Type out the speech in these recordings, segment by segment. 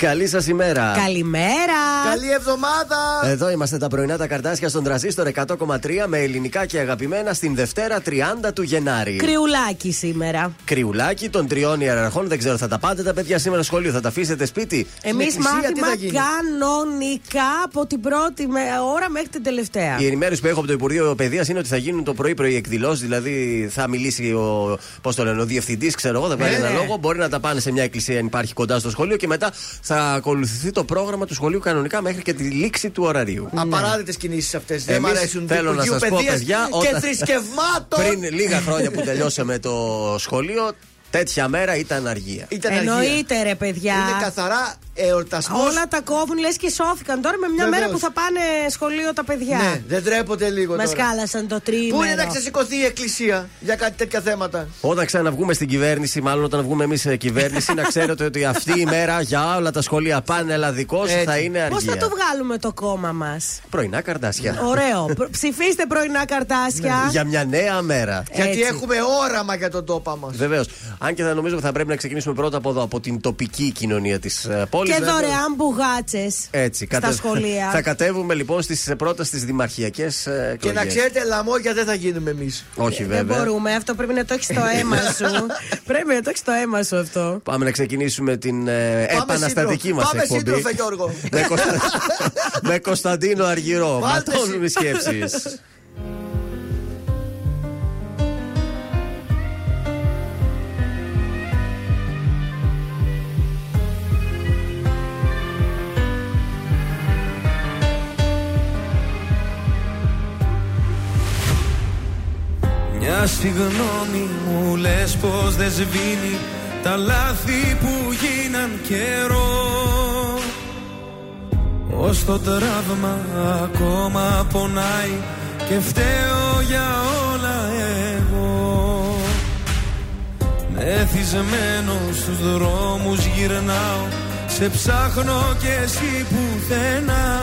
Καλή σας ημέρα. Καλημέρα. Καλή εβδομάδα. Εδώ είμαστε τα πρωινά τα καρτάσια στον τραζίστορ 100,3 με ελληνικά και αγαπημένα στην Δευτέρα 30 του Γενάρη. Κρυουλάκι σήμερα. Κρυουλάκι των τριών ιεραρχών. Δεν ξέρω, θα τα πάτε τα παιδιά σήμερα σχολείο, θα τα αφήσετε σπίτι; Εμείς μάθημα κανονικά από την πρώτη ώρα μέχρι την τελευταία. Η ενημέρωση που έχω από το Υπουργείο Παιδείας είναι ότι θα γίνουν το πρωί-πρωί εκδηλώσεις. Δηλαδή θα μιλήσει ο, πώς το λένε, ο διευθυντής, ξέρω εγώ, θα βγάλει ένα ναι. λόγο. Μπορεί να τα πάνε σε μια εκκλησία αν υπάρχει κοντά στο σχολείο και μετά θα ακολουθηθεί το πρόγραμμα του σχολείου κανονικά μέχρι και τη λήξη του ωραρίου. Ναι. Απαράδεκτε κινήσεις αυτές. Δεν μου αρέσουν. Θέλω να σας πω, παιδιά, και θρησκευμάτων. Πριν λίγα χρόνια που τελειώσαμε το σχολείο, τέτοια μέρα ήταν αργία. Ήταν Εννοείται, ρε παιδιά. Είναι καθαρά εορτασμός. Όλα τα κόβουν λες και σώθηκαν τώρα με μια μέρα που θα πάνε σχολείο τα παιδιά. Ναι, δεν τρέπονται λίγο. Μας κάλασαν το τρίμηνο. Πού είναι να ξεσηκωθεί η Εκκλησία για κάτι τέτοια θέματα; Όταν ξαναβγούμε στην κυβέρνηση, μάλλον όταν βγούμε εμείς σε κυβέρνηση, να ξέρετε ότι αυτή η μέρα για όλα τα σχολεία πάνε ελλαδικό θα είναι αργία. Πώς θα το βγάλουμε το κόμμα μας; Πρωινά καρτάσια. Ωραίο. Ψηφίστε πρωινά καρτάσια. Ναι, για μια νέα μέρα. Γιατί έχουμε όραμα για τον τόπο μας. Βεβαίως. Αν και θα νομίζω θα πρέπει να ξεκινήσουμε πρώτα από εδώ, από την τοπική κοινωνία της ε, πόλης. Και δωρεάν μπουγάτσες στα σχολεία. θα κατέβουμε λοιπόν στις πρώτε τι δημαρχιακές ε, Και να ξέρετε, λαμόγια δεν θα γίνουμε εμείς. Όχι, βέβαια. Δεν μπορούμε, αυτό πρέπει να το έχεις στο αίμα σου. πρέπει να το έχεις στο αίμα σου αυτό. Πάμε να ξεκινήσουμε την ε, επαναστατική μας εκπομπή. Πάμε σύντροφε, Γιώργο. με Κωνσταντίνο Αργυρό. Ματώνουν οι σκέψεις. Μια συγγνώμη μου λες πως δεν σβήνει Τα λάθη που γίναν καιρό. Ως το τραύμα ακόμα πονάει Και φταίω για όλα εγώ. Μεθυσμένο στους δρόμους γυρνάω Σε ψάχνω και εσύ πουθενά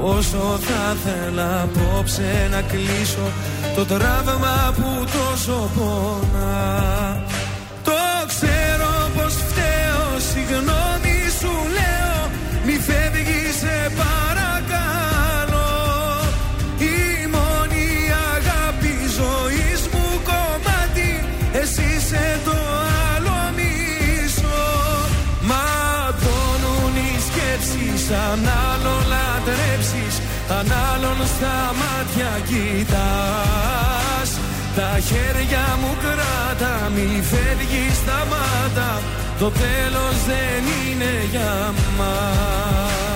Όσο θα θέλα απόψε να κλείσω Το τραύμα που τόσο πονά στα μάτια κοιτάς. Τα χέρια μου κράτα Μη φεύγεις σταμάτα. Το τέλος δεν είναι για μας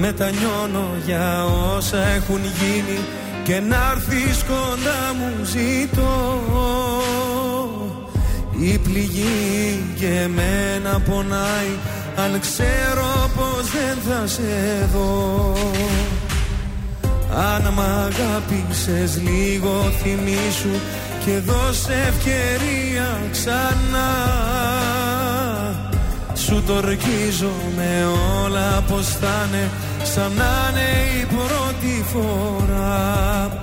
μετανιώνω για όσα έχουν γίνει και να έρθει κοντά μου ζητώ. Η πληγή και εμένα πονάει αν ξέρω πως δεν θα σε δω. Αν μ' αγάπησες λίγο θυμίσου και δώσε ευκαιρία ξανά σου το με όλα πως θα είναι σαν να είναι η πρώτη φορά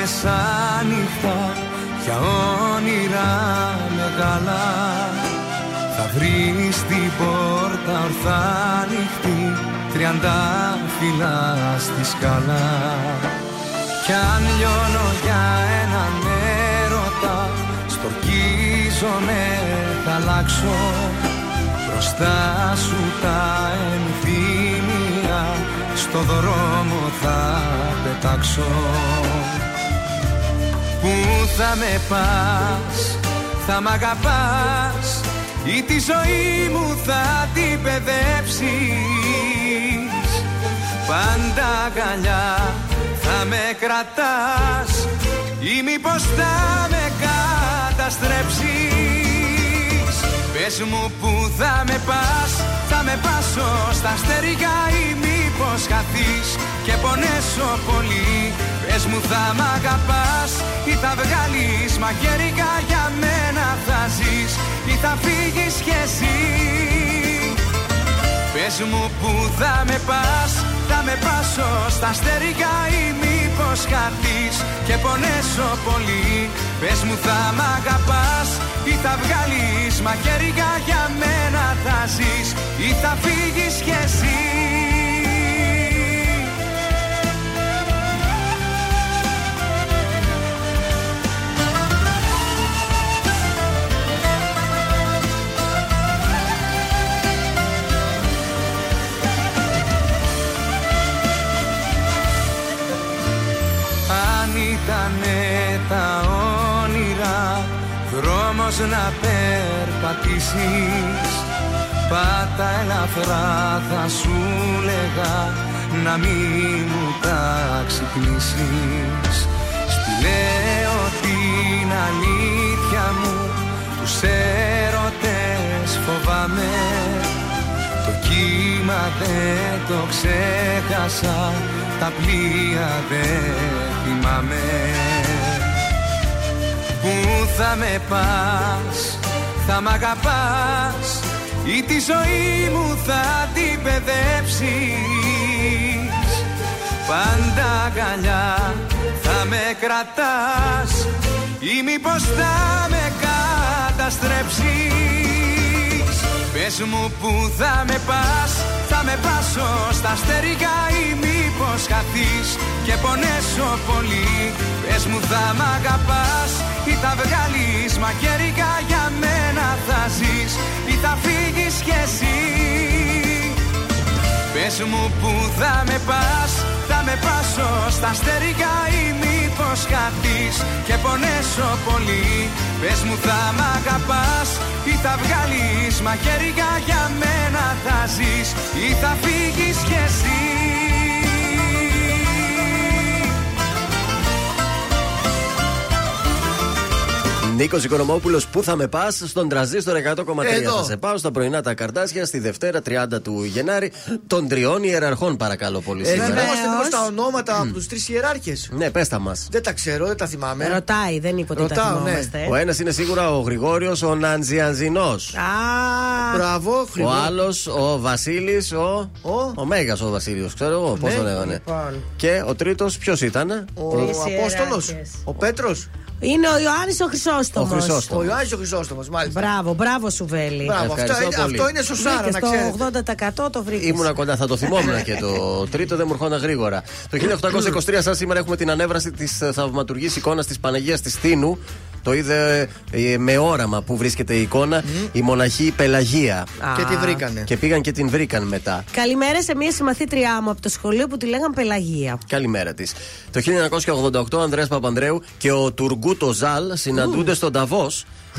Μεσάνυχτα για όνειρα μεγάλα. Θα βρεις την πόρτα ορθά ανοιχτή τριάντα φύλλα στη σκάλα. Κι αν λιώνω για έναν έρωτα στορκίζομαι θα αλλάξω μπροστά σου τα ενθύμια στο δρόμο θα πετάξω Πού θα με πας, θα μ' αγαπάς Ή τη ζωή μου θα την παιδέψεις. Πάντα αγκαλιά θα με κρατάς Ή μήπως θα με καταστρέψεις Πες μου που θα με πας, θα με πάσω στα στερικά ή πως χαθείς και πονέσω πολύ. Πες μου θα μ' αγαπάς ή θα βγάλεις μαχαίρικα για μένα θα ζεις ή θα φύγεις κι εσύ. Πες μου που θα με πας, θα με πάσω στα στερικά ή μήπως χαθείς και πονέσω πολύ. Πες μου θα μ' αγαπάς ή θα βγάλεις μαχαίρικα για μένα θα ζεις ή θα φύγεις κι εσύ δρόμος να περπατήσεις. Πάτα ελαφρά θα σου λέγα να μην μου τα ξυπνήσεις. Στη λέω την αλήθεια μου τους έρωτες φοβάμαι. Το κύμα δεν το ξέχασα τα πλοία δεν θυμάμαι Πού θα με πας, θα μ' αγαπάς Ή τη ζωή μου θα την παιδέψεις. Πάντα αγκαλιά θα με κρατάς Ή μήπως θα με καταστρέψεις Πες μου που θα με πας, θα με πάσω στα στερικά ή μήπως χαθείς και πονέσω πολύ. Πες μου θα μ' αγαπάς ή θα βγάλεις μαχαίρικα για μένα θα ζεις ή θα φύγεις κι εσύ. Πες μου που θα με πας, θα με πάσω στα στερικά ή μήπως χαθείς και πονέσω πολύ. Πες μου θα μ' αγαπάς ή θα βγάλεις μαχαίρικα για μένα θα ζεις ή θα φύγεις κι εσύ Νίκος Οικονομόπουλος, πού θα με πας; Στον τραζίστορ 100,3. Θα σε πάω στα πρωινά τα καρτάσια στη Δευτέρα 30 του Γενάρη των τριών ιεραρχών, παρακαλώ πολύ. Ε, σήμερα. Ε, τα ονόματα από τους τρεις ιεράρχες. Ναι, πες τα μας. Δεν τα ξέρω, δεν τα θυμάμαι. Ρωτάει, δεν είπε ότι τα ναι. θυμόμαστε. Ο ένας είναι σίγουρα ο Γρηγόριος ο Ναντζιανζινό. Α, μπράβο, Ο άλλος ο Βασίλης ο. Ο, ο Μέγας ο Βασίλειος, ξέρω εγώ πώς ναι. τον λέγανε. Λοιπόν. Και ο τρίτος ποιος ήταν. Ο, ο Απόστολος. Ο Πέτρος. Είναι ο Ιωάννης ο Χρυσόστομος. Ο, ο Ιωάννης ο Χρυσόστομος, μάλιστα. Μπράβο, μπράβο σου βέλη. Μπράβο, αυτό, αυτό, είναι σωσάρα, να ξέρετε. Το 80% το βρήκες. Ήμουνα κοντά, θα το θυμόμουν και το τρίτο δεν μου ερχόταν γρήγορα. Το 1823, σαν σήμερα, έχουμε την ανέβραση της θαυματουργής εικόνας της Παναγίας της Τίνου Το είδε ε, με όραμα που βρίσκεται η εικόνα η μοναχή Πελαγία. Και τη βρήκανε. Και πήγαν και την βρήκαν μετά. Καλημέρα σε μια συμμαθήτριά μου από το σχολείο που τη λέγαν Πελαγία. Καλημέρα της. Το 1988 ο Ανδρέας Παπανδρέου και ο Τουργκούτο Ζαλ συναντούνται στον Ταβό.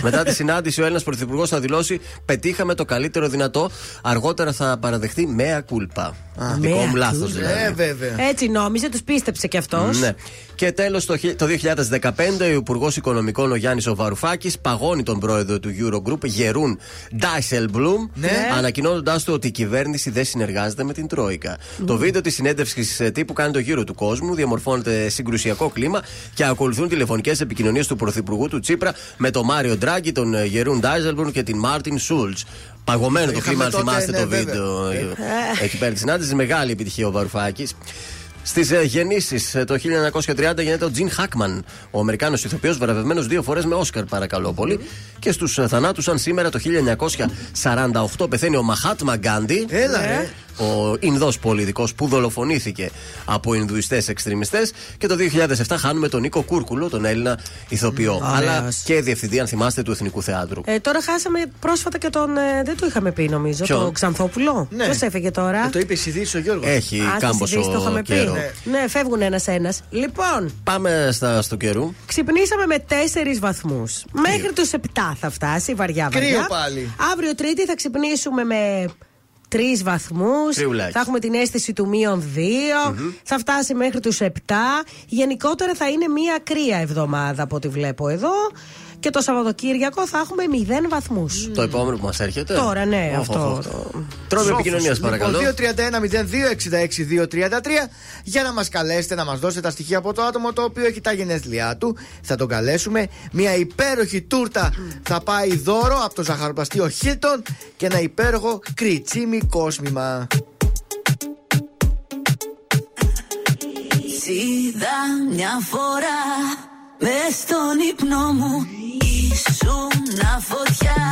Μετά τη συνάντηση, ο Έλληνας Πρωθυπουργός θα δηλώσει: Πετύχαμε το καλύτερο δυνατό. Αργότερα θα παραδεχτεί μέα κούλπα. Δικό μου λάθος δηλαδή. Ε, βέβαια. Έτσι νόμιζε, τους πίστεψε κι αυτός. Ναι. Και τέλος το, χι- το 2015 ο Υπουργός Οικονομικών ο Γιάννης Οβαρουφάκη παγώνει τον πρόεδρο του Eurogroup Γερούν Ντάισελμπλουμ, Ναι. ανακοινώνοντάς του ότι η κυβέρνηση δεν συνεργάζεται με την Τρόικα. Το βίντεο της συνέντευξης τύπου κάνει το γύρο του κόσμου, διαμορφώνεται συγκρουσιακό κλίμα και ακολουθούν τηλεφωνικές επικοινωνίες του Πρωθυπουργού του Τσίπρα με τον Μάριο Ντράγκη, τον ε, Γερούν Ντάισελμπλουμ και την Μάρτιν Σούλτς. Παγωμένο το Είχαμε κλίμα, αν τότε, θυμάστε ναι, το βέβαια. βίντεο ε, Ε. εκεί πέρα της συνάντησης. Μεγάλη επιτυχία ο Βαρουφάκης. Στις ε, γεννήσεις το 1930 γεννιέται ο Τζιν Χάκμαν, ο Αμερικάνος ηθοποιός, βραβευμένος δύο φορές με Όσκαρ, παρακαλώ πολύ. Και στους θανάτους, σαν σήμερα το 1948 πεθαίνει ο Μαχάτμα Γκάντι. Έλα, Ναι. Ρε. Ο Ινδός πολιτικό που δολοφονήθηκε από Ινδουιστές εξτρεμιστές. Και το 2007 χάνουμε τον Νίκο Κούρκουλο, τον Έλληνα ηθοποιό. Αλλά ωραίος. και διευθυντή, αν θυμάστε, του Εθνικού Θεάτρου. Ε, τώρα χάσαμε πρόσφατα και τον. ε, δεν το είχαμε πει νομίζω. Ποιον; Το Ξανθόπουλο. Ναι. Ποιος έφεγε τώρα; Ε, Το είπε η ειδήσει ο Γιώργος. Έχει Α, στις κάμποσο ειδήσεις το είχαμε καιρό. πει. Ναι, φεύγουν ένα-ένα. Λοιπόν, Πάμε στα, στο καιρού. ξυπνήσαμε με 4 βαθμούς. Μέχρι τους 7 θα φτάσει, βαριά βαριά. Κρύο πάλι. Αύριο Τρίτη θα ξυπνήσουμε με 3 βαθμούς. Κρυουλάκι. Θα έχουμε την αίσθηση του μείον 2. Θα φτάσει μέχρι τους 7. Γενικότερα θα είναι μία κρύα εβδομάδα από ό,τι βλέπω εδώ. Και το Σαββατοκύριακο θα έχουμε 0 βαθμούς. Το επόμενο που μας έρχεται. Τώρα, ναι, Οχ, αυτό. οχ, οχ. Τρόπο επικοινωνίας, παρακαλώ. Λοιπόν, 231-0266-233 για να μας καλέσετε, να μας δώσετε τα στοιχεία από το άτομο το οποίο έχει τα γενέθλιά του. Θα τον καλέσουμε. Μια υπέροχη τούρτα θα πάει δώρο από το ζαχαροπλαστείο Χίλτον και ένα υπέροχο κριτσίμι κόσμημα. Είδα μια φορά μες στον ύπνο μου Ήσουν φωτιά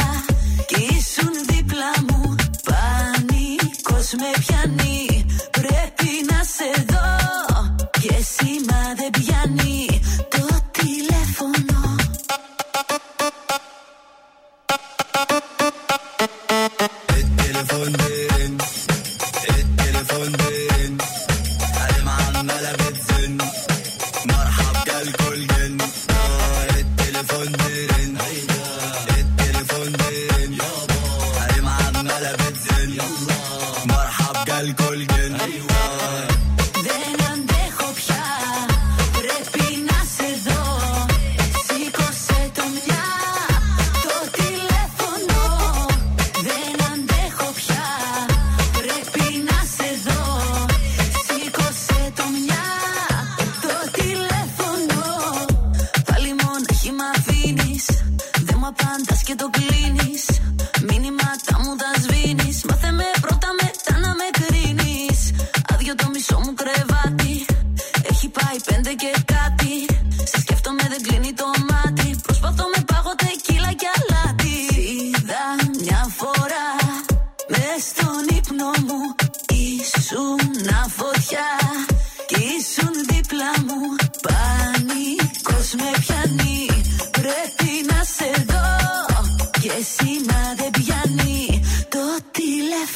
κι ήσουν δίπλα μου. Πανικός με πιάνει Πρέπει να σε δω. Και σήμα δεν πιάνει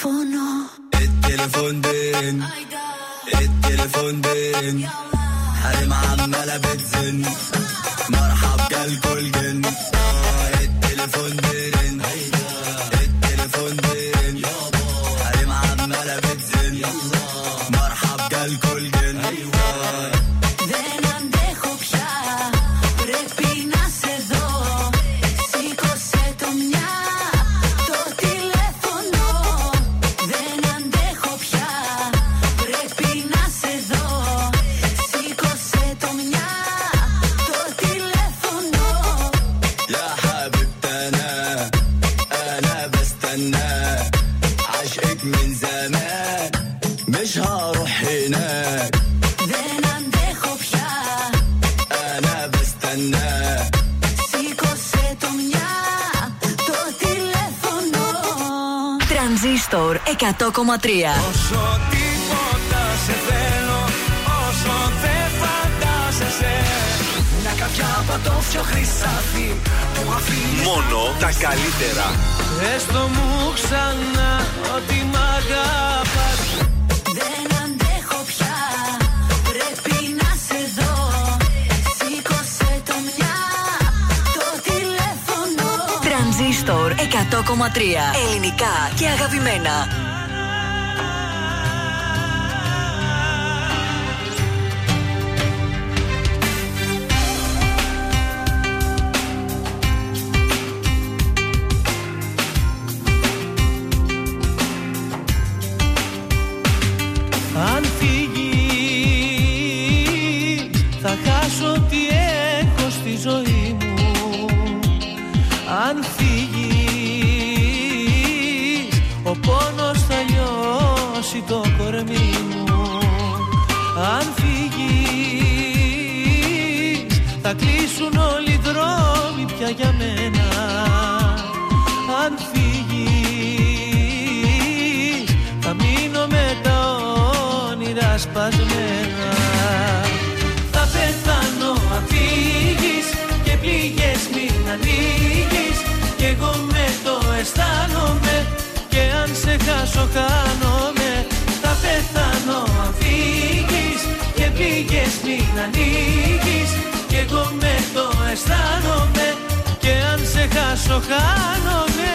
تليفونه التليفون بين التليفون بين حريم عمالة بتزن مرحب جالكوا الجن 100,3 Όσο τίποτα σε θέλω Όσο δεν φαντάζεσαι Μια Κι από το πιο χρυσάφι που αφήνει Μόνο τα καλύτερα. Έστω μου ξανά ότι μ' αγαπάς Δεν αντέχω πια, πρέπει να σε δω. Σήκωσε το μια, το τηλέφωνο. Τρανζίστορ 100,3 ελληνικά και αγαπημένα. Για μένα. Αν φύγει, θα μείνω με τα όνειρα σπασμένα. Θα πεθάνω αν φύγεις και πληγές μην ανοίγεις. Κι εγώ με το αισθάνομαι και αν σε χάσω χάνομαι. Θα πεθάνω αν φύγεις και πληγές μην ανοίγεις. Κι εγώ με το αισθάνομαι και αν σε χάσω χάνομαι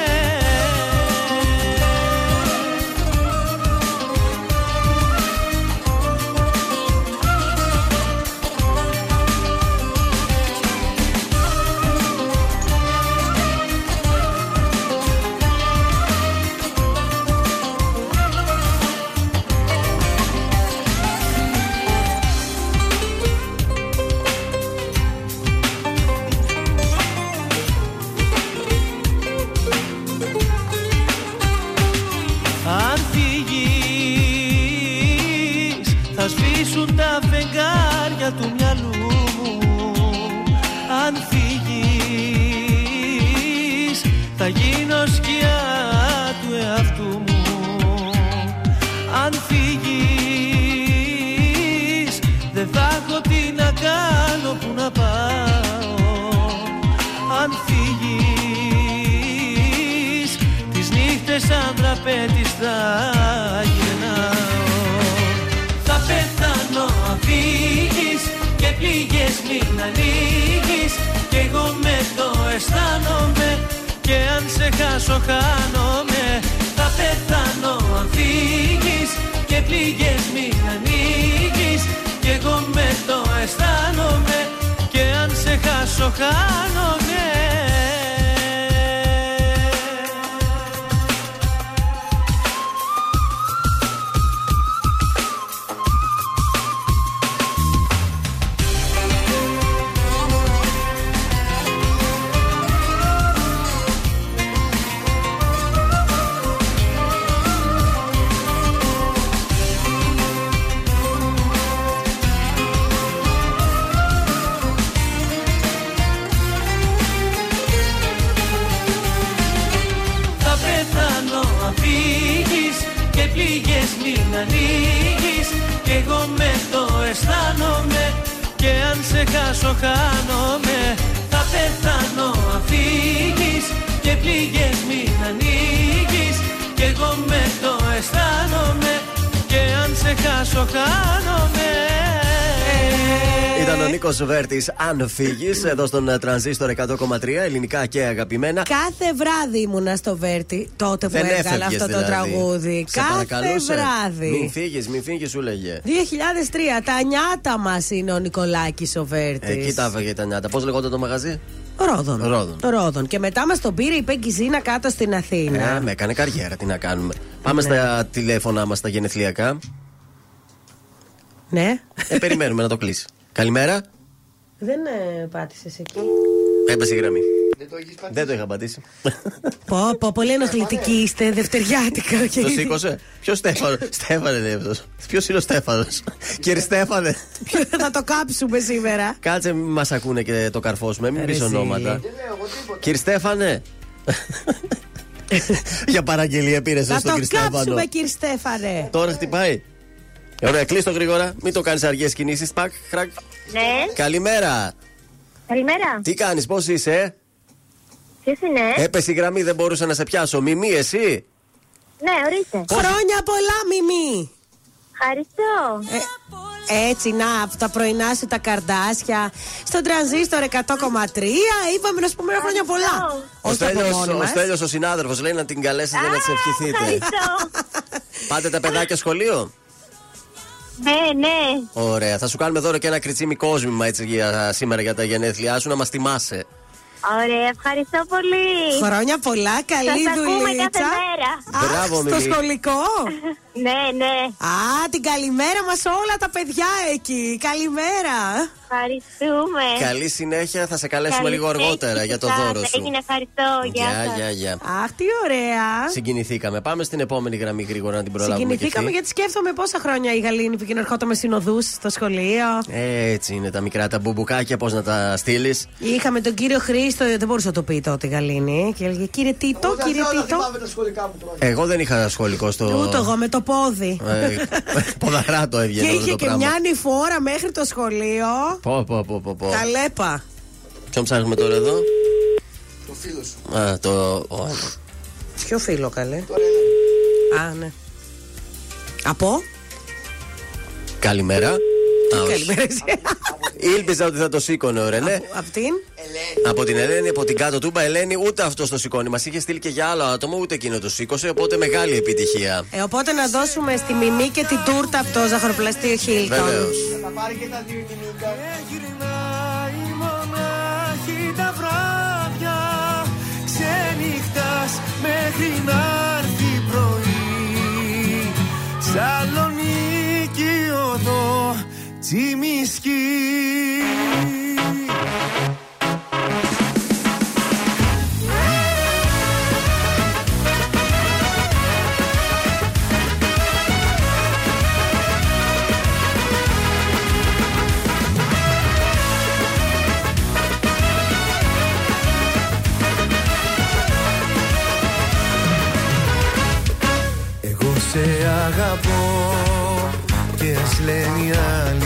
σαν τραπέτης θα γυρνάω Θα πεθάνω αν φύγεις και πληγές μην ανοίγεις Κι εγώ με το αισθάνομαι και αν σε χάσω χάνομαι Θα πεθάνω αν φύγεις και πληγές μην ανοίγεις. Κι εγώ με το αισθάνομαι. Και αν σε χάσω χάνομαι χάσω χάνομαι Ήταν ο Νίκος Βέρτης, αν φύγεις, εδώ στον ε, Τρανζίστορ 100,3 ελληνικά και αγαπημένα. Κάθε βράδυ ήμουνα στο Βέρτι, τότε που Δεν έβγαλα έφευγες αυτό το δηλαδή. τραγούδι. Σε Κάθε παρακαλούσε. βράδυ. Μην φύγεις, μην φύγεις, σου λέγε. 2003, τα νιάτα μας είναι ο Νικολάκης ο Βέρτης. Εκεί τα έφαγε τα νιάτα. Πώς λεγόταν το μαγαζί; Ρόδον. Ρόδον. Ρόδον. Και μετά μας τον πήρε η Πέγκη Ζήνα κάτω στην Αθήνα. Ε, με έκανε καριέρα, τι να κάνουμε. Πάμε Ναι. στα τηλέφωνά μας τα γενεθλιακά. Ναι. Ε, περιμένουμε να το κλείσει. Καλημέρα. Δεν ε, πάτησες εκεί. Έπεσε η γραμμή. Δεν το έχεις πατήσει. Δεν το είχα πατήσει. Πω, πω, πολύ ενοχλητικοί είστε, δευτεριάτικα. Το σήκωσε. Ποιος Στέφανος; Στέφανε λέει αυτός. Ποιος είναι ο Στέφανος; Κύριε Στέφανε. Θα το κάψουμε σήμερα; Κάτσε, μην μας ακούνε και το καρφώσουμε. Μην Ρε πεις εσύ. ονόματα. Δεν λέω εγώ τίποτα. Κύριε Στέφανε. Για παραγγελία πήρες Θα στον το κύριο Στέφανο. κάψουμε, κύριε Στέφανε. Τώρα χτυπάει. Ωραία, κλείστο γρήγορα. Μην το κάνεις αργές κινήσεις. Πακ, χρακ. Ναι, Καλημέρα. Καλημέρα. Τι κάνεις, πώς είσαι, Ποιος είναι, Έπεσε η γραμμή, δεν μπορούσα να σε πιάσω. Μιμή, εσύ; Ναι, ορίστε. Χρόνια πολλά, Μιμή! Ευχαριστώ. Ε, έτσι, να, από τα πρωινά σου τα καρδάσια. Στον τρανζίστορ 100,3 είπαμε να σου πούμε χρόνια πολλά. Ο Όχι από Στέλιος, μόνοι ο μας. Στέλιος ο συνάδελφος λέει να την καλέσετε να της ευχηθείτε. Ευχαριστώ. Πάτε τα παιδάκια σχολείο; Ναι, ναι. Ωραία, θα σου κάνουμε δώρο και ένα κριτσίμι κόσμημα έτσι για, σήμερα για τα γενέθλιά σου να μας τιμάσαι. Ωραία, ευχαριστώ πολύ. Χρόνια πολλά, καλή Σας ακούμε δουλίτσα. κάθε μέρα. Α, Μπράβο, στο Μιμή. σχολικό. Ναι, ναι. Α, την καλημέρα μας όλα τα παιδιά εκεί. Καλημέρα. Ευχαριστούμε. Καλή συνέχεια, θα σε καλέσουμε Καλή λίγο αργότερα συνέχεια για το σας. δώρο σου. Έγινε, ευχαριστώ. Γεια Γεια, σας. γεια, γεια. Αχ, τι ωραία. Συγκινηθήκαμε. Πάμε στην επόμενη γραμμή γρήγορα να την προλάβουμε. Συγκινηθήκαμε και γιατί σκέφτομαι πόσα χρόνια η Γαλήνη που ερχόταν με συνοδούς στο σχολείο. Έτσι είναι τα μικρά τα μπουμπουκάκια, πώς να τα στείλεις. Είχαμε τον κύριο Χρήστο, δεν μπορούσε να το πει τότε η Γαλήνη. Και έλεγε Κύριε Τίτο, κύριε Τίτο. τα σχολικά μου χρόνια. Εγώ δεν είχα σχολικό στο. Ούτε εγώ με το πόδι. Ε, Ποδαρά το έβγαινε Και όλο είχε το και πράγμα. μια ανηφόρα μέχρι το σχολείο. Πω, πω, πω, πω, πω. Καλέπα. Ποιον ψάχνουμε τώρα εδώ; Το φίλο σου. Α, το. ο, Ποιο φίλο καλέ; Α, ναι. Από; Καλημέρα. Α, όχι. Καλημέρα. εσύ. Ήλπιζα ότι θα το σήκωνε, ωραία, ναι. Απ' την; Από την Ελένη, από την κάτω τούμπα, Ελένη, ούτε αυτό το σηκώνει. Μας είχε στείλει και για άλλο άτομο, ούτε εκείνο το σήκωσε. Οπότε μεγάλη επιτυχία. Ε, οπότε να δώσουμε στη Μιμή και την τούρτα από το ζαχαροπλαστείο Χίλτον. Βεβαίως. Θα πάρει και τα δύο κινητά. Γυρνάει μονάχη τα βράδια Ξενυχτάς μέχρι να έρθει πρωί Σαλονίκη οδό Τσιμισκή Εγώ σε αγαπώ και ας λένε οι άλλοι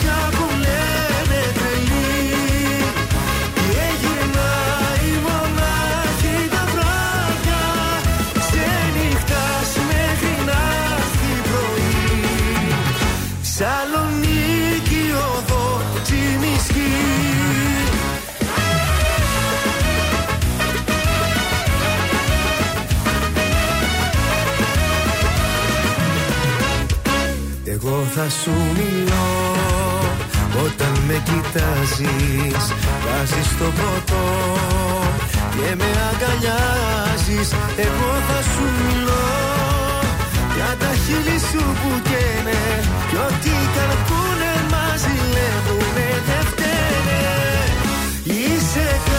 θα σου μιλώ. Όταν με κοιτάζεις Βάζεις το ποτό και με αγκαλιάζεις Εγώ θα σου μιλώ. Για τα χείλη σου που καίνε Κι ό,τι καρπούνε μας ζηλεύουνε δεν φταίνε Είσαι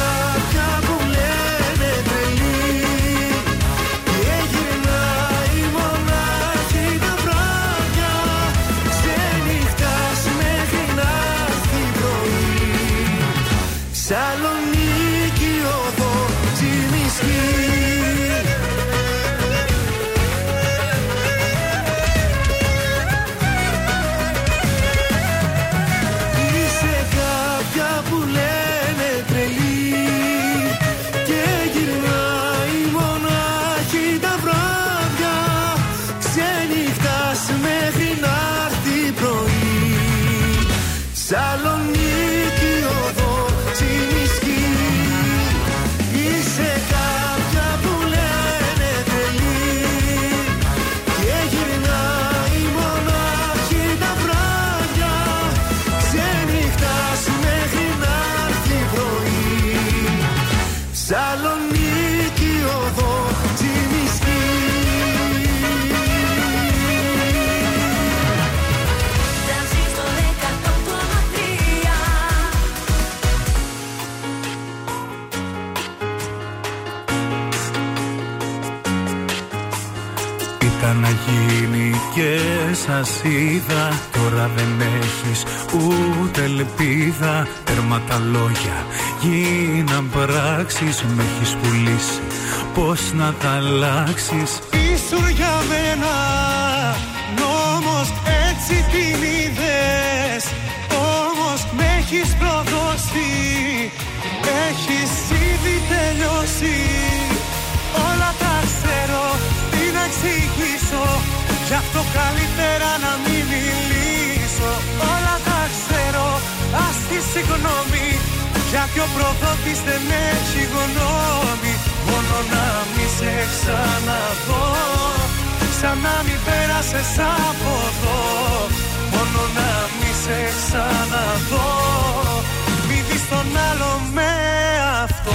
είδα Τώρα δεν έχεις ούτε ελπίδα. Τέρμα τα λόγια γίναν πράξεις Με έχεις πουλήσει. Πως να τα αλλάξεις; Ήσουν για μένα νόμος έτσι την είδες. Όμως με έχεις προδώσει Έχεις ήδη τελειώσει. Όλα τα ξέρω τι να εξηγήσω Γι' αυτό καλύτερα να μην μιλήσω. Όλα τα ξέρω ας τη συγγνώμη. Γιατί ο προδότης δεν έχει γνώμη. Μόνο να μη σε ξαναδώ Σαν να μην πέρασες από εδώ. Μόνο να μη σε ξαναδώ. Μη δεις τον άλλο με αυτό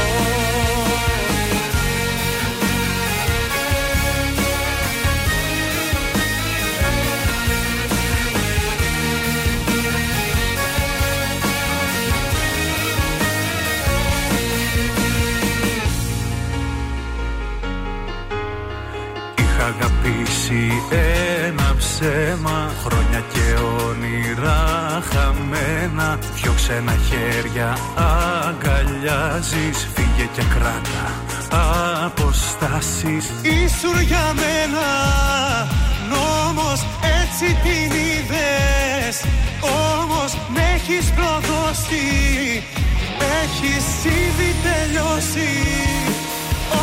αγαπήσει ένα ψέμα Χρόνια και όνειρα χαμένα. Δυο ξένα χέρια αγκαλιάζεις Φύγε και κράτα αποστάσεις. Ήσουν για μένα νόμος έτσι την είδες. Όμως με έχεις προδώσει Έχεις ήδη τελειώσει.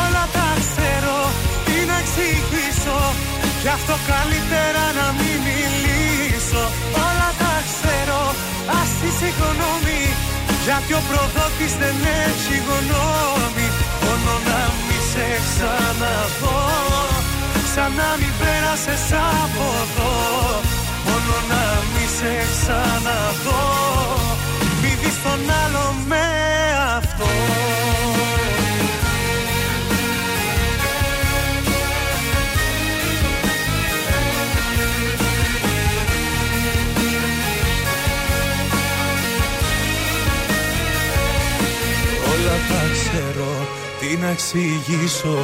Όλα τα ξέρω τι να εξηγήσω Γι' αυτό καλύτερα να μην μιλήσω. Όλα τα ξέρω ας τη συγγνώμη. Γιατί ο προδότης δεν έχει γνώμη. Μόνο να μη σε ξαναδώ Σαν να μην πέρασες από εδώ. Μόνο να μη σε ξαναδώ Μη δεις τον άλλο με αυτό ξέρω, τι να εξηγήσω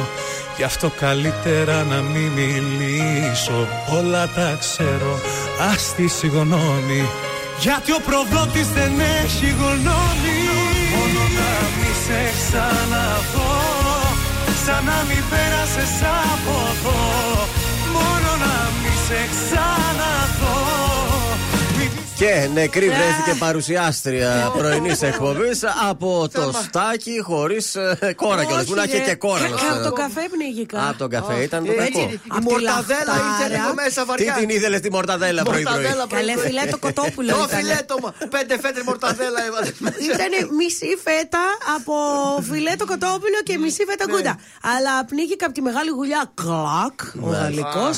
Γι' αυτό καλύτερα να μην μιλήσω. Όλα τα ξέρω, ας τη συγγνώμη Γιατί ο προδότης δεν έχει γνώμη. Μόνο να μη σε ξαναδώ Σαν να μην πέρασες από εδώ. Μόνο να μη σε ξαναδώ Μη Και νεκρή βρέθηκε παρουσιάστρια πρωινής εκπομπής από το στάκι χωρίς κόρα κιόλας. Που να είχε και κόρα να Από το σου καφέ πνίγηκα. Από τον καφέ ήταν το Έτσι, κακό. η Απ' τη μορταδέλα λαχτάρα. ήρθε λίγο μέσα Τι βαριά. την ήθελε τη μορταδέλα πρωί-πρωί; Μορταδέλα Καλέ πρωί-πρωί. φιλέτο κοτόπουλο Το ήταν. φιλέτο μα. Πέντε φέτρε μορταδέλα έβαλες. Ήταν μισή φέτα από φιλέτο κοτόπουλο και μισή φέτα Ναι. γκούτα. Αλλά πνίγηκα από τη μεγάλη γουλιά. Κλακ, ο γαλλικός.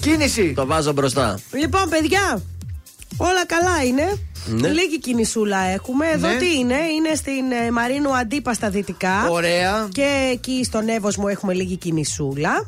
Κίνηση. Το βάζω μπροστά. Λοιπόν, παιδιά, όλα καλά είναι. Ναι. Λίγη κινησούλα έχουμε. Εδώ Ναι. τι είναι, είναι στην ε, Μαρίνου Αντίπα στα δυτικά. Ωραία. Και εκεί στον Εύωσμο έχουμε λίγη κινησούλα.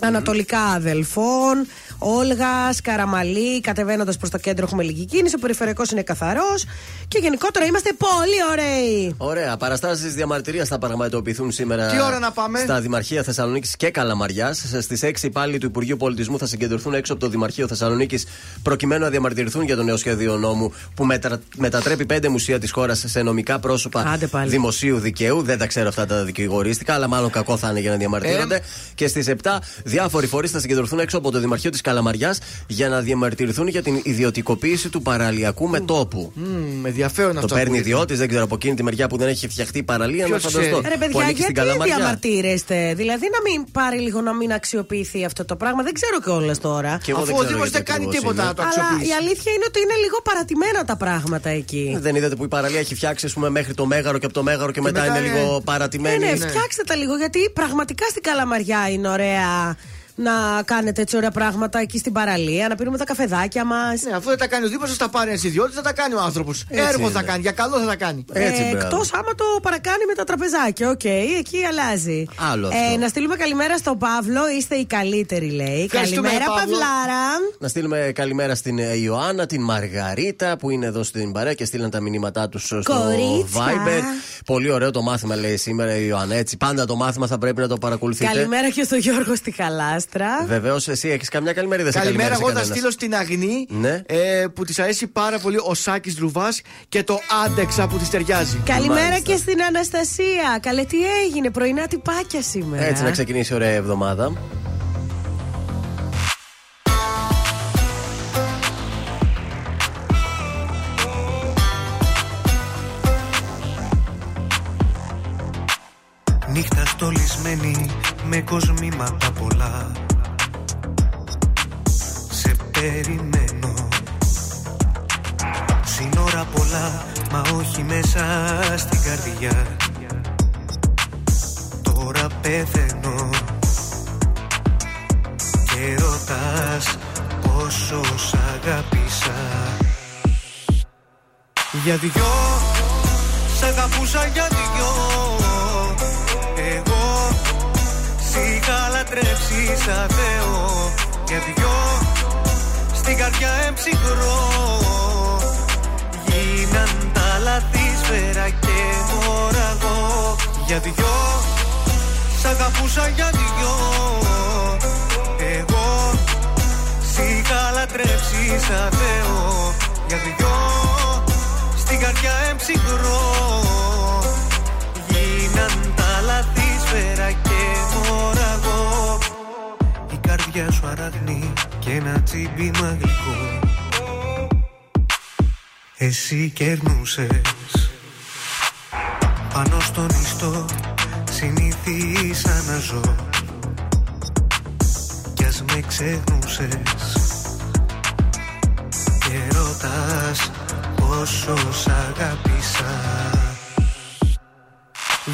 Ανατολικά αδελφών, Όλγα, Καραμαλή, κατεβαίνοντας προς το κέντρο έχουμε λίγη κίνηση. Ο περιφερειακός είναι καθαρός. Και γενικότερα είμαστε πολύ ωραίοι. Ωραία. Παραστάσεις διαμαρτυρίας θα πραγματοποιηθούν σήμερα. Τι ώρα να πάμε; Στα Δημαρχία Θεσσαλονίκης και Καλαμαριάς. Στις 6 υπάλληλοι του Υπουργείου Πολιτισμού θα συγκεντρωθούν έξω από το Δημαρχείο Θεσσαλονίκης προκειμένου να διαμαρτυρηθούν για το νέο σχέδιο νόμου που μετα... μετατρέπει πέντε μουσεία της χώρας σε νομικά πρόσωπα Άντε πάλι. δημοσίου δικαίου. Δεν τα ξέρω αυτά τα δικηγορίστικα, αλλά μάλλον κακό θα είναι για να διαμαρτύρονται. Ε. Και στις 7 διάφοροι φορείς θα συγκεντρωθούν έξω από το Δημαρχείο της Καλαμαριάς για να διαμαρτυρηθούν για την ιδιωτικοποίηση του παραλιακού μετόπου. Μμμ, Με ενδιαφέρον Το αυτό. παίρνει ακούγεται. ιδιώτης, δεν ξέρω από εκείνη τη μεριά που δεν έχει φτιαχτεί η παραλία. Να Ποιος φανταστώ. ξέρει. Ρε που παιδιά, ανήκει στην γιατί Καλαμαριά. διαμαρτύρεστε; Δηλαδή να μην πάρει λίγο να μην αξιοποιηθεί αυτό το πράγμα. Δεν ξέρω κιόλας τώρα. Και εγώ Αφού δεν ο ξέρω Δήμος γιατί δεν κάνει ακριβώς τίποτα είναι. να το Αλλά αξιοποιήσει. η αλήθεια είναι ότι είναι λίγο παρατημένα τα πράγματα εκεί. Δεν είδατε που η παραλία έχει φτιάξει ας πούμε, μέχρι το μέγαρο και από το μέγαρο και, μετά, μετά είναι είναι- λίγο Ναι, παρατημένη. ναι, φτιάξτε τα λίγο γιατί πραγματικά στην Καλαμαριά είναι ωραία να κάνετε έτσι ωραία πράγματα εκεί στην παραλία, να πίνουμε τα καφεδάκια μας. Ναι, αφού δεν τα κάνει ο Δήμος, θα τα πάρει ένας ιδιώτης, θα τα κάνει ο άνθρωπος. Έργο είναι. θα κάνει, για καλό θα τα κάνει. Έτσι, μπράβο. Εκτός άμα το παρακάνει με τα τραπεζάκια. Οκ, εκεί αλλάζει. Άλλο αυτό. Ε, να στείλουμε καλημέρα στον Παύλο. Είστε οι καλύτεροι, λέει. Ευχαριστούμε, Καλημέρα, Παύλο. Παυλάρα. Να στείλουμε καλημέρα στην ε, Ιωάννα, την Μαργαρίτα που είναι εδώ στην παρέα και στείλαν τα μηνύματά τους στο Κορίτσια. Viber. Πολύ ωραίο το μάθημα, λέει σήμερα η Ιωάννα. Έτσι, πάντα το μάθημα θα πρέπει να το παρακολουθείτε. Καλημέρα και στον Γιώργο στη Χαλάστρα. Βεβαίως, εσύ έχεις καμιά καλημέρα ή δεν σε Καλημέρα, εγώ θα κανένας; στείλω στην Αγνή Ναι. ε, που της αρέσει πάρα πολύ ο Σάκης Δρουβά και το Άντεξα που της ταιριάζει. Καλημέρα Μάλιστα. και στην Αναστασία. Καλέ, τι έγινε, πρωινά τυπάκια σήμερα. Έτσι να ξεκινήσει η ωραία εβδομάδα. Νύχτα στολισμένη με κοσμήματα περιμένω. Σύνορα πολλά μα όχι μέσα στην καρδιά. Τώρα πεθαίνω. Και ρωτάς πόσο σ' αγάπησα Για δυο Σ' αγαπούσα για δυο. Εγώ Σ' είχα λατρέψει σαν Θεό. Για δυο Στην καρδιά εμψυχρό. Γίναν τα λάθη σφαίρα και μωραγό Για δυο Σ' αγαπούσα για δυο. Εγώ Σ' είχα λατρέψει σαν Θεό. Για δυο Στην καρδιά εμψυχρό. Γίναν τα λάθη σφαίρα και μωραγό Η καρδιά σου αραγνή και ένα τσίμπημα γλυκό Εσύ κερνούσες. Πάνω στον ιστό συνήθισα να ζω Κι ας με ξεχνούσες. Και ρωτάς πόσο σ' αγάπησα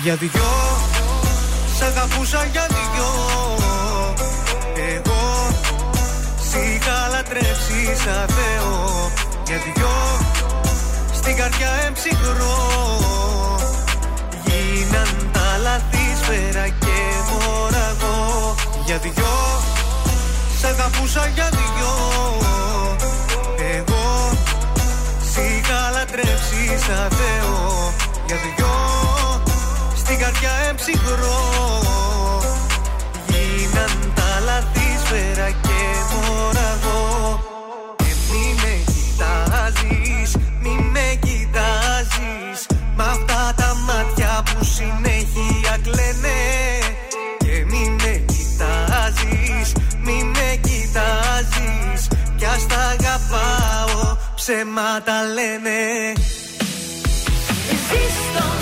Για δυο Σ' αγαπούσα για δυο. Εγώ Σ' είχα λατρέψει σαν Θεό. Για δυο Στην καρδιά εμψυχρό. Γίναν τα λάθη σφαίρα και μωραγό Για δυο Σ' αγαπούσα για δυο. Εγώ Σ' είχα λατρέψει σαν Θεό. Για δυο Στην καρδιά εμψυχρό. Γίναν τα λάθη σφαίρα και μωραγό ψέματα λένε. Ζήστο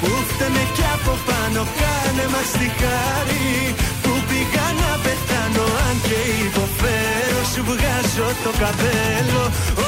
Που φταίμε κι από πάνω κάνε μας τη χάρη Που πήγα να πεθάνω αν και υποφέρω Σου βγάζω το καπέλο.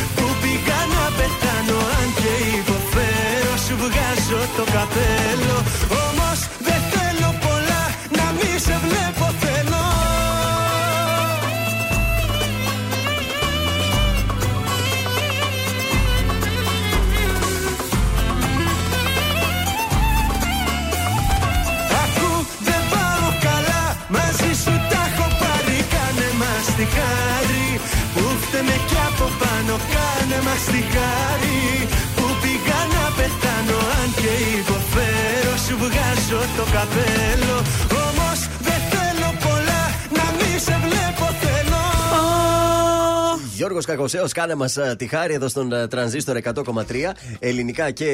βγάζω το καπέλο Όμως δεν θέλω πολλά να μη σε βλέπω θέλω. Ακού δεν πάω καλά Μαζί σου τα έχω πάρει Κάνε μας τη χάρη Που φταίμε κι από πάνω Κάνε μας υποφέρω Σου βγάζω το καπέλο Γιώργος Κακοσέος, κάνε μας ε, τη χάρη εδώ στον ε, Τρανζίστορ 100,3 ελληνικά και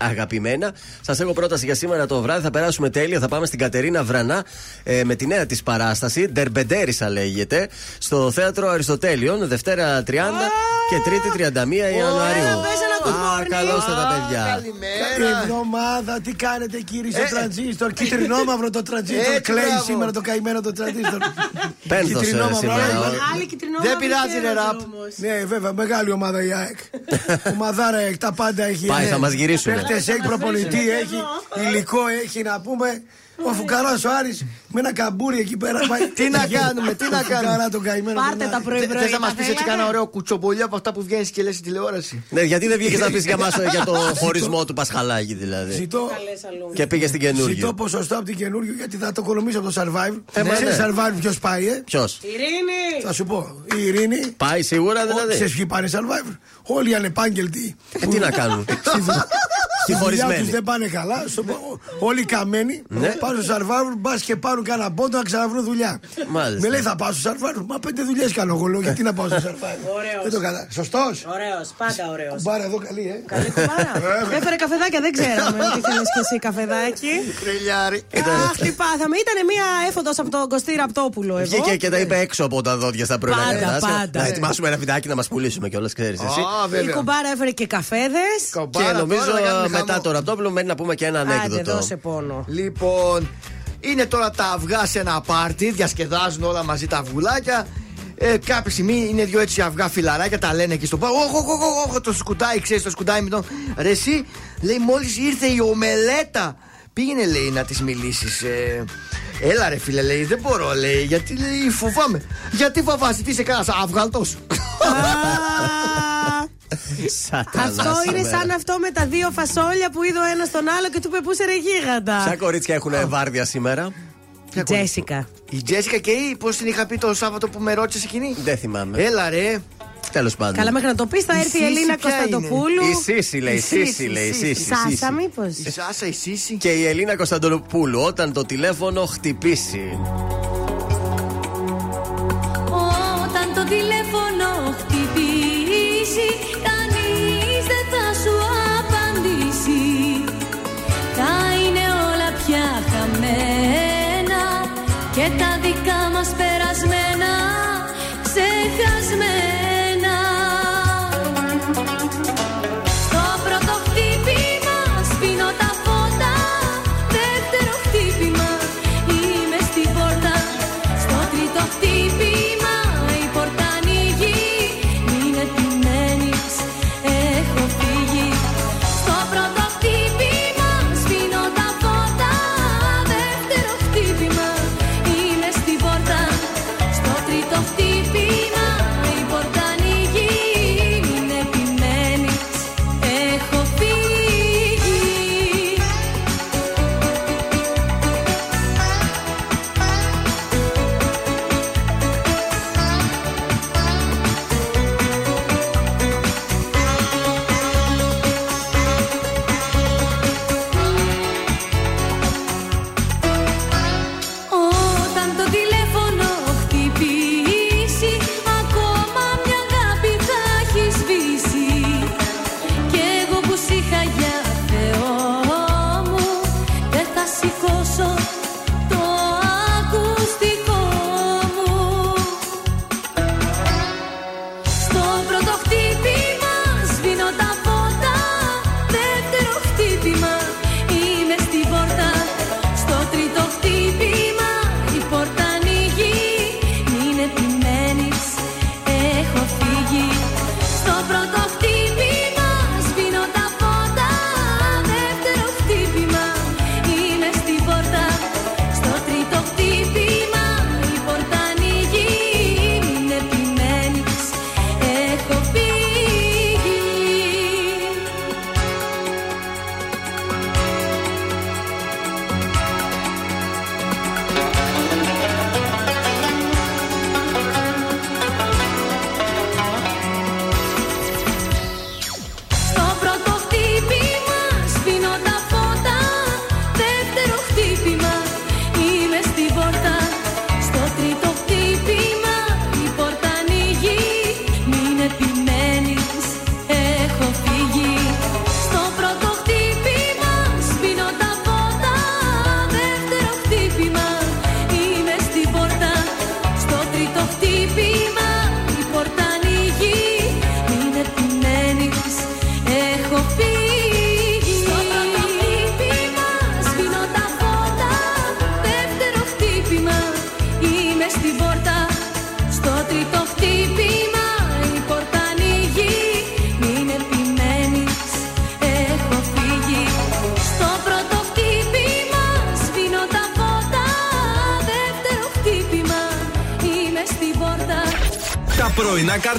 αγαπημένα. Σας έχω πρόταση για σήμερα το βράδυ. Θα περάσουμε τέλεια. Θα πάμε στην Κατερίνα Βρανά ε, με τη νέα της παράσταση. Ντερμπεντέρισα λέγεται. Στο θέατρο Αριστοτέλειων, Δευτέρα 30 και Τρίτη 31 Ιανουαρίου. Α, καλώς τα τα παιδιά. Καλή εβδομάδα, τι κάνετε κύριοι στο Ε, τρανζίστορ; Κυτρινόμαυρο το τρανζίστορ. Έτσι, Κλαίει μπράβο. σήμερα το καημένο το τρανζίστορ. Πένθος ε, Κυτρινόμαυρο, σήμερα. άλλη- Άλλη κυτρινόμαυρη Δεν πειράζει, ρε, χαίρεται ραπ. Όμως. Ναι, βέβαια, μεγάλη ομάδα η ΑΕΚ. Ομαδάρα ΑΕΚ, τα πάντα έχει. Πάει, ε, θα μας γυρίσουνε. Παίχτες έχει, προπονητή έχει, υλικό έχει να πούμε. Ο Φουκαρά ο Άρης με ένα καμπούρι εκεί πέρα. πάει. Τι να κάνουμε, τι να Ο Φουκαρά κάνουμε. τον καημένο. Πάρτε τον τα Άρη. πρωί πρωί. Θες να μας πεις έτσι θέλετε; κάνα ωραίο κουτσομπολιό από αυτά που βγαίνεις και λες στην τηλεόραση; Ναι, γιατί δεν βγήκες να πεις για, μας, ε, για το χωρισμό του Πασχαλάκη δηλαδή. Ζητώ, Καλές αλλού. Και πήγες στην ζητώ καινούργια. ποσοστό από την καινούργια γιατί θα το κολομήσω από το survive. Ε, μα Ξέρεις ναι. survive ποιος πάει, ε; Ποιος; Ειρήνη! Θα σου πω. Η Ειρήνη. Πάει σίγουρα Ξέρεις δηλαδή. ποιοι πάνε survivor. Όλοι οι ανεπάγγελτοι. Ε, τι να κάνουν; Στη δουλειά τους Συγχωρισμένοι. δεν πάνε καλά. Στο- Όλοι οι καμένοι Ναι. πάνε στο survivor, μπας και πάρουν κανένα πόντο να ξαναβρούν δουλειά. Μάλιστα. Με λέει θα πάω στο survivor. Μα πέντε δουλειές κάνω εγώ. Λέω γιατί να πάω στο survivor. Ωραίος. Δεν το κατά. Σωστός. Ωραίος, πάντα ωραίος. Μπάρα εδώ καλή, ε. Καλή κουμπάρα. Έφερε καφεδάκια, δεν ξέραμε ότι θέλει και εσύ καφεδάκι. Τρελιάρι. Αχ, τι πάθαμε. Ήταν μια έφοδο από τον Κωστή Ραπτόπουλο εδώ. Βγήκε και τα είπε έξω από τα δόντια στα πρωινά Πάντα, κρεβάσια. πάντα. Να ετοιμάσουμε ένα βιντεάκι να μας πουλήσουμε κιόλας, ξέρεις εσύ. Α, Η βέβαια. κουμπάρα έφερε και καφέδες. Και Κομπάρα νομίζω τώρα, να κάνουμε μετά χαμό. το ραπτόπουλο μένει να πούμε και ένα Άντε, ανέκδοτο. δώσε πόνο. Λοιπόν, είναι τώρα τα αυγά σε ένα πάρτι, διασκεδάζουν όλα μαζί τα αυγουλάκια. Ε, κάποια στιγμή είναι δύο έτσι αυγά φιλαράκια, τα λένε εκεί στο πάρτι. Όχι, όχι, όχι, όχι, το σκουτάει, ξέρεις, το σκουτάει με τον. Ρε, εσύ, λέει, μόλις ήρθε η ομελέτα. Πήγαινε, λέει, να της μιλήσεις. Ε, έλα, ρε, φίλε, λέει, δεν μπορώ, λέει, γιατί λέει, φοβάμαι. Γιατί φοβάσαι, τι είσαι κανένας αυγαλτός. Σατανάς, Αυτό είναι σήμερα. σαν αυτό με τα δύο φασόλια που είδε ο ένα τον άλλο και του είπε πού είσαι ρε γίγαντα; Ποια κορίτσια έχουν βάρδια σήμερα; Τζέσικα. Η Τζέσικα και η, πώς την είχα πει το Σάββατο που με ρώτησες εκείνη; Δεν θυμάμαι. Έλα, ρε. Τέλος πάντων. Καλά, μέχρι να το πεις, θα Η έρθει η Σύση Ελίνα ποια είναι; Κωνσταντοπούλου. Η Σύση λέει, Η Σύση Σύση, λέει, η Σύση. Σύση. Σάσα, Σύση. μήπως. Η Σάσα, η Σύση. Και η Ελίνα Κωνσταντοπούλου όταν το τηλέφωνο χτυπήσει. Όταν το τηλέφωνο χτυπήσει 起。当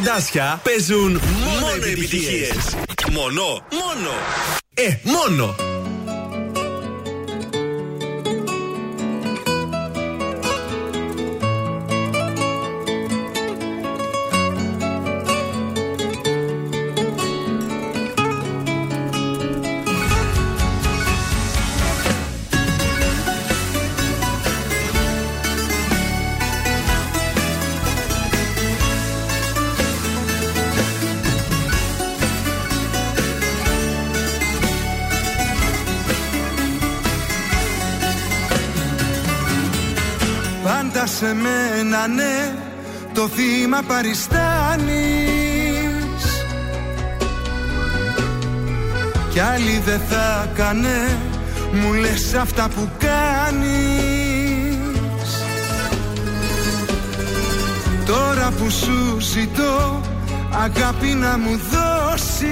πρωινά καρδάσια παίζουν μόνο επιτυχίες. Μόνο, μόνο. Ε, μόνο. Θύμα παριστάνεις. Κι άλλη δεν θα κάνε μου λες αυτά που κάνεις. Τώρα που σου ζητώ αγάπη να μου δώσεις.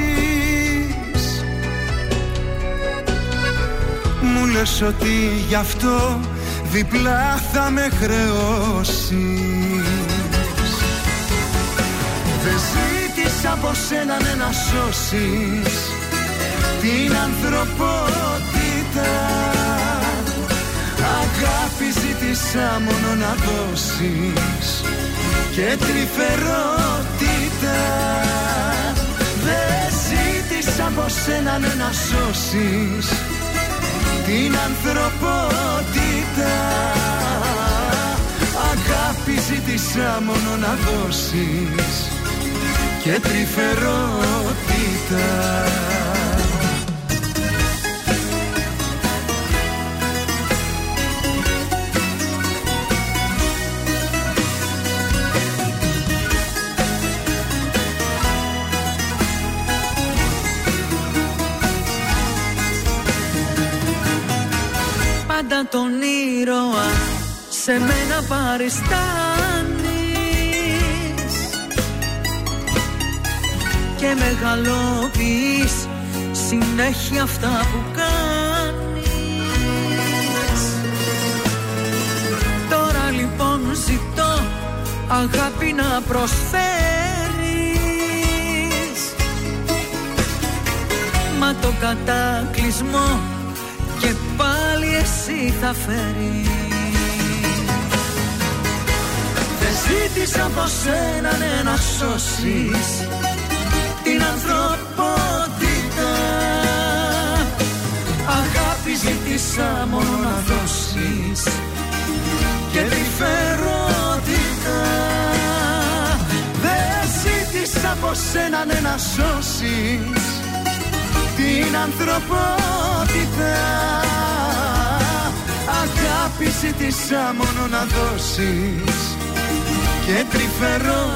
Μου λες ότι γι' αυτό διπλά θα με χρεώσεις από σένα ναι, να σώσεις την ανθρωπότητα. Αγάπη ζήτησα μόνο να δώσεις και τρυφερότητα. Δεν ζήτησα από σένα ναι, να σώσεις την ανθρωπότητα. Αγάπη ζήτησα μόνο να δώσεις και τρυφερότητα. Πάντα τον ήρωα σε μένα παριστάνεις Και μεγαλοποιείς συνέχεια αυτά που κάνεις. Τώρα λοιπόν ζητώ αγάπη να προσφέρεις. Μα το κατάκλυσμό και πάλι εσύ θα φέρεις. Δεν ζήτησα από σένα ναι, να σώσεις την ανθρωπότητα. Αγάπη ζήτησα μόνο να δώσεις και τρυφερότητα Δεν ζήτησα από σένα ναι, να σώσεις την ανθρωπότητα. Αγάπη ζήτησα μόνο να δώσεις και τρυφερότητα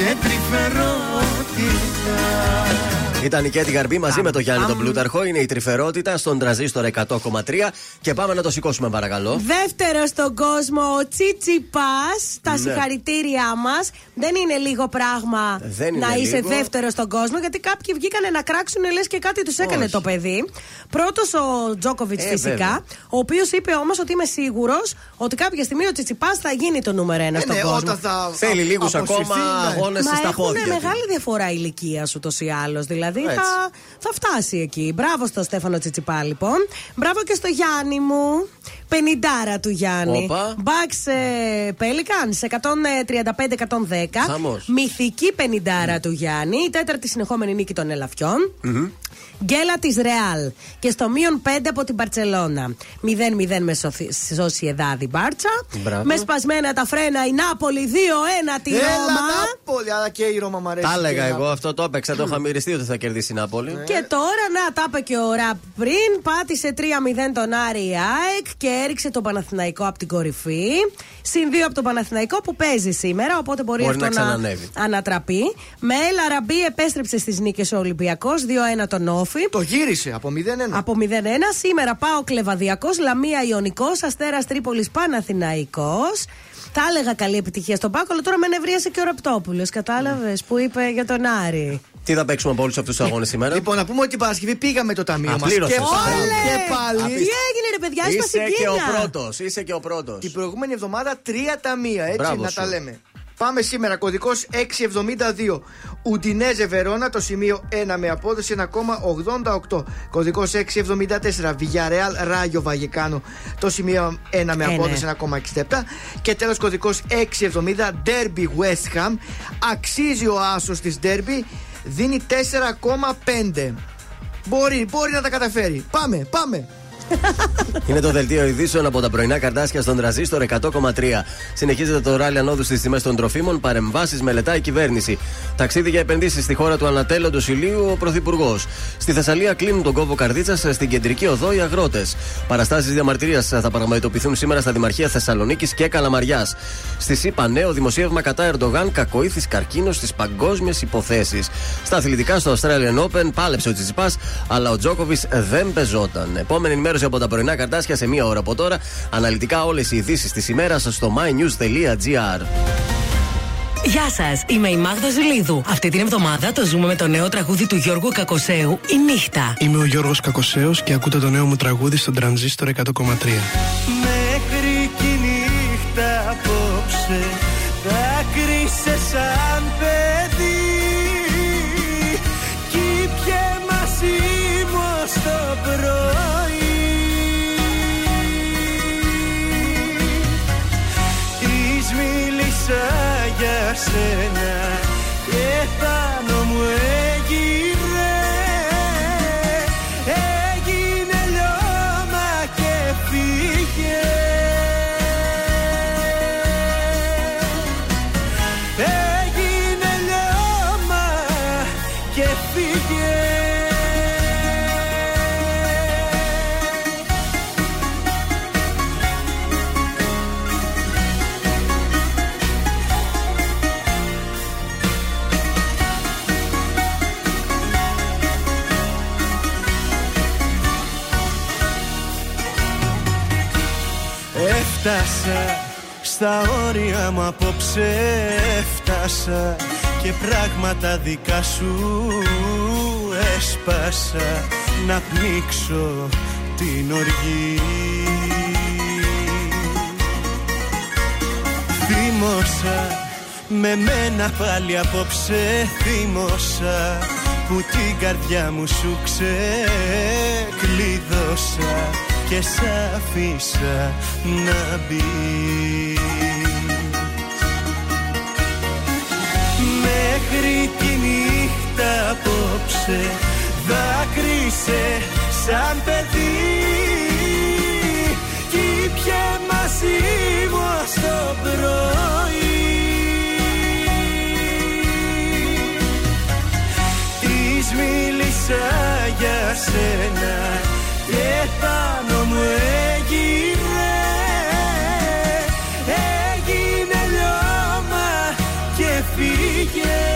και τρυφερότητα Ήταν η Κέτη Γαρμπή μαζί με τον Γιάννη τον Πλούταρχο. Είναι η τρυφερότητα στον τραζίστορ 100,3. Και πάμε να το σηκώσουμε, παρακαλώ. Δεύτερο στον κόσμο, ο Τσίτσιπα. Τα Ναι. συγχαρητήριά μας. Δεν είναι λίγο πράγμα Δεν είναι να είσαι λίγο. δεύτερος στον κόσμο, γιατί κάποιοι βγήκανε να κράξουν λες και κάτι τους έκανε Όχι. το παιδί. Πρώτος ο Τζόκοβιτς Ε, φυσικά, βέβαια. ο οποίος είπε όμως ότι είμαι σίγουρος ότι κάποια στιγμή ο Τσιτσιπά θα γίνει το νούμερο ένα στον ναι, κόσμο. όταν θα Θέλει λίγους αποσυρθεί, ακόμα ναι. αγώνες Μα στα έχουν πόδια. του. μεγάλη διαφορά ηλικία ούτω ή άλλω. Δηλαδή Έτσι. θα, θα φτάσει εκεί. Μπράβο στο Στέφανο Τσιτσιπά, λοιπόν. Μπράβο και στο Γιάννη μου Πενιντάρα του Γιάννη. Όπα. Μπαξ ε, Πέλικαν σε 135-110. Χαμός. Μυθική πενιντάρα του Γιάννη. Η τέταρτη συνεχόμενη νίκη των ελαφιών. Γκέλα της Ρεάλ. Και στο μείον 5 από την Παρσελώνα. 0-0 με Σοσιεδάδη Μπάρτσα. Μπράβο. Με σπασμένα τα φρένα η Νάπολη 2-1 τη Έλα, Ρώμα. Νάπολη, αλλά και η Ρώμα μου αρέσει. Τα έλεγα Και εγώ, αυτό το έπαιξα. Το είχα μυριστεί ότι θα κερδίσει η Νάπολη. Και τώρα, να, τα είπε και ο Ραπ πριν. Πάτησε 3-0 τον Άρη η ΑΕΚ και έριξε τον Παναθηναϊκό από την κορυφή. Συν 2 από τον Παναθηναϊκό που παίζει σήμερα. Οπότε μπορεί, Μπορεί αυτό να ξανανεύει. ανατραπεί. Με Έλα Ραμπή επέστρεψε στις νίκες ο Ολυμπιακός. 2-1 τον Όφη. Το γύρισε από 0-1. Από 0-1. Σήμερα πάω Κλεβαδιακός, Λαμία Ιωνικός, Αστέρας Τρίπολης Παναθηναϊκός. Θα έλεγα καλή επιτυχία στον Πάκο, αλλά τώρα με νευρίασε και ο Ραπτόπουλο. Κατάλαβες που είπε για τον Άρη. Τι θα παίξουμε από όλους αυτούς τους αγώνες σήμερα; Λοιπόν, να πούμε ότι την Παρασκευή πήγαμε το ταμείο Α, μας. πλήρωσες. Και πάλι. Όλες! Και πάλι. Τι έγινε, ρε παιδιά, Είσαι έσπασε και ο γκίνια. πρώτος. Είσαι και ο πρώτος. Την προηγούμενη εβδομάδα τρία ταμεία, έτσι Μπράβο να σου. τα λέμε. Πάμε σήμερα, κωδικός 672. Ουντινέζε Βερόνα, το σημείο 1 με απόδοση 1,88. Κωδικός 674. Βιγιαρεάλ Ράγιο Βαγεκάνο, το σημείο 1 με Ε, ναι. απόδοση 1,67. Και τέλος κωδικός 670. Derby West Ham. Αξίζει ο άσος της Derby. Δίνει 4,5. Μπορεί, μπορεί να τα καταφέρει. Πάμε, πάμε. Είναι το δελτίο ειδήσεων από τα πρωινά καρτάσια στον τραζίστορ 100,3. Συνεχίζεται το ράλι ανόδου στις τιμές των τροφίμων. Παρεμβάσεις μελετάει η κυβέρνηση. Ταξίδι για επενδύσεις στη χώρα του ανατέλλοντος ηλίου ο Πρωθυπουργός. Στη Θεσσαλία κλείνουν τον κόβο καρδίτσας στην κεντρική οδό οι αγρότες. Παραστάσεις διαμαρτυρίας θα πραγματοποιηθούν σήμερα στα Δημαρχία Θεσσαλονίκης και Καλαμαριάς. Στη ΣΥΠΑ νέο δημοσίευμα κατά Ερντογάν κακοήθης καρκίνος στις παγκόσμιες υποθέσεις. Στα αθλητικά στο Australian Open πάλεψε ο Τσιτσιπά, αλλά ο Τζόκοβι δεν πεζόταν. Επόμενη ενημέρωση από τα πρωινά καρτάσια σε μία ώρα από τώρα. Αναλυτικά όλες οι ειδήσεις της ημέρας στο mynews.gr. Γεια σας, είμαι η Μάγδα Ζουλίδου. Αυτή την εβδομάδα το ζούμε με το νέο τραγούδι του Γιώργου Κακοσέου, Η Νύχτα. Είμαι ο Γιώργος Κακοσέος και ακούτε το νέο μου τραγούδι στον Τρανζίστορ 100,3. Μέχρι κι η νύχτα απόψε Δάκρυσε σαν για σένα Έφτασα στα όρια μου απόψε Έφτασα και πράγματα δικά σου έσπασα. Να πνίξω την οργή. Θύμωσα με μένα πάλι απόψε Θύμωσα που την καρδιά μου σου ξεκλείδωσα και σ' αφήσα να μπει. Μέχρι τη νύχτα απόψε δάκρυσε σαν παιδί κι πιε μαζί μου ως το πρωί Της μίλησα για σένα και πάνω μου έγειρε Έγινε λιώμα και φύγε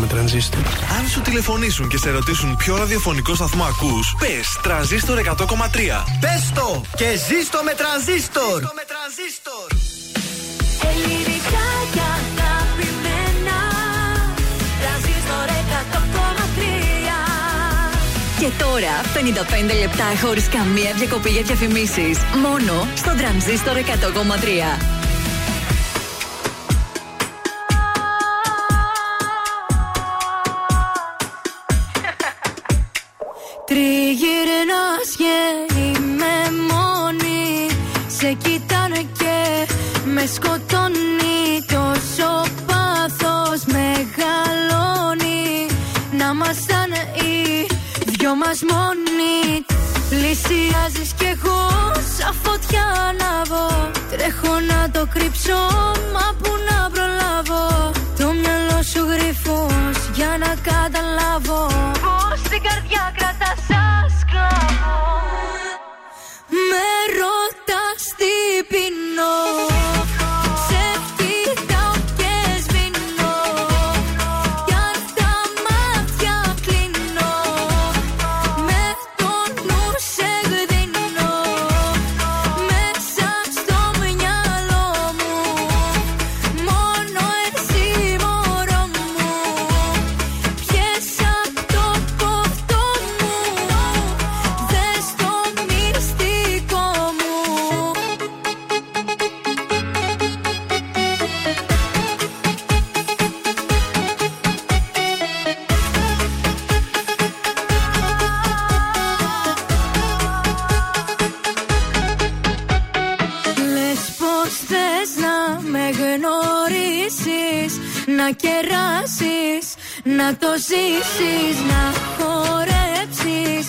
με Τρανζίστορ. Αν σου τηλεφωνήσουν και σε ρωτήσουν ποιο ραδιοφωνικό σταθμό ακούς, πες τραζίστορ 100,3. Πες το και ζήστο με τρανζίστορ. Ελληνικά και αγαπημένα Τρανζίστορ 100,3 Και τώρα 55 λεπτά χωρίς καμία διακοπή για διαφημίσεις. Μόνο στο τρανζίστορ 100,3. Με σκοτώνει Τόσο πάθος μεγαλώνει. Να μαζαν οι δυο μας μόνοι. Πλησιάζεις κι εγώ σαν φωτιά ανάβω Τρέχω να το κρύψω μα που να προλάβω. Το μυαλό σου γρυφός για να καταλάβω ζήσεις Να χορέψεις,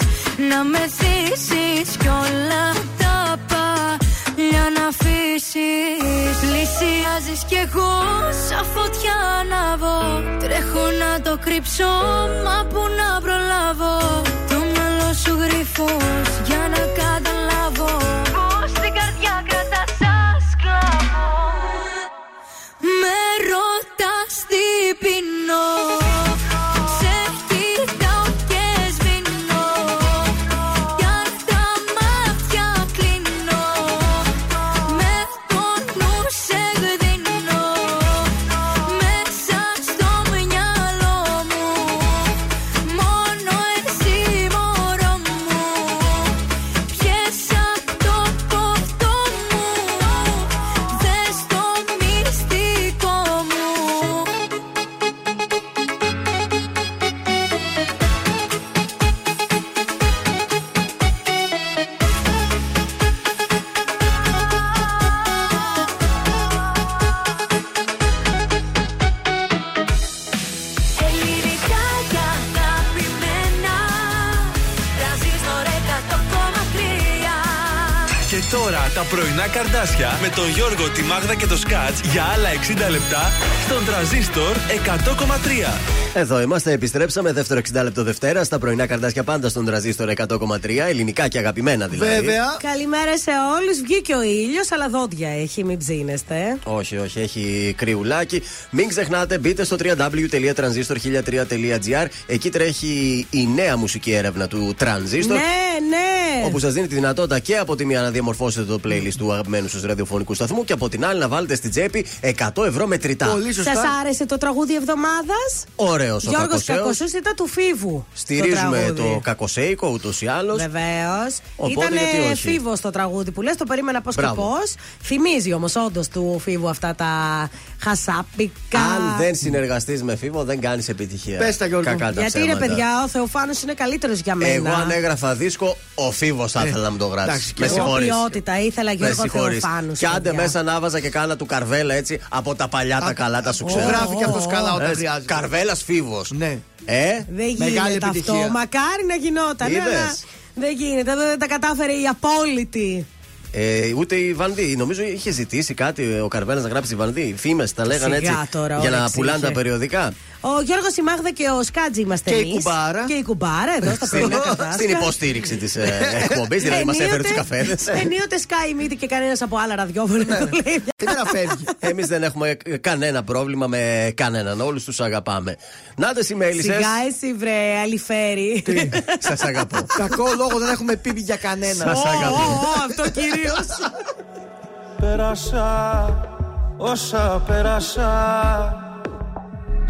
να με θύσεις Κι όλα τα παλιά να αφήσεις. Πλησιάζεις κι εγώ σαν φωτιά ανάβω Τρέχω να το κρύψω, μα που άλλα 60 λεπτά στον τραζίστορ 100,3. Εδώ είμαστε, επιστρέψαμε δεύτερο 60 λεπτό Δευτέρα στα πρωινά καρδάσια πάντα στον τραζίστορ 100,3. Ελληνικά και αγαπημένα δηλαδή. Καλημέρα σε όλους. Βγήκε ο ήλιος, αλλά δόντια έχει, μην ψήνεστε. Όχι, όχι, έχει κρυουλάκι. Μην ξεχνάτε, μπείτε στο www.transistor1003.gr. Εκεί τρέχει η νέα μουσική έρευνα του Transistor. Ναι, ναι. Όπου σας δίνει τη δυνατότητα και από τη μία να διαμορφώσετε το playlist του αγαπημένου σας ραδιοφωνικού σταθμού και από την άλλη να βάλετε στην τσέπη 100 ευρώ μετρητά. Σας άρεσε το τραγούδι εβδομάδας; Ωραίος ο Γιώργος Κακοσέος. Κακοσού ήταν του Φίβου. Στηρίζουμε το κακοσέικο ούτως ή άλλως. Βεβαίως. Οπότε Ήταν γιατί όχι; φίβος το τραγούδι που λες, το περίμενα πώς και Μπράβο. πώς. Θυμίζει όμως όντως του φίβου αυτά τα χασάπικα. Αν δεν συνεργαστείς με φίβο, δεν κάνεις επιτυχία. Πες τα, Γιώργο. Κακά τα Γιατί ρε ψέματα. παιδιά, ο Θεοφάνος είναι καλύτερος για μένα. Εγώ αν έγραφα δίσκο, ο φίβος θα ήθελα να μου το γράψει. εντάξει, Με Εγώ συγχωρείς. ποιότητα ήθελα Με Γιώργο συγχωρείς. Θεοφάνου. Και άντε μέσα να βάζα και κάνα του καρβέλα έτσι από τα παλιά τα καλά τα σου ξέρω. Γράφει και αυτός καλά όταν Έτσι, χρειάζεται. Καρβέλας φίβος. Ναι. Ε, Δεν Μεγάλη γίνεται αυτό. επιτυχία. Μακάρι να γινόταν. Είδες; αλλά Δεν γίνεται. Δεν τα κατάφερε η απόλυτη. Ε, ούτε η Βανδί. Νομίζω είχε ζητήσει κάτι ο Καρβέλα να γράψει η Βανδί. Φήμες τα λέγανε Σιγά έτσι. τώρα, για να όρεξη πουλάνε είχε. τα περιοδικά. Ο Γιώργος η Μάγδα και ο Σκάτζι είμαστε Και η εμείς. κουμπάρα. Και η κουμπάρα εδώ στα πρωινά κατάσταση. Στην υποστήριξη της εκπομπής, δηλαδή μας έφερε τους καφέδες. Ενίοτε σκάει η μύτη και κανένας από άλλα ραδιόφωνα δεν το λέει. Τι να φεύγει. Εμείς δεν έχουμε κανένα πρόβλημα με κανέναν. Όλους τους αγαπάμε. Νάτε οι μέλισσες. Σιγά εσύ βρε αλιφέρι. Σας αγαπώ. Κακό λόγο δεν έχουμε πει για κανένα. Σας αγαπώ. Ω, Αυτό κυρίως. Πέρασα όσα πέρασα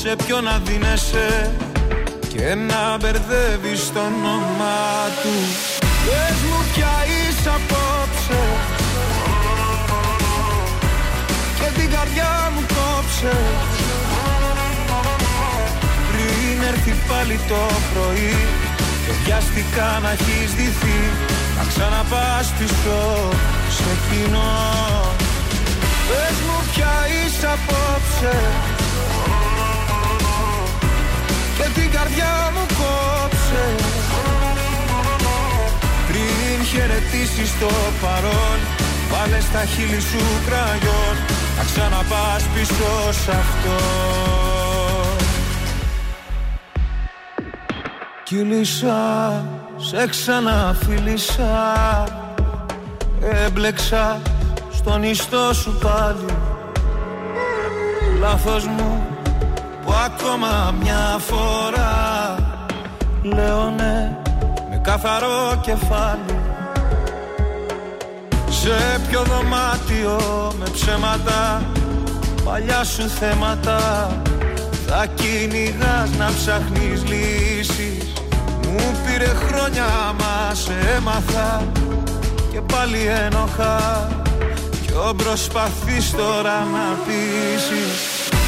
Σε ποιο να δίνεσαι Και να μπερδεύεις το όνομά του. Πες μου πια είσαι απόψε Και την καρδιά μου κόψε. Πριν έρθει πάλι το πρωί Και βιαστικά να έχεις δυθεί Να ξαναπάς πίσω σε κοινό. Πες μου πια είσαι απόψε Και την καρδιά μου κόψε. Πριν χαιρετήσεις το παρόν Βάλε στα χείλη σου κραγιόν. Να ξαναπάς πίσω σ' αυτό. Κύλησα, σε ξαναφίλησα. Έμπλεξα στον ιστό σου πάλι Λάθος μου που ακόμα μια φορά. Λέω ναι με καθαρό κεφάλι. Σε ποιο δωμάτιο με ψέματα. Παλιά σου θέματα. Θα κυνηγάς να ψάχνεις λύσεις. Μου πήρε χρόνια μα σε έμαθα. Και πάλι ένοχα. Ποιο προσπαθείς τώρα να πείσεις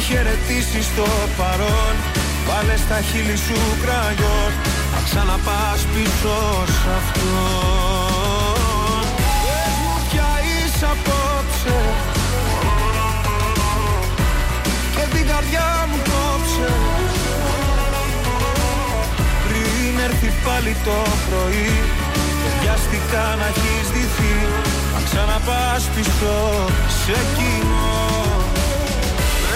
Πριν χαιρετήσεις το παρόν. Βάλε στα χείλη σου κραγιόν. Να ξαναπάς πίσω σ' αυτό Πες μου πια είσαι απόψε. Και την καρδιά μου κόψε. Πριν έρθει πάλι το πρωί Και βιαστικά να έχεις δυθεί Να ξαναπάς πίσω σε κοινό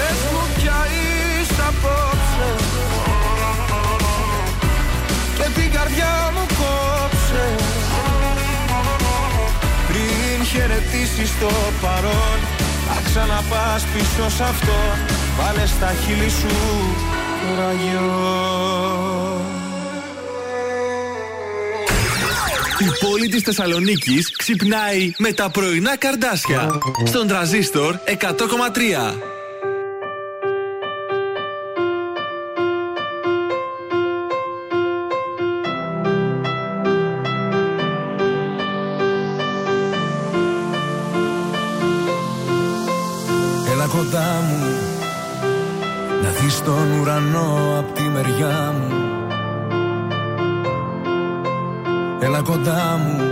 Πες μου πια είσαι απόψε Και την καρδιά μου κόψε Πριν χαιρετήσεις το παρόν Να ξαναπάς πίσω σ' αυτό Βάλε στα χείλη σου ραγιό Η πόλη της Θεσσαλονίκης ξυπνάει με τα πρωινά καρδάσια. Στον τραζίστορ 100,3. Να δεις τον ουρανό απ' τη μεριά μου. Έλα κοντά μου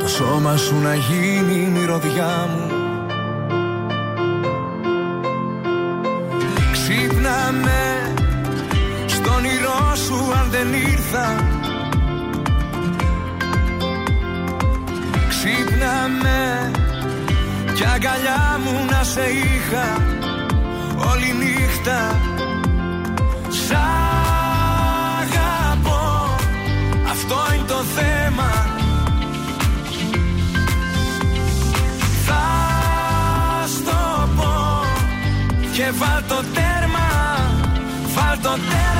Το σώμα σου να γίνει η μυρωδιά μου. Ξύπνα με Στον όνειρό σου αν δεν ήρθα. Ξύπνα με κι αγκαλιά μου να σε είχα. Όλη νύχτα Σ' αγαπώ, αυτό είναι το θέμα. Θα στο πω και βάλ το τέρμα, βάλ το τέρμα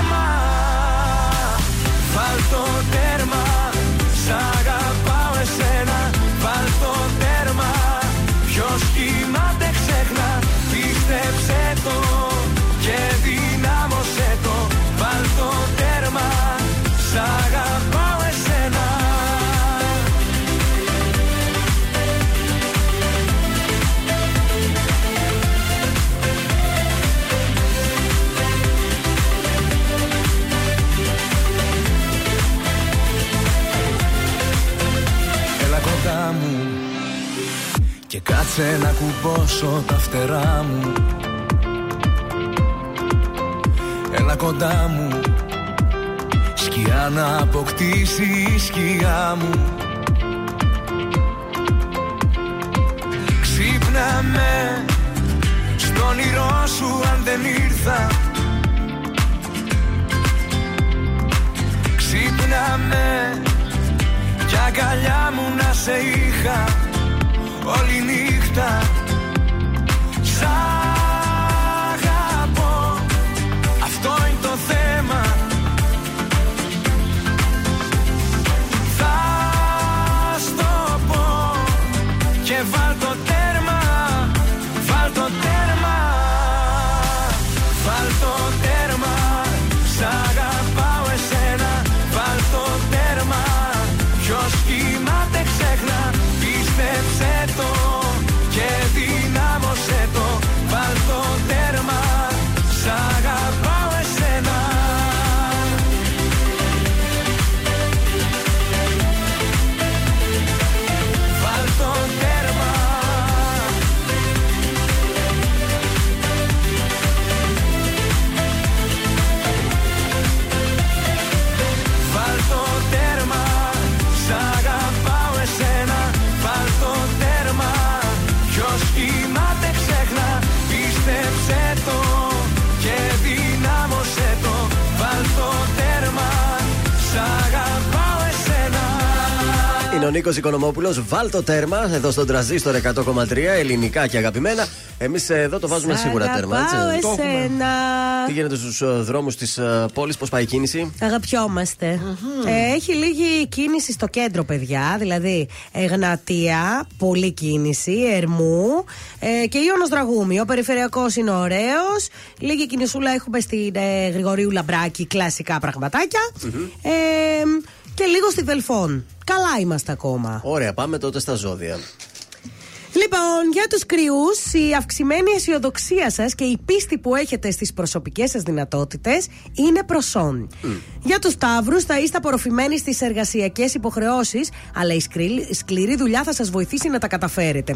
και κάτσε να κουμπώσω τα φτερά μου. Έλα κοντά μου. Σκιά να αποκτήσει η σκιά μου. Ξύπνα με στον όνειρό σου αν δεν ήρθα. Ξύπνα με κι αγκαλιά μου να σε είχα όλη νύχτα ο Νίκος Οικονομόπουλος. Βάλ το τέρμα εδώ στον τραζίστορ 100,3 ελληνικά και αγαπημένα. Εμείς εδώ το βάζουμε Σ' σίγουρα τέρμα. αγαπάω Έτσι. εσένα. Τι γίνεται στους δρόμους της πόλης, πώς πάει η κίνηση; Αγαπιόμαστε. Ε, έχει λίγη κίνηση στο κέντρο, παιδιά. Δηλαδή, Εγνατία, πολλή κίνηση. Ερμού ε, και Ιώνος Δραγούμη. Ο περιφερειακός είναι ωραίος. Λίγη κινησούλα έχουμε στην ε, Γρηγορίου Λαμπράκη, κλασικά πραγματάκια. Ε, και λίγο στη Δελφών. Καλά είμαστε ακόμα. Ωραία, πάμε τότε στα ζώδια. Λοιπόν, για τους κρυούς, η αυξημένη αισιοδοξία σας και η πίστη που έχετε στις προσωπικές σας δυνατότητες είναι προσόν. Για τους Ταύρου, θα είστε απορροφημένοι στις εργασιακές υποχρεώσεις, αλλά η σκληρή, σκληρή δουλειά θα σας βοηθήσει να τα καταφέρετε.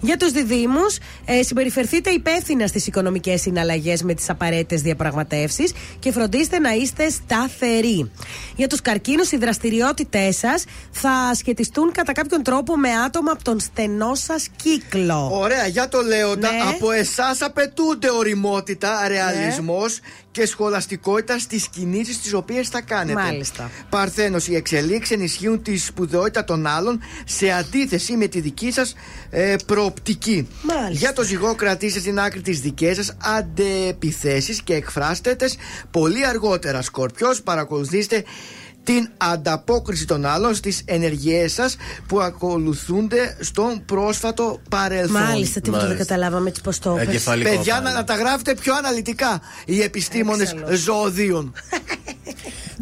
Για τους Διδήμου, ε, συμπεριφερθείτε υπεύθυνα στις οικονομικές συναλλαγές με τις απαραίτητες διαπραγματεύσεις και φροντίστε να είστε σταθεροί. Για τους Καρκίνους, οι δραστηριότητές σας θα σχετιστούν κατά κάποιον τρόπο με άτομα από τον στενό σας κύκλο. Ωραία, για το Λέοντα, Ναι. από εσάς απαιτούνται οριμότητα, ρεαλισμός και σχολαστικότητα στις κινήσεις τις οποίες θα κάνετε. Μάλιστα. Παρθένος, οι εξελίξεις ενισχύουν τη σπουδαιότητα των άλλων σε αντίθεση με τη δική σας ε, προοπτική. Μάλιστα. Για το ζυγό, κρατήστε στην άκρη τις δικές σας αντεπιθέσεις και εκφράστε τες πολύ αργότερα. Σκορπιός, παρακολουθήστε την ανταπόκριση των άλλων στις ενεργειές σας που ακολουθούνται στον πρόσφατο παρελθόν. Μάλιστα, τίποτα δεν Μάλιστα. καταλάβαμε έτσι πώ το είπες. Εγκεφαλικό Παιδιά, φάλα. να, να τα γράφετε πιο αναλυτικά οι επιστήμονες Έξαλλος. ζωοδίων.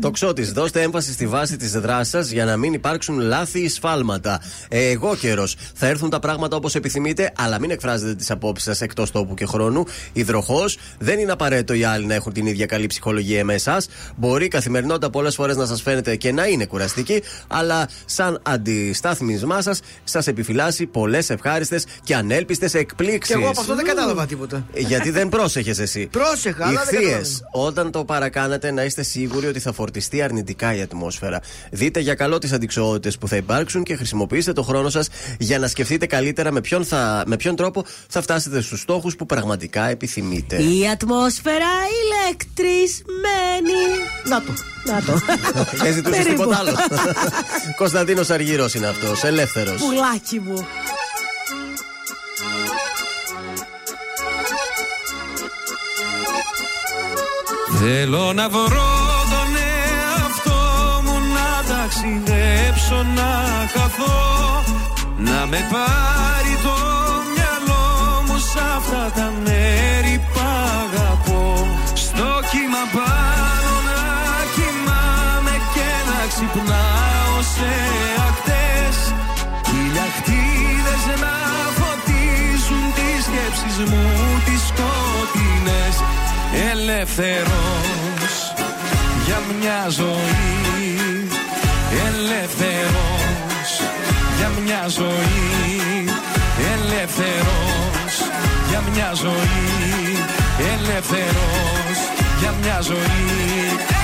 Το ξώτη, δώστε έμφαση στη βάση της δράσης σας για να μην υπάρξουν λάθη ή σφάλματα. Ε, εγώ καιρός. Θα έρθουν τα πράγματα όπως επιθυμείτε, αλλά μην εκφράζετε τις απόψεις σας εκτός τόπου και χρόνου. Υδροχός, δεν είναι απαραίτητο οι άλλοι να έχουν την ίδια καλή ψυχολογία με εσάς. Μπορεί η καθημερινότητα πολλές φορές να σας φαίνεται και να είναι κουραστική, αλλά σαν αντιστάθμισμά σας, σας επιφυλάσσει πολλές ευχάριστες και ανέλπιστες εκπλήξεις. Και εγώ από αυτό δεν κατάλαβα τίποτα. Γιατί δεν πρόσεχες εσύ. Πρόσεχα, αλλά δεν Ηχθείες, κατάλαβα. όταν το παρακάνατε, να είστε σίγουροι ότι θα φορτιστεί αρνητικά η ατμόσφαιρα. Δείτε για καλό τις αντικσοότητες που θα υπάρξουν και χρησιμοποιήστε το χρόνο σας για να σκεφτείτε καλύτερα με ποιον, θα, με ποιον τρόπο θα φτάσετε στους στόχους που πραγματικά επιθυμείτε. Η ατμόσφαιρα ηλεκτρισμένη. Να το. Να το. Δεν ζητούσες Περίπου. τίποτα άλλο. Κωνσταντίνος Αργυρό είναι αυτός, ελεύθερος. Πουλάκι μου. Θέλω να βρω ταξιδέψω να χαθώ Να με πάρει το μυαλό μου σ' αυτά τα μέρη που αγαπώ. Στο κύμα πάνω να κοιμάμαι και να ξυπνάω σε ακτές. Χιλιακτίδες να φωτίζουν τις σκέψεις μου τις σκοτεινές. Ελεύθερος για μια ζωή Ελεύθερος για μια ζωή. Ελεύθερος για μια ζωή. Ελεύθερος για μια ζωή.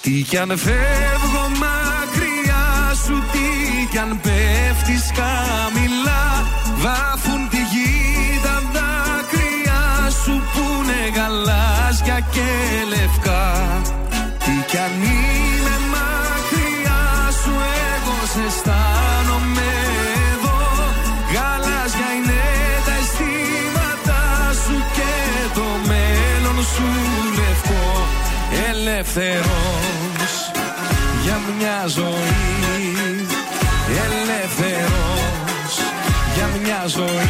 Τι κι αν φεύγω μακριά σου τι αν πέφτεις χαμηλά Βάφουν τη γη τα δάκρυα σου Που είναι γαλάζια και λευκά. Τι κι αν είμαι μακριά σου Εγώ σε αισθάνομαι εδώ. Γαλάζια είναι τα αισθήματα σου Και το μέλλον σου λευκό Ελεύθερος. Για μια ζωή μια ζωή.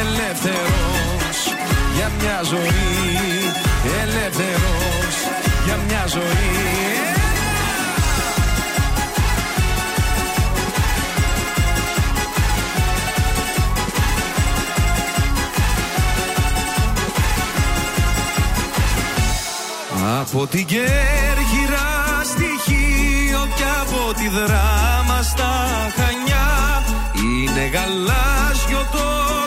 Ελεύθερος για μια ζωή. Ελεύθερος για μια ζωή. Από την Κέρκυρα στοιχείο και από τη δράμα στα Χανιά Είναι γαλάζιο το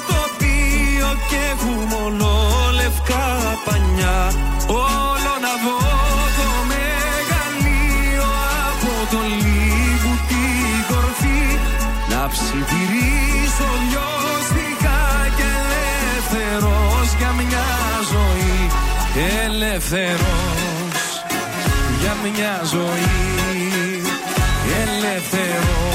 τοπίο και έχουμε ολόλευκα πανιά. Όλο να δω το μεγαλείο από το λίγο την κορφή. Να ψιθυρίσω λιώστικα και ελεύθερος για μια ζωή. Ελεύθερος για μια ζωή. Ελεύθερος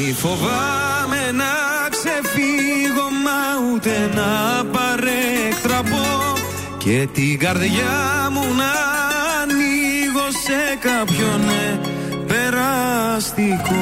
μη φοβάμαι να ξεφύγω μα ούτε να παρέκτραπω και την καρδιά μου να ανοίγω σε κάποιον ε, περαστικό.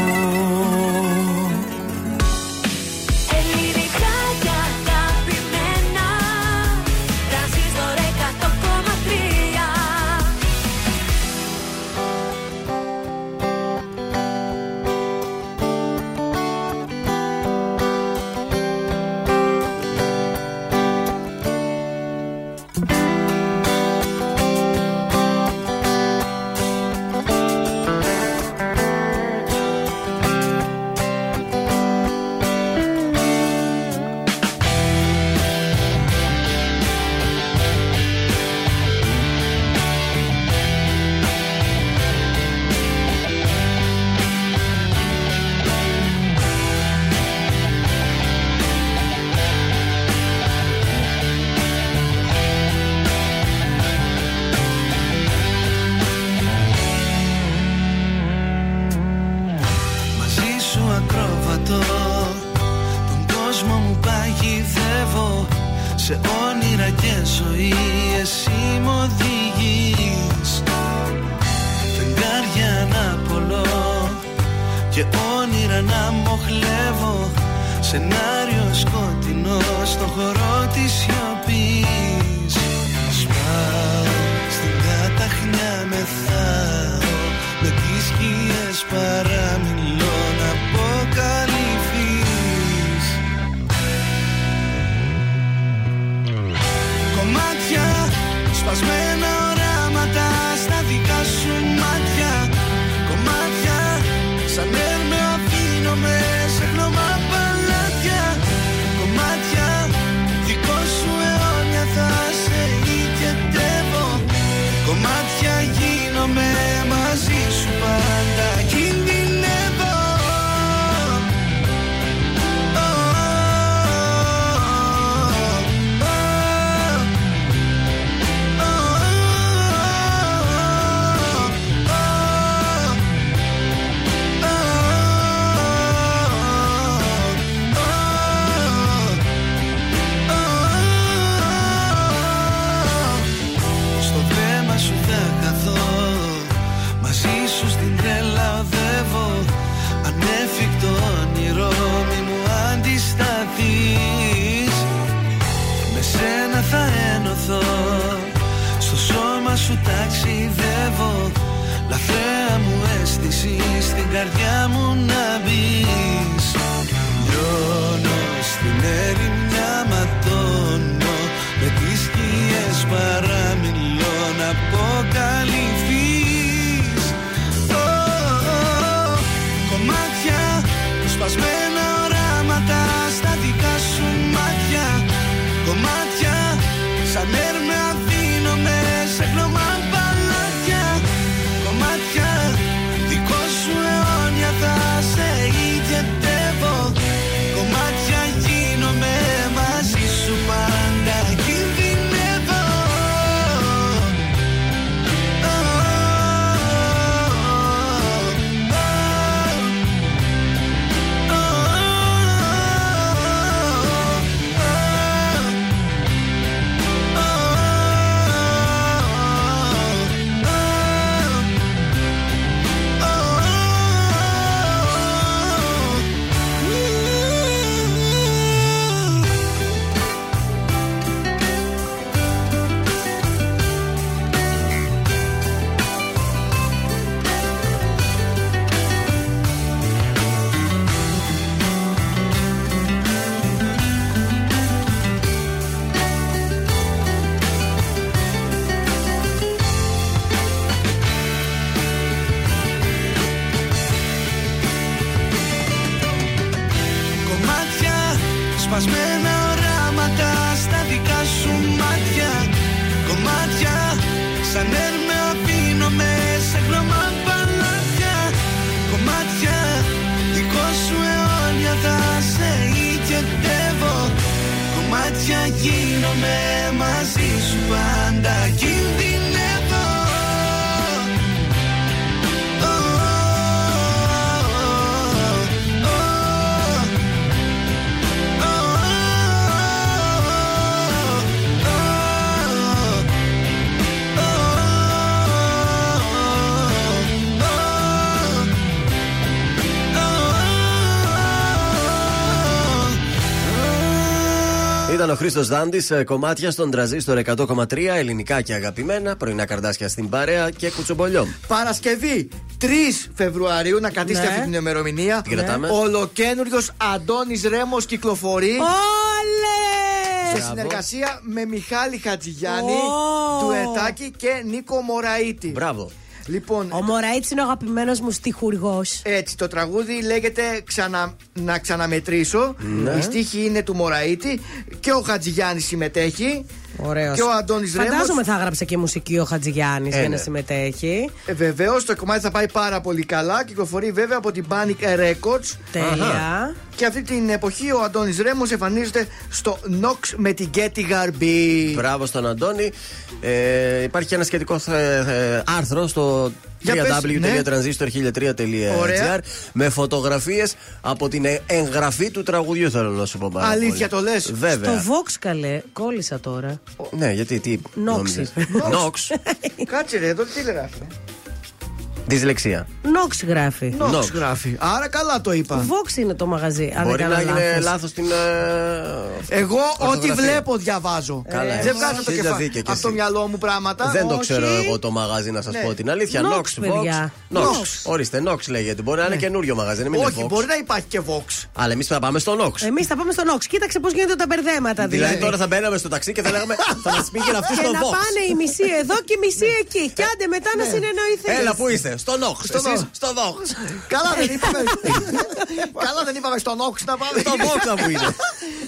Χρήστος Δάντης, κομμάτια στον τραζίστορ 100,3 ελληνικά και αγαπημένα. Πρωινά καρδάσια στην παρέα και κουτσομπολιό. Παρασκευή 3 Φεβρουαρίου, να κρατήσετε Ναι. αυτή την ημερομηνία. Τι κρατάμε; Ολοκένουργιος Αντώνης Ρέμος κυκλοφορεί. Όλε! Σε συνεργασία με Μιχάλη Χατζηγιάννη, Ω. του Ετάκη και Νίκο Μωραήτη. Μπράβο. Λοιπόν, Ο Μωραήτης είναι ο αγαπημένος μου στιχουργός. έτσι, το τραγούδι λέγεται ξανα, Να ξαναμετρήσω. Ναι. Η στίχη είναι του Μωραήτη και ο Χατζηγιάννης συμμετέχει. Ωραίος. Και ο Αντώνης Ρέμος. Φαντάζομαι θα έγραψε και μουσική ο Χατζηγιάννης Ε, για ναι. να συμμετέχει. Ε, Βεβαίως το κομμάτι θα πάει πάρα πολύ καλά. Κυκλοφορεί βέβαια από την Panic Records. Τέλεια. Και αυτή την εποχή ο Αντώνης Ρέμος εμφανίζεται στο Nox με την Getty Garby. Μπράβο στον Αντώνη. Ε, υπάρχει και ένα σχετικό ε, ε, άρθρο στο Για πες, ναι. www.transistor1003.gr Ωραία. με φωτογραφίες από την ε- εγγραφή του τραγουδιού. Θέλω να σου πω πάρα Αλήθεια πολύ. το λες; Βέβαια. Το Vox καλέ, κόλλησα τώρα. Ναι, γιατί τι. Νόξ νόμιζες; είπε. Νόξ. Κάτσε ρε, εδώ τι γράφει. Δυσλεξία. Νόξ γράφει. Nox Nox. γράφει. Άρα καλά το είπα. Vox είναι το μαγαζί. Αν Μπορεί δεν να κάνω είναι λάθος. λάθος την. ε, Εγώ ό,τι Ορθογραφία. βλέπω διαβάζω. Καλά, Δεν εσύ. βγάζω το Χίλια κεφάλι. δίκαια κι Από το εσύ. μυαλό μου πράγματα. Δεν το όχι. ξέρω εγώ το μαγαζί να σας Ναι. πω την αλήθεια. Nox, Nox, παιδιά. Vox. Nox. Nox. Ορίστε, Nox λέγεται. Μπορεί να είναι καινούριο μαγαζί, να μην είναι Όχι, Vox. μπορεί να υπάρχει και Vox. Αλλά εμείς θα πάμε στο Nox. Εμείς θα πάμε στο Nox. Κοίταξε πώς γίνονται τα μπερδέματα. Δηλαδή Δηλαδή, τώρα θα μπαίναμε στο ταξί και θα λέγαμε θα μας πήγαινε αυτή και στο να Vox. πάνε η μισή εδώ και η μισή εκεί. Και άντε μετά να συνεννοηθείς. Έλα, πού είστε, στο Nox. Στο Εσείς; Nox. στο Vox. Καλά δεν είπαμε. Καλά δεν είπαμε στο Nox να πάμε. Στο Vox θα που είναι.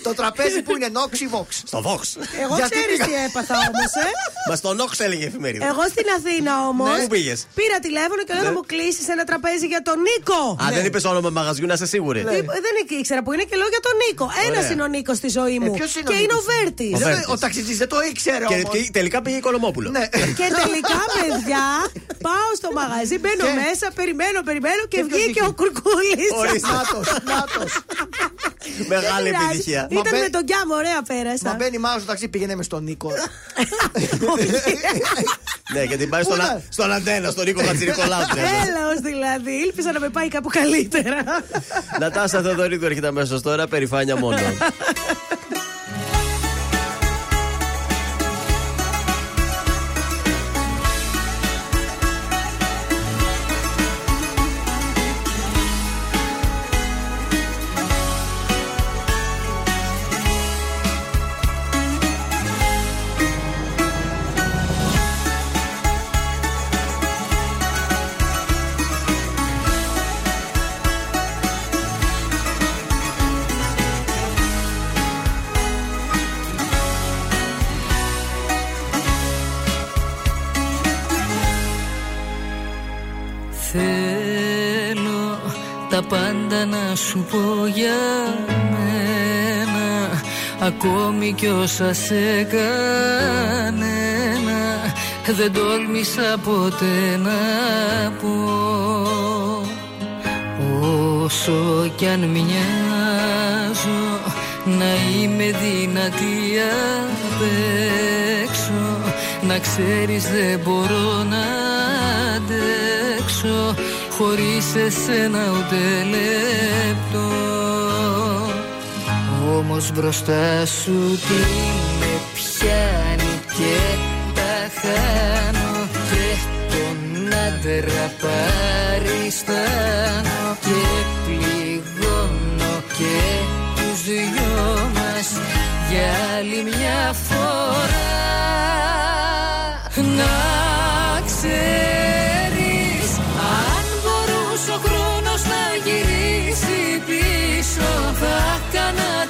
Το τραπέζι που είναι Nox ή Vox. Στο Vox. Εγώ Γιατί ξέρεις πήγα- τι έπαθα όμως, ε. Μα στο Nox έλεγε η εφημερίδα. Εγώ στην Αθήνα όμως. Ναι. Πού πήγες; Πήρα τηλέφωνο και λέω να Ναι. μου κλείσεις ένα τραπέζι για τον Νίκο. Α, δεν είπες όνομα μαγαζιού, να είσαι σίγουρη. Τι- Δεν ήξερα που είναι και λέω για τον Νίκο. Ένας Ωραία. είναι ο Νίκος στη ζωή μου. Ε, ποιος είναι ο και είναι ο Νίκος; Βέρτης. Ο Δεν- Βέρτης. Ο ταξιτζής δεν το ήξερε Και όμως. τι- τελικά πήγε η Κολομόπουλο. Ναι. Και τελικά, παιδιά, πάω στο μαγαζί, μπαίνω Και- μέσα, περιμένω, περιμένω και Και ποιος βγήκε βγήκε; ο Κουρκούλης. Ορίστε. Νάτος, νάτος. Μεγάλη επιτυχία. Μα Ήταν μπε- με τον Κιάμ, ωραία Μα πέρασα. μπαίνει μάλλον στο ταξί, πήγαινε μες στον Νίκο. Ναι, και την πάει στον, Πού α- ήταν; στον αντένα, στον Νίκο Χατζηρικολάου. Έλεος δηλαδή. Ήλπιζα να με πάει κάπου καλύτερα. Νατάσα Θεοδωρίδου έρχεται αμέσως τώρα, περηφάνεια μόνο. για μένα Ακόμη κι όσα σε κανένα Δεν τόλμησα ποτέ να πω. Όσο κι αν μοιάζω να είμαι δυνατή απ' έξω Να ξέρεις δεν μπορώ να αντέξω Χωρίς εσένα ούτε λεπτό Όμως μπροστά σου τι με πιάνει και τα χάνω Και τον άντρα παριστάνω Και πληγώνω και τους δυο μας Για άλλη μια φορά. Να ξέρεις Αν μπορούσε ο χρόνος να γυρίσει πίσω Θα έκανα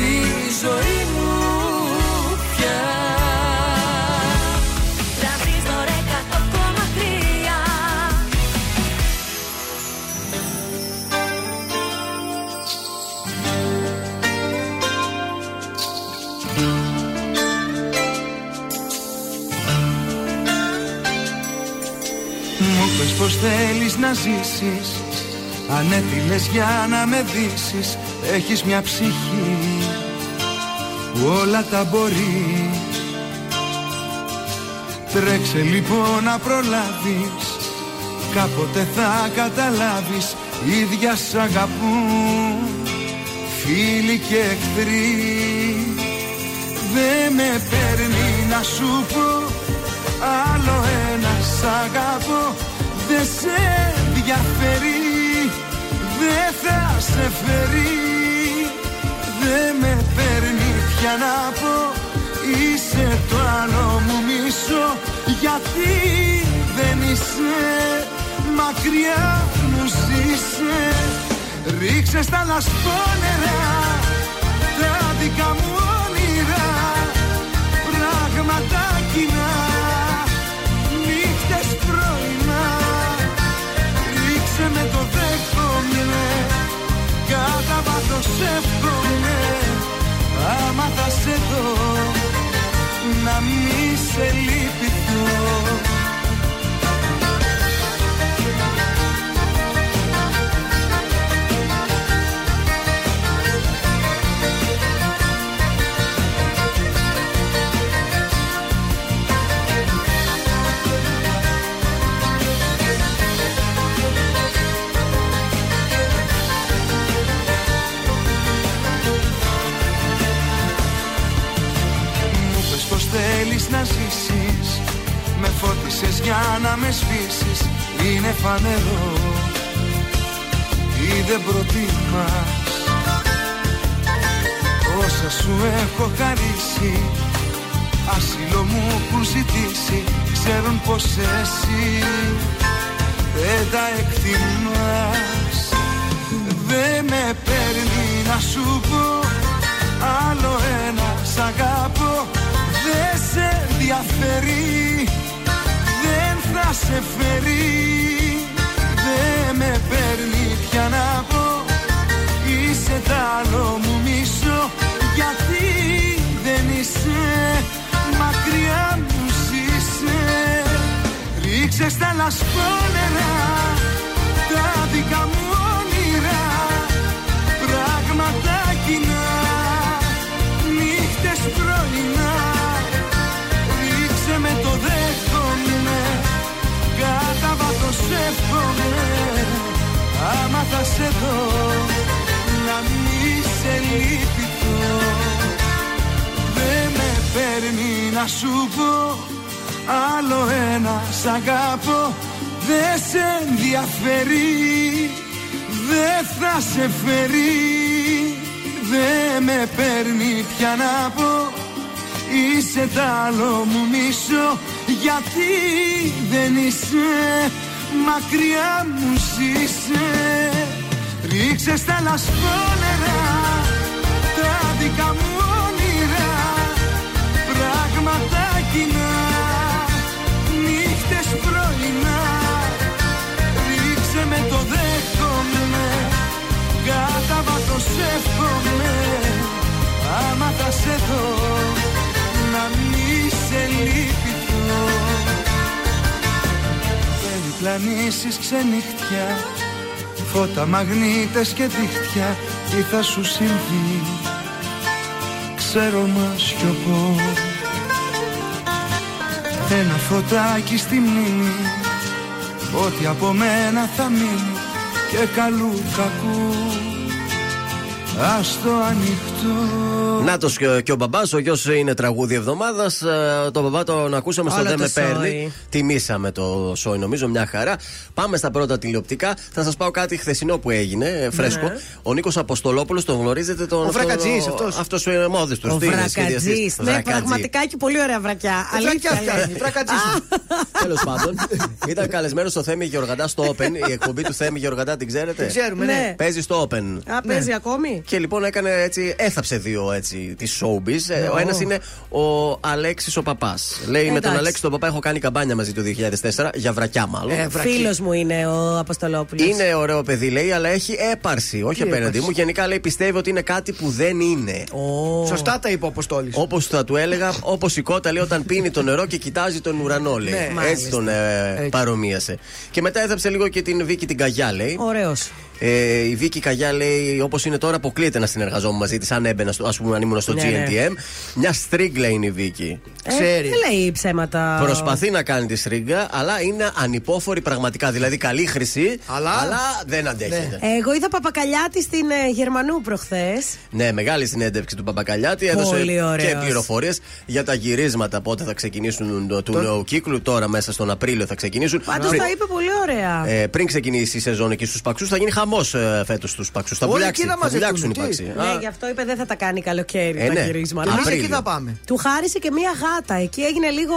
στη ζωή μου πια. Τρανζίστορ 100,3 Μου πες πως θέλεις να ζήσεις. Αν έτειλες για να με δύσεις Έχεις μια ψυχή που όλα τα μπορείς. Τρέξε λοιπόν να προλάβεις Κάποτε θα καταλάβεις Ίδια σ' αγαπούν. Φίλοι και εχθροί Δεν με παίρνει να σου πω Άλλο ένα σ' αγαπώ. Δεν σε ενδιαφέρει Δεν θα σε φέρει Δεν με παίρνει πια να πω Είσαι το άλλο μου μισό Γιατί δεν είσαι Μακριά μου ζήσε. Ρίξε στα λασπόνερα Τα δικά μου μη σε φώτισες για να με σβήσεις Είναι φανερό Ή δεν προτιμάς. Όσα σου έχω χαρίσει Άσυλο μου έχουν ζητήσει. Ξέρουν πως εσύ Δεν τα εκτιμάς. Δεν με παίρνει να σου πω Άλλο ένα σ' αγαπώ. Δεν σε ενδιαφέρει Δεν θα σε φέρει. Δεν με παίρνει πια να πω. Είσαι τ' άλλο μου μισό. Γιατί δεν είσαι; Μακριά μου ζήσε. Ρίξε στα λασπόνερα. Τα δικά μου όνειρα. Πράγματα κοινά. Νύχτες πρωινά Κατά βάθος εύχομαι Άμα θα σε δω Να μη σε λυπηθώ Δεν με παίρνει να σου πω Άλλο ένα σ' αγαπώ. Δεν σε ενδιαφέρει Δεν θα σε φέρει. Δεν με παίρνει πια να πω Είσαι τ' άλλο μου μισό Γιατί δεν είσαι Μακριά μου ζήσε. Ρίξε στα λασπόνερα ξενύχτια Φώτα, μαγνήτες και δίχτυα Τι θα σου συμβεί; Ξέρω μα σιωπώ Ένα φωτάκι στη μνήμη Ότι από μένα θα μείνει Και καλού κακού Ας το ανοιχτό Νάτο και, και ο μπαμπάς, ο γιος είναι τραγούδι εβδομάδας. Το μπαμπά τον ακούσαμε στο Όλο Δεν το με παίρνει. σόι. Τιμήσαμε το σόι, νομίζω, μια χαρά. Πάμε στα πρώτα τηλεοπτικά. Θα σας πάω κάτι χθεσινό που έγινε, ε, φρέσκο. Ναι. Ο Νίκος Αποστολόπουλος, τον γνωρίζετε τον. Ο Βρακατζής αυτός. Αυτός ο μόδι του. Ο Βρακατζής. Ναι, πραγματικά έχει πολύ ωραία βρακιά. Βρακιά Αλήθεια. φτιάχνει, βρακατζής. Τέλος πάντων, ήταν καλεσμένος στο Θέμη Γεωργαντά στο Open. Η εκπομπή του Θέμη Γεωργαντά την ξέρετε. Την ξέρουμε, ναι. Ναι. Παίζει στο Open. Α, παίζει ακόμη; Και λοιπόν έκανε έτσι, έθαψε δύο έτσι τη showbiz. Ε, Ο ένας είναι ο Αλέξης ο Παπάς. Λέει με τον Εντάξει. Αλέξη τον Παπά έχω κάνει καμπάνια μαζί το 2004 για βρακιά μάλλον. Ε, βρακί. Φίλος μου είναι ο Αποστολόπουλος. είναι ωραίο παιδί, λέει, αλλά έχει έπαρση. Όχι Τι απέναντι έπαρση; μου. Γενικά λέει πιστεύει ότι είναι κάτι που δεν είναι. Σωστά τα είπε ο Αποστόλης Όπως θα του έλεγα, όπως η κότα λέει όταν πίνει το νερό και κοιτάζει τον ουρανό, λέει. Ναι, Έτσι μάλιστα. τον ε, Έτσι. παρομοίασε. Και μετά έθαψε λίγο και την Βίκη την Καγιά, λέει. Ωραίος. Ε, η Βίκη Καγιά λέει, όπως είναι τώρα, αποκλείεται να συνεργαζόμουν μαζί της. Αν έμπαινα, στο, ας πούμε, αν ήμουν στο Ναι, ναι. GNTM. Μια στρίγκλα είναι η Βίκη. Ξέρει. Ε, δεν λέει ψέματα. Προσπαθεί να κάνει τη στρίγκλα, αλλά είναι ανυπόφορη πραγματικά. Δηλαδή, καλή χρυσή, Αλλά- δεν αντέχεται. Ναι. Εγώ είδα παπακαλιάτη στην ε, Γερμανού προχθές. μεγάλη συνέντευξη του Παπακαλιάτη. Έδωσε Πολύ ωραίος. και πληροφορίες για τα γυρίσματα πότε θα ξεκινήσουν το- του νέου κύκλου. Τώρα, μέσα στον Απρίλιο θα ξεκινήσουν. Πάντως Πριν- τα είπε πολύ ωραία. Ε, πριν ξεκινήσει η σεζόν εκεί στους Παξούς, θα γίνει χαμό ε, φέτος στου Παξού. Θα Όλοι βουλιάξει, εκεί να θα βουλιάξουν οι μαζευτούν, τι; Παξοί. Ναι, γι' αυτό είπε δεν θα τα κάνει καλοκαίρι Ε, τα ναι. γυρίσματα. Εμείς Απρίλιο. εκεί θα πάμε Του χάρισε και μία γάτα. Εκεί έγινε λίγο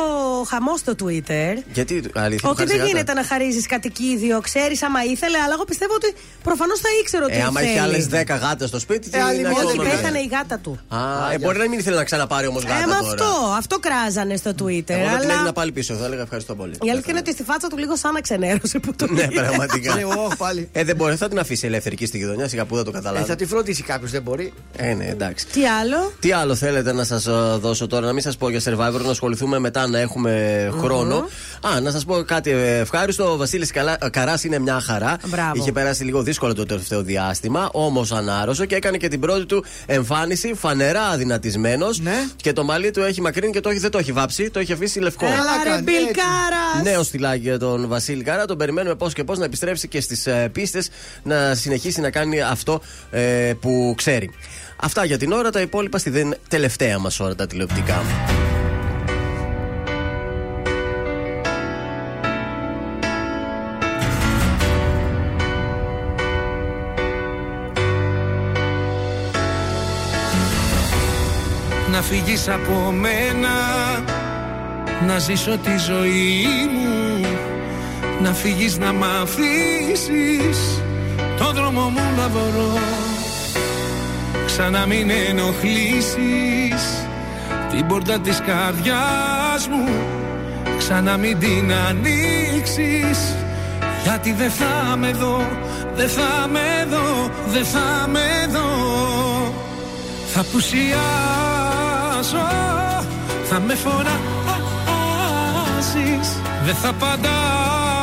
χαμός στο Twitter. Γιατί αλήθεια. Ότι του δεν χάρισε γίνεται γάτα; να χαρίζεις κατοικίδιο, ξέρεις άμα ήθελε, αλλά εγώ πιστεύω ότι προφανώς θα ήξερε ότι Ε, άμα θέλει. είχε άλλες 10 γάτες στο σπίτι, τι άλλη να μία κάνει Όχι, μόνο πέθανε γάτα. η γάτα του. Α, ε, μπορεί να μην ήθελε να ξαναπάρει όμως γάτα. Ε, με τώρα. αυτό, αυτό κράζανε στο Twitter. Εγώ θα την αλλά έδινα πάλι πίσω, θα έλεγα ευχαριστώ πολύ. η αλήθεια είναι ότι στη φάτσα του λίγο σαν να ξενέρωσε που το Ναι, είδε. πραγματικά. Λέει, «Ωχ, πάλι». Ε, δεν μπορεί, θα την αφήσει ελεύθερη εκεί στη γειτονιά, σιγά που δεν το Ε, καταλάβει. θα τη φροντίσει κάποιος, δεν μπορεί. Ε, ναι, εντάξει. Τι άλλο; Τι άλλο θέλετε να σας δώσω τώρα, να μην σας πω για survivor, να ασχοληθούμε μετά να έχουμε χρόνο. Α, να σας πω κάτι ευχάριστο. Ο Βασίλης Καράς είναι μια χαρά. Μπράβο. Είχε περάσει λίγο δύσκολο το τελευταίο διάστημα, όμως ανάρρωσε και έκανε και την πρώτη του εμφάνιση φανερά αδυνατισμένος. Ναι. Και το μαλλί του έχει μακρύνει και το έχει, δεν το έχει βάψει, το έχει αφήσει λευκό. Έλα ρε κάνει, Μπιλ έτσι. Κάρας. Νέο στυλάκι για τον Βασίλη Καρά. Τον περιμένουμε πώς και πώς να επιστρέψει και στις ε, πίστες να συνεχίσει να κάνει αυτό ε, που ξέρει. Αυτά για την ώρα, τα υπόλοιπα στη τελευταία μας ώρα τα τηλεοπτικά. Να φύγεις από μένα Να ζήσω τη ζωή μου Να φύγεις να μ' αφήσεις το δρόμο μου να βρω. Ξανά μην ενοχλήσεις Την πόρτα της καρδιάς μου. Ξανά μην την ανοίξεις Γιατί δεν θα με δω Δεν θα με δω Δεν θα με δω. Θα πουσιάζω Θα με φοράζεις Δεν θα απαντάω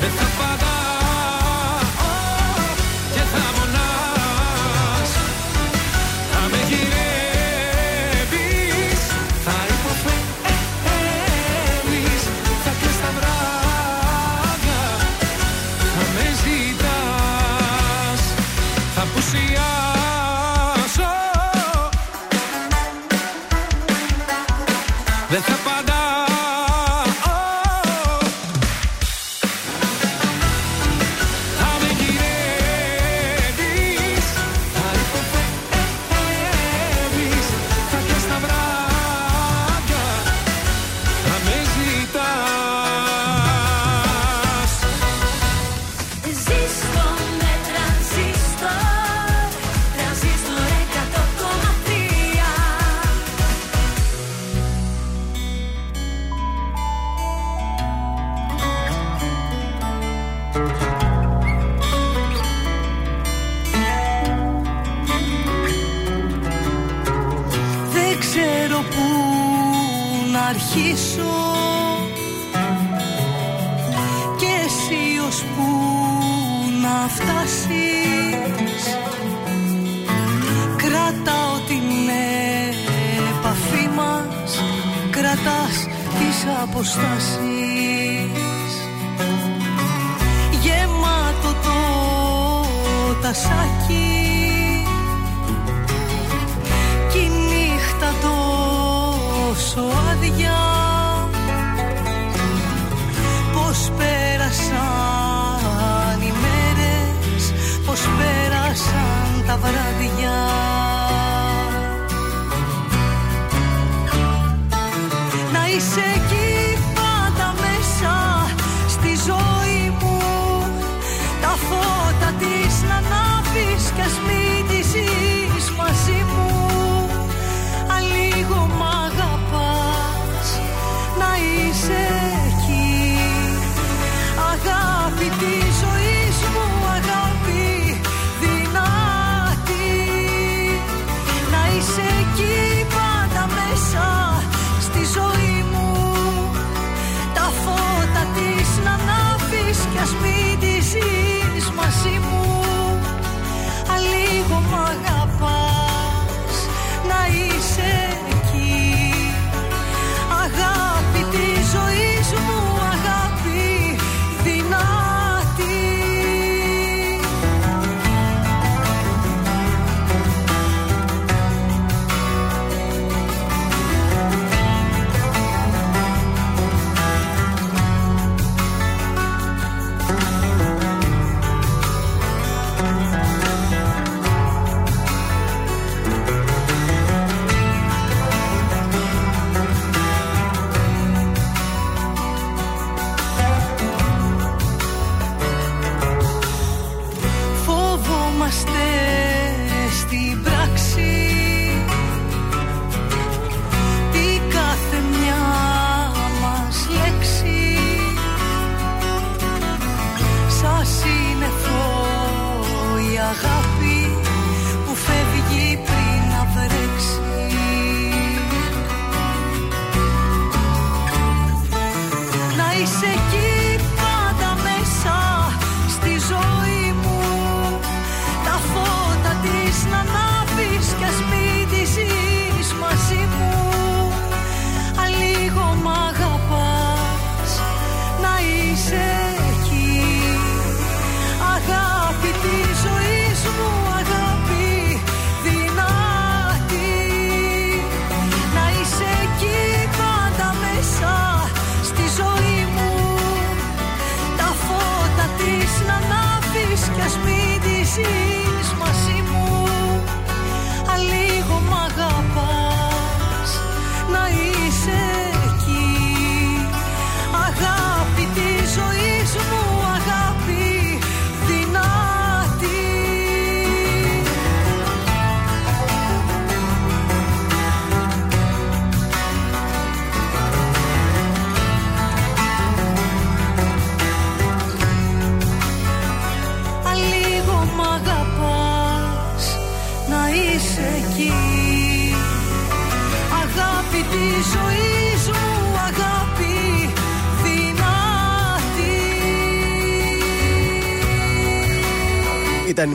φωνάζεις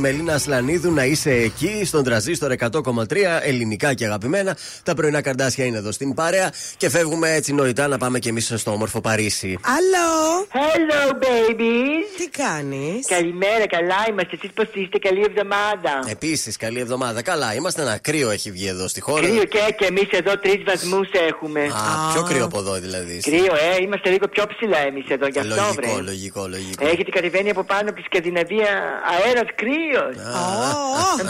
Μελίνα Ασλανίδου να είσαι εκεί στον τραζίστορ 100,3 ελληνικά και αγαπημένα. Τα πρωινά καρδάσια είναι εδώ στην παρέα και φεύγουμε έτσι νοητά να πάμε και εμείς στο όμορφο Παρίσι. Αλλό. Hello, babies. Τι κάνεις; Καλημέρα, καλά είμαστε. Εσείς πώς είστε, καλή εβδομάδα. Επίσης, καλή εβδομάδα. Καλά, είμαστε ένα κρύο έχει βγει εδώ στη χώρα. Κρύο και, και εμείς εδώ τρεις βαθμούς έχουμε. Α, πιο κρύο από εδώ δηλαδή. Κρύο, ε, είμαστε λίγο πιο ψηλά εμείς εδώ, γι' αυτό βρε. Λογικό, λογικό, λογικό. Έχετε κατεβαίνει από πάνω από τη Σκανδιναβία αέρας κρύο.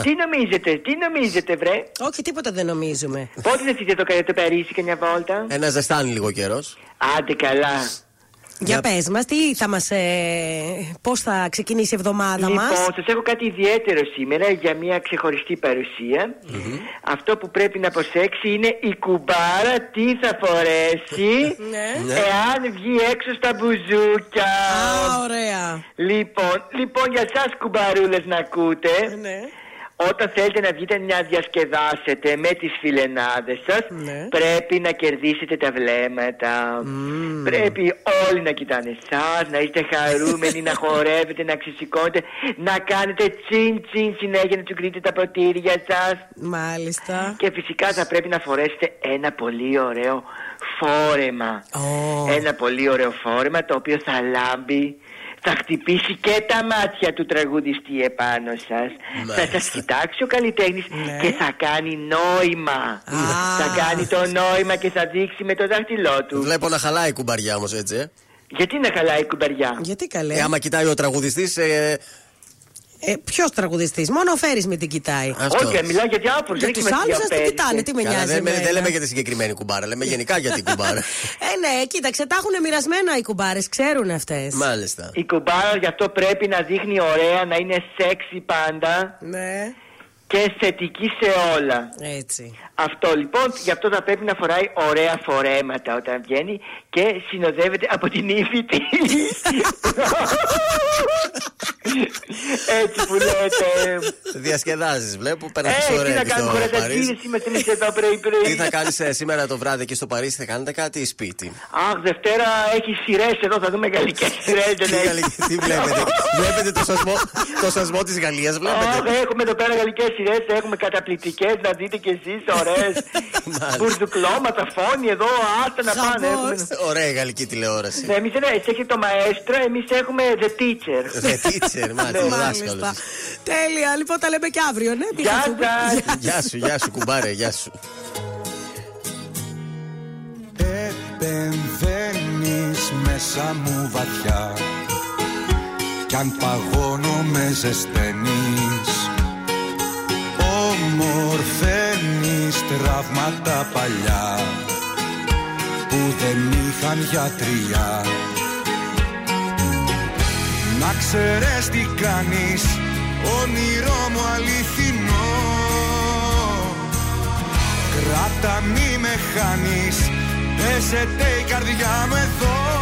Τι νομίζετε, τι νομίζετε, βρε; Όχι, τίποτα δεν νομίζουμε. Πότε δεν θείτε το, το Παρίσι και μια βόλτα; Ένα ζεστάνει λίγο καιρός. Άντε καλά. Για πες μας, τι θα μας... Ε, πώς θα ξεκινήσει η εβδομάδα λοιπόν, μας; σας έχω κάτι ιδιαίτερο σήμερα για μια ξεχωριστή παρουσία. Αυτό που πρέπει να προσέξει είναι η κουμπάρα τι θα φορέσει Ναι. εάν βγει έξω στα μπουζούκια. Α, ωραία. Λοιπόν, λοιπόν για σας κουμπαρούλες να ακούτε. Ναι. Όταν θέλετε να βγείτε να διασκεδάσετε με τις φιλενάδες σας Ναι. Πρέπει να κερδίσετε τα βλέμματα. Πρέπει όλοι να κοιτάνε εσάς Να είστε χαρούμενοι, να χορεύετε, να ξεσηκώνετε Να κάνετε τσιν τσιν συνέχεια να τσουκρείτε τα ποτήρια σας. Μάλιστα. Και φυσικά θα πρέπει να φορέσετε ένα πολύ ωραίο φόρεμα. Ένα πολύ ωραίο φόρεμα το οποίο θα λάμπει θα χτυπήσει και τα μάτια του τραγουδιστή επάνω σας Θα σας κοιτάξει ο καλλιτέχνης και θα κάνει νόημα Θα κάνει το νόημα και θα δείξει με το δάχτυλό του Βλέπω να χαλάει η κουμπαριά όμως έτσι. Ε. Γιατί να χαλάει η κουμπαριά; Γιατί καλέ. Ε, άμα κοιτάει ο τραγουδιστής. Ε, Ε, Ποιος τραγουδιστής, μόνο ο Φέρι με την κοιτάει. Αυτό. Όχι, μιλάω για διάφορους Για δεν τους έχει σημασία άλλους σα ο τι Πέρης. κοιτάνε, τι με Καλά, νοιάζει. δεν, εμένα. δεν λέμε για τη συγκεκριμένη κουμπάρα, λέμε γενικά για την κουμπάρα. Ε, ναι, κοίταξε, τα έχουν μοιρασμένα οι κουμπάρες, ξέρουν αυτές. Μάλιστα. Η κουμπάρα γι' αυτό πρέπει να δείχνει ωραία, να είναι σεξι πάντα Ναι. Και θετική σε όλα. Έτσι. Αυτό λοιπόν, γι' αυτό θα πρέπει να φοράει ωραία φορέματα όταν βγαίνει και συνοδεύεται από την ύφη της. Έτσι που λέτε. Διασκεδάζεις, βλέπω. Περνάει Ε, τι ωραία να εκεί κάνουμε στο χωρατακίδες, Παρίσι. είμαστε εμείς εδώ πρωί-πρωί. Τι θα κάνεις σήμερα το βράδυ εκεί στο Παρίσι, θα κάνετε κάτι ή σπίτι; Αχ, Δευτέρα έχει σειρές εδώ, θα δούμε γαλλικές σειρές. Τι, γαλλική- τι βλέπετε, βλέπετε το σασμό, το σασμό της Γαλλίας, βλέπετε; Αχ, έχουμε εδώ πέρα γαλλικές σειρέ, έχουμε καταπληκτικές, να δείτε κι εσείς, ωραίες. Μπουρδουκλώματα, φόνοι εδώ, άστα να πάνε. Έχουμε... Ωραία η γαλλική τηλεόραση. Ναι, εμείς δεν εσύ έχετε το μαέστρο, εμείς έχουμε the teacher. The teacher, μάλιστα, ο δάσκαλος. Τέλεια, λοιπόν τα λέμε και αύριο, ναι. μη Γεια χαθούμε. σας. Γεια σου, γεια σου, κουμπάρε, γεια σου. Επεμβαίνεις μέσα μου βαθιά Κι αν παγώνω με ζεσταίνεις Ομορφαίνεις τραύματα παλιά Που δεν είχαν γιατριά. Να ξέρεις τι κάνεις Όνειρό μου αληθινό. Κράτα μη με χάνεις Πέσετε η καρδιά μου εδώ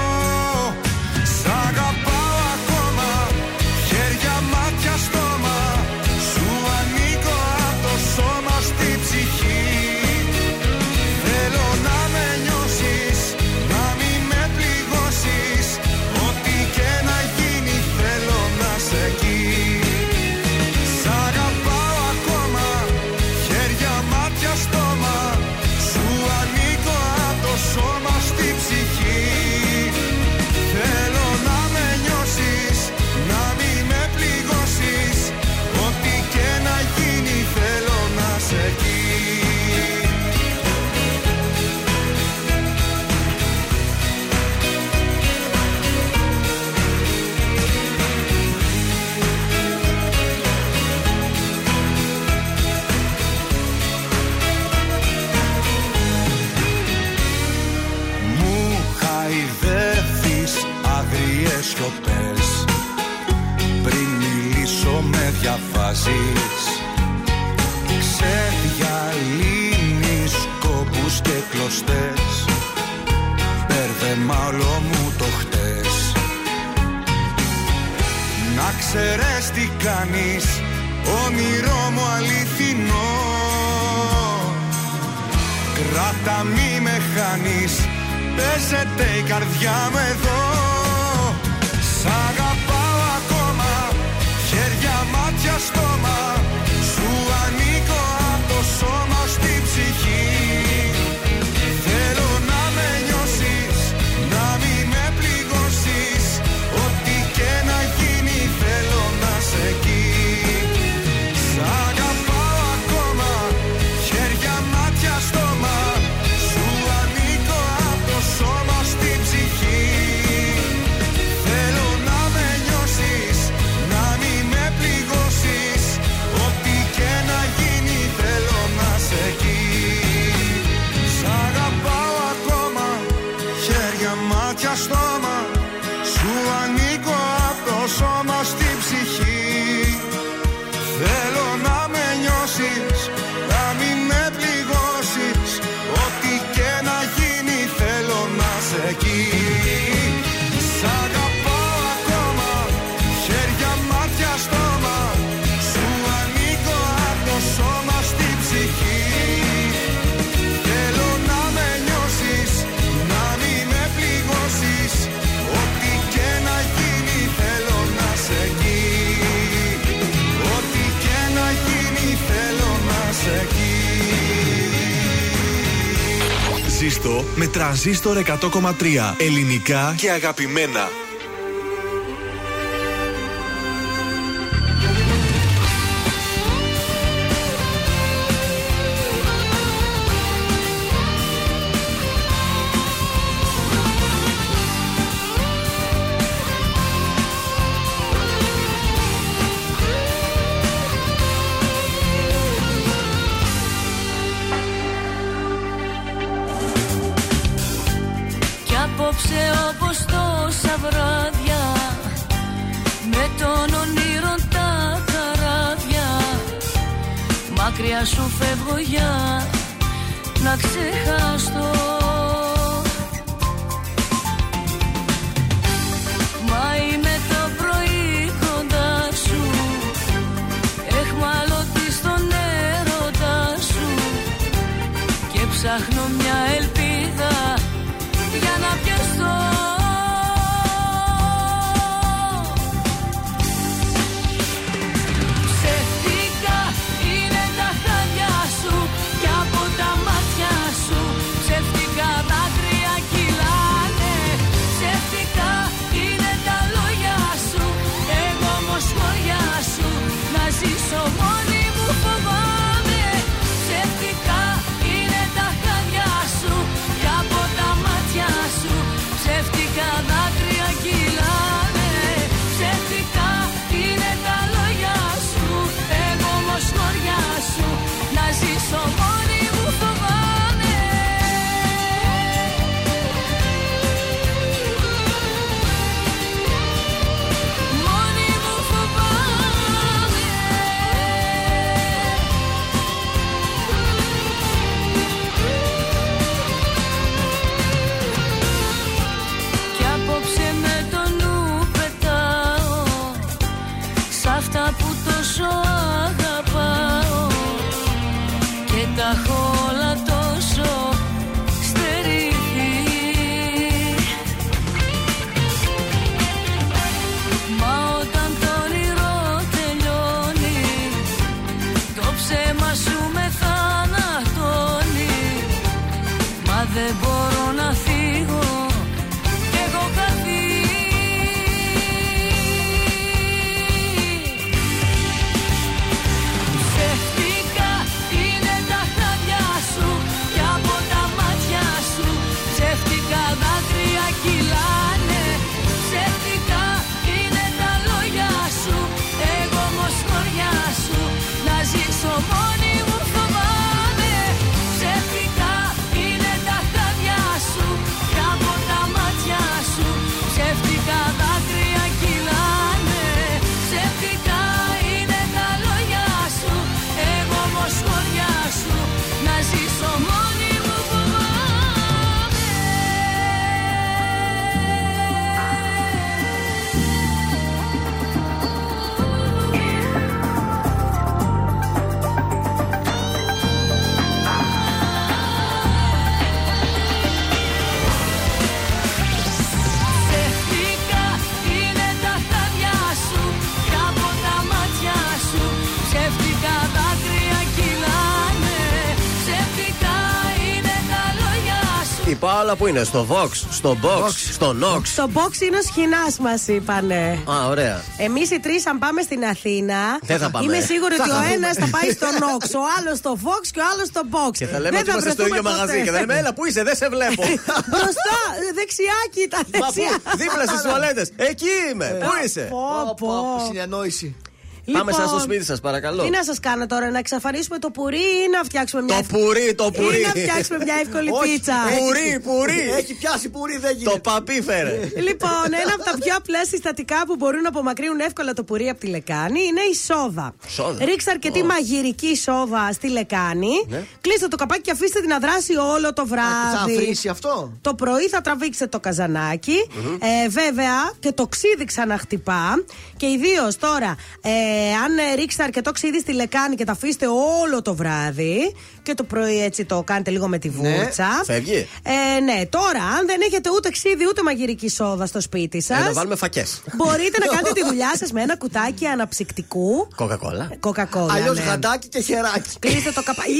Πριν μιλήσω με διαβάζεις Ξεδιαλύνεις κόπους και κλωστές. Πέρδε μάλλον μου το χτέ. Να ξέρεις τι κάνεις Όνειρό μου αληθινό Κράτα μη με χάνεις Παίζεται η καρδιά μου εδώ Σαγαπάω ακόμα Χέρια, μάτια, στόμα. Σου ανήκω από το σώμα. με τρανσίστορ 100,3 ελληνικά και αγαπημένα. Άλλα που είναι στο Vox, στο Box, στο Nox. Στο box είναι ο σχοινάς, μας είπανε. Α, ωραία. Εμείς οι τρεις, αν πάμε στην Αθήνα, Δεν θα πάμε. είμαι σίγουρη Θα ότι ο χαθούμε. ένας θα πάει στο Nox, ο άλλος στο Fox και ο άλλος στο Box. Και θα λέμε Δεν ότι είμαστε στο βρεθούμε ίδιο ποτέ. μαγαζί. Και θα λέμε, έλα, πού είσαι, δεν σε βλέπω. Μπροστά, δεξιά, κοίτα. Μα πού, Δεξιά. δίπλα στις τουαλέτες. Εκεί είμαι. Πού είσαι. Πω, πω. Συνεννόηση. Πάμε Λοιπόν, σας στο σπίτι σας, παρακαλώ. Τι να σας κάνω τώρα, να εξαφανίσουμε το πουρί ή να φτιάξουμε μια. Το πουρί, το πουρί. Ή να φτιάξουμε μια εύκολη Όχι, πίτσα. Πουρί, πουρί. Έχει πιάσει πουρί, δεν γίνεται. Το παπί φέρε. Λοιπόν, ένα από τα πιο απλά συστατικά που μπορούν να απομακρύνουν εύκολα το πουρί από τη λεκάνη είναι η σόδα. Σόδα. Ρίξτε αρκετή μαγειρική σόδα στη λεκάνη. Ναι. Κλείστε το καπάκι και αφήστε την να δράσει όλο το Θα βράδυ. αφήσει αυτό; Το πρωί θα τραβήξετε το καζανάκι. Ε, βέβαια και το ξύδι ξαναχτυπά. Και ιδίως τώρα, ε, αν ε, ρίξετε αρκετό ξύδι στη λεκάνη και τα αφήσετε όλο το βράδυ. Και το πρωί έτσι το κάνετε λίγο με τη βούρτσα. Φεύγει. Ε, ναι, τώρα, αν δεν έχετε ούτε ξύδι ούτε μαγειρική σόδα στο σπίτι σα. Ε, να βάλουμε φακές. Μπορείτε να κάνετε τη δουλειά σας με ένα κουτάκι αναψυκτικού. Κοκακόλα. Κοκακόλα. Αλλιώς ναι. γαντάκι και χεράκι. Κλείστε το καπάκι.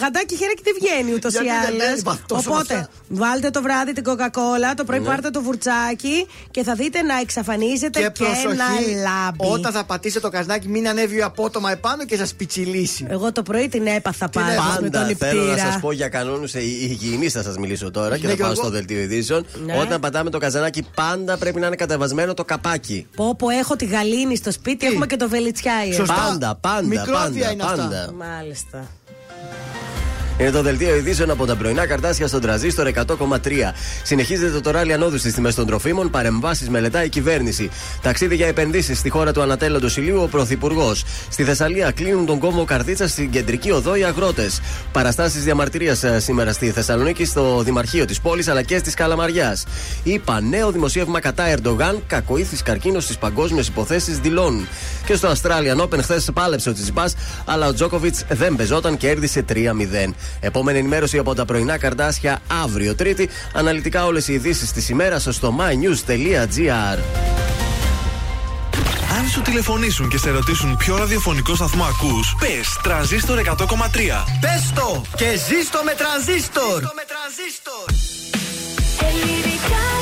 Γαντάκι χέρι δεν βγαίνει ούτως ή Γιατί δεν άλλω. μπαίνει, μα, τόσο Οπότε, αυτά. βάλτε το βράδυ την κοκακόλα, το πρωί Ναι. πάρτε το βουρτσάκι και θα δείτε να εξαφανίζεται και, Και προσοχή, να λάμπει. όταν θα πατήσετε το καζνάκι, μην ανέβει απότομα επάνω και σας πιτσιλήσει. Εγώ το πρωί την έπαθα πάντα με τον Πάντα θέλω να νηπτήρα. σας πω για κανόνου υγιεινή θα σας μιλήσω τώρα και Ναι, θα πάω Γιώργο. στο δελτίο ειδήσεων. Ναι. Όταν πατάμε το καζανάκι, πάντα πρέπει να είναι κατεβασμένο το καπάκι. Πω, πω, έχω τη γαλήνη στο σπίτι, έχουμε και το βελιτσιάι. Σωστά. Πάντα, πάντα, Μικρόβια πάντα. είναι αυτά. πάντα. Μάλιστα. Είναι το δελτίο ειδήσεων από τα πρωινά καρτάσια στον τραζίστορ 100,3. Συνεχίζεται το ράλι ανόδου στι τιμέ των τροφίμων, παρεμβάσεις μελετά η κυβέρνηση. Ταξίδι για επενδύσεις στη χώρα του Ανατέλλοντος Ηλίου ο Πρωθυπουργός. Στη Θεσσαλία κλείνουν τον κόμβο Καρδίτσα στην κεντρική οδό οι αγρότες. Παραστάσεις διαμαρτυρίας ε, σήμερα στη Θεσσαλονίκη, στο Δημαρχείο της πόλης αλλά και τη Καλαμαριάς. Είπα νέο δημοσίευμα κατά Ερντογάν, κακοήθης καρκίνος στις παγκόσμιες υποθέσεις δηλώνουν. Και στο Australian Open χθες πάλεψε ο Τσιτσιπά, αλλά ο Τζόκοβιτς δεν πεζόταν και κέρδισε 3-0. Επόμενη ενημέρωση από τα πρωινά καρτάσια αύριο Τρίτη. Αναλυτικά όλες οι ειδήσεις της ημέρας στο mynews.gr. Αν σου τηλεφωνήσουν και σε ρωτήσουν ποιο ραδιοφωνικό σταθμό ακούς, πες τρανζίστορ 100,3. Πες το και ζήστο με τρανζίστορ. Ελληνικά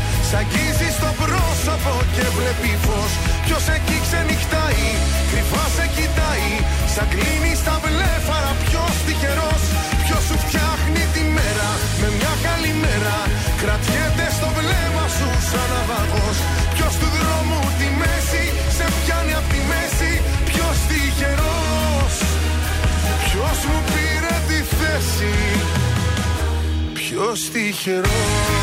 Σ' αγγίζει στο πρόσωπο και βλέπει φως. Ποιος εκεί ξενυχτάει, κρυφά σε κοιτάει. Σαν κλείνει στα βλέφαρα ποιος τυχερός. Ποιος σου φτιάχνει τη μέρα με μια καλή μέρα. Κρατιέται στο βλέμμα σου σαν ναυαγός Ποιος του δρόμου τη μέση σε πιάνει απ' τη μέση. Ποιος τυχερός. Ποιος μου πήρε τη θέση. Ποιος τυχερός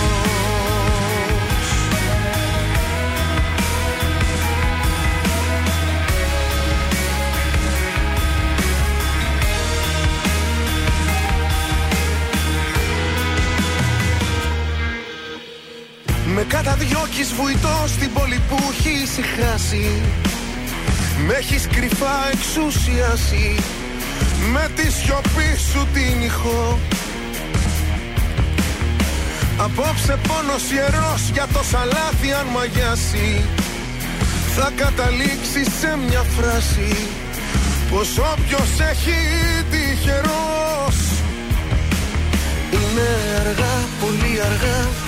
καταδιώκεις βουητό στην πόλη που έχει ησυχάσει Με έχεις κρυφά εξουσιάσει. Με τη σιωπή σου την ηχό Απόψε πόνος ιερός για το σαλάθι αν μαγιάσει. Θα καταλήξεις σε μια φράση. Πως όποιος έχει τυχερός. Είναι αργά, πολύ αργά. Να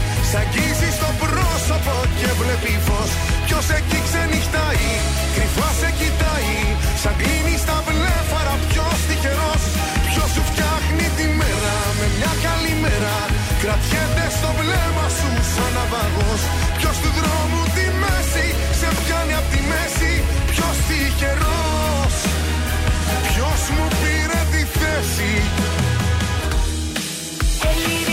Σ' αγγίζει στο πρόσωπο και βλέπει φως. Ποιος εκεί ξενυχτάει, κρυφά σε κοιτάει. Σαν κλείνει στα βλέφαρα ποιος τυχερός. Ποιος σου φτιάχνει τη μέρα με μια καλή μέρα. Κρατιέται στο βλέμμα σου σαν ναυαγός. Ποιος του δρόμου τη μέση σε πιάνει απ' τη μέση. Ποιος τυχερός. Ποιος μου πήρε τη θέση. Ελληνικά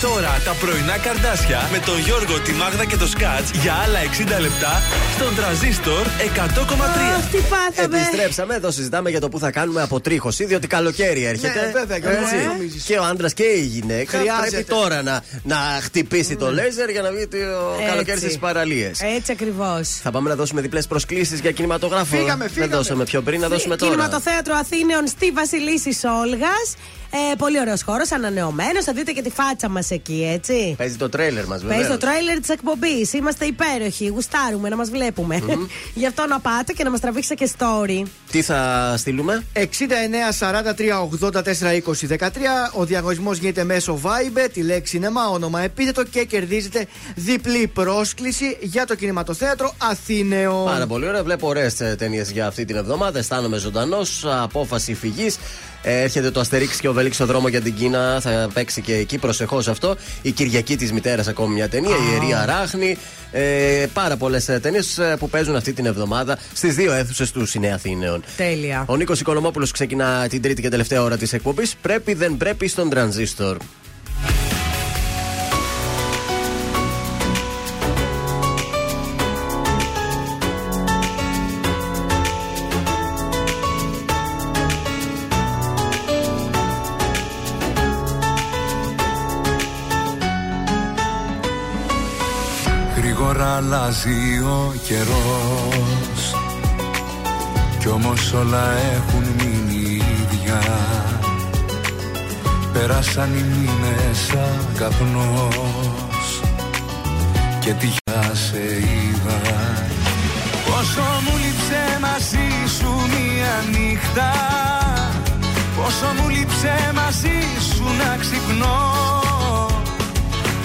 τώρα τα πρωινά καρδάσια με τον Γιώργο, τη Μάγδα και το Σκάτς για άλλα 60 λεπτά στον τραζίστορ 100,3. Τι πάθαμε. Επιστρέψαμε εδώ, συζητάμε για το που θα κάνουμε αποτρίχωση, διότι καλοκαίρι έρχεται. Ναι, βέβαια, Γιώργο, Έτσι. τι νομίζεις. Και ο άντρας και η γυναίκα Χρειάζεται. πρέπει τώρα να, να χτυπήσει το λέιζερ για να βγει το καλοκαίρι στις παραλίες. Έτσι ακριβώς. Θα πάμε να δώσουμε διπλές προσκλήσεις για κινηματογράφο. Φύγαμε, Δεν φύγαμε. δώσαμε πιο πριν, να δώσουμε τώρα. Κινηματοθέατρο Αθήνεων στη Βασιλίση Όλγας. Ε, πολύ ωραίος χώρος, ανανεωμένος. Θα δείτε και τη φάτσα μας εκεί, έτσι. Παίζει το τρέλερ μας, βέβαια. Παίζει το τρailer της εκπομπής. Είμαστε υπέροχοι. Γουστάρουμε να μας βλεπουμε Γι' αυτό να πάτε και να μας τραβήξετε και story. Τι θα στείλουμε; 69 43 84 20 13. Ο διαγωνισμός γίνεται μέσω Viber, τη λέξη σινεμά, όνομα επίθετο και κερδίζετε διπλή πρόσκληση για το κινηματοθέατρο Αθήνεο. Πάρα πολύ ωραία. Βλέπω ωραίες ταινίες για αυτή την εβδομάδα. Αισθάνομαι ζωντανός. Απόφαση φυγής. Ε, έρχεται το Αστερίξ και ο Βελίξ στο δρόμο για την Κίνα. Θα παίξει και εκεί. Προσεχώς αυτό. Η Κυριακή της μητέρας, ακόμη μια ταινία. Η Ιερή Αράχνη. Ε, πάρα πολλές ταινίες που παίζουν αυτή την εβδομάδα στις δύο αίθουσες του Συνέα Αθήνεων. Τέλεια. Ο Νίκος Οικονομόπουλος ξεκινά την τρίτη και τελευταία ώρα της εκπομπής. Πρέπει, δεν πρέπει στον τρανζίστορ. Αλλάζει ο καιρός. Κι όμως όλα έχουν μείνει ίδια. Πέρασαν οι μήνες σαν καπνός Και τυχαία σε είδα. Πόσο μου λείψε μαζί σου μία νύχτα. Πόσο μου λείψε μαζί σου να ξυπνώ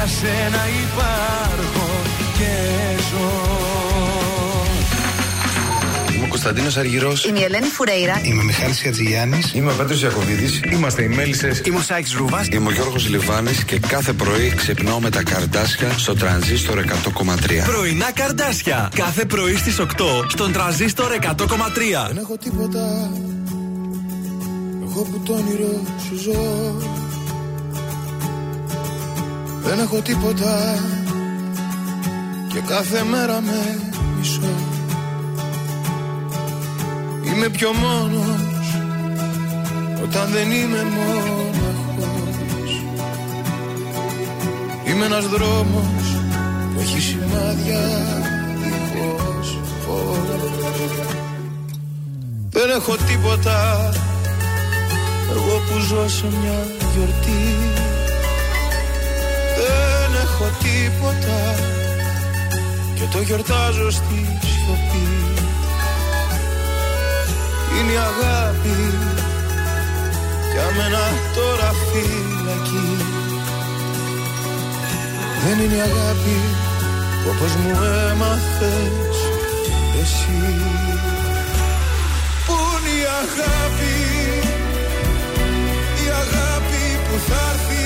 για σένα υπάρχω και ζω Είμαι ο Κωνσταντίνος Αργυρός. Είμαι η Ελένη Φουρέιρα. Είμαι ο Μιχάλης Ατζηγιάννης. Είμαι ο Πέτρος Ιακοβίδη. Είμαστε οι Μέλισσες. Είμαι ο Σάιξ Ρούβα. Είμαι ο Γιώργος Λιβάνης και κάθε πρωί ξυπνάω με τα καρδάσια στο τρανζίστορ 100,3. Πρωινά καρδάσια. Κάθε πρωί στις 8 στον τραζίστορ 100,3. Δεν έχω τίποτα Εγώ που το όνειρο σου ζω Δεν έχω τίποτα Και κάθε μέρα με μισώ. Είμαι πιο μόνος Όταν δεν είμαι μόναχος. Είμαι ένας δρόμος Που έχει σημάδια Δίχως φως δεν έχω τίποτα Εγώ που ζω σε μια γιορτή Δεν έχω τίποτα Και το γιορτάζω στη σιωπή. Είναι η αγάπη Για μένα τώρα φυλακή. Δεν είναι η αγάπη Όπως μου έμαθες εσύ. Πού είναι η αγάπη Η αγάπη που θα έρθει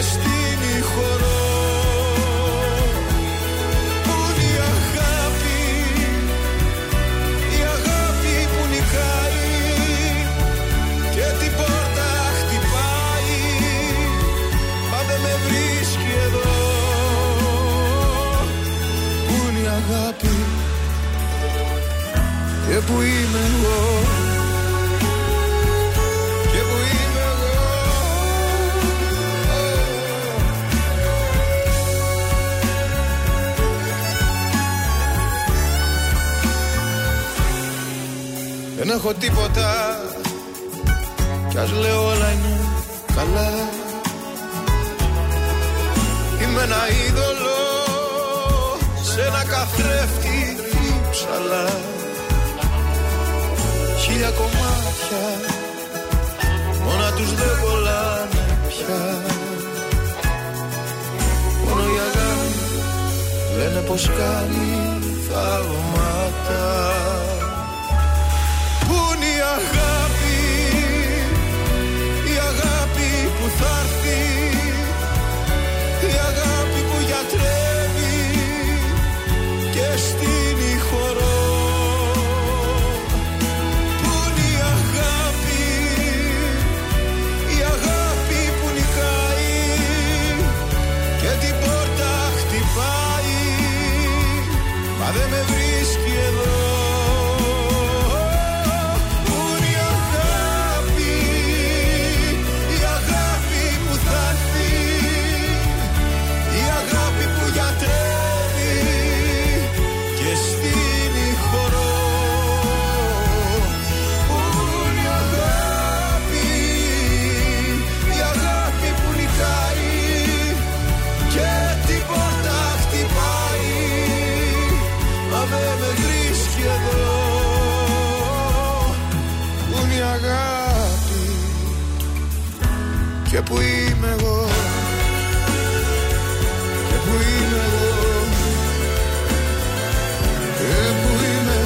Και στείνει χορό Πού είναι η αγάπη Η αγάπη που νικάει Και την πόρτα χτυπάει. Μα δεν με βρίσκει εδώ. Πού είναι η αγάπη Και που είμαι εγώ Δεν έχω τίποτα. Κι ας λέω όλα είναι καλά. Είμαι ένα είδωλο Σε ένα καθρέφτη ψαλά. Χίλια κομμάτια Μόνα τους δεν κολλάνε πια. Μόνο η αγάπη Λένε πως κάνει θαύματα. Πού είναι η αγάπη Η αγάπη που θα έρθει Η αγάπη που γιατρεύει Και στείνει χορό. Πού είναι η αγάπη Η αγάπη που νικάει Και την πόρτα χτυπάει. Μα δεν με βρίσκει εδώ που είμαι εγώ Και που είμαι εγώ Και που είμαι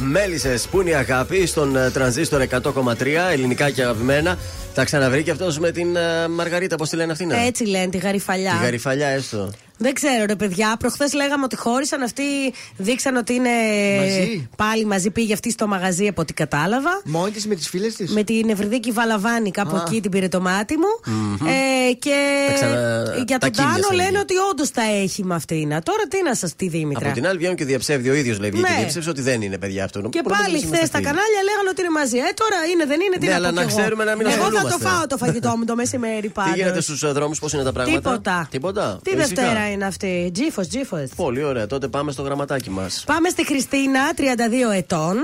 Μέλισσες, πού είναι η αγάπη στον ε, τρανζίστορ 100,3 ελληνικά και αγαπημένα. Τα ξαναβρήκε αυτός με την ε, Μαργαρίτα, πώς τη λένε αυτήν. ε; Έτσι λένε, τη γαριφαλιά. Τη γαριφαλιά έστω. Δεν ξέρω, ρε παιδιά. Προχθές λέγαμε ότι χώρισαν. Αυτοί δείξαν ότι είναι Μαζί. πάλι μαζί. Πήγε αυτή στο μαγαζί από ό,τι κατάλαβα. Μόνη της με τις φίλες της. Με την Ευρυδίκη Βαλαβάνη, κάπου Α. εκεί την πήρε το μάτι μου. Ε, και Τα ξανα- για τα τον Τάνο κύλιασε λένε λίγο. ότι όντως τα έχει με αυτήν. Τώρα τι να σας τη Δήμητρα. Από την άλλη βγαίνουν και διαψεύδει ο ίδιος λέει. βγήκε Ναι. Και διαψεύσει ότι δεν είναι παιδιά αυτό. Και Μπορούμε να πάλι είμαστε χθες τα φίλοι. κανάλια λέγανε ότι είναι μαζί. Ε, τώρα είναι, δεν είναι, τι Ναι, να αλλά πω να κι εγώ. ξέρουμε να μην Εγώ θα το ασχολούμαστε. φάω το φαγητό μου το μεσημέρι πάντω. Τι γίνεται στους δρόμους, πώς είναι τα πράγματα; Τίποτα. Τίποτα. Τι Ήσυχα. Δευτέρα είναι αυτή. Τζίφο, τζίφο. Πολύ ωραία. Τότε πάμε στο γραμματάκι μας. Πάμε στη Χριστίνα, 32 ετων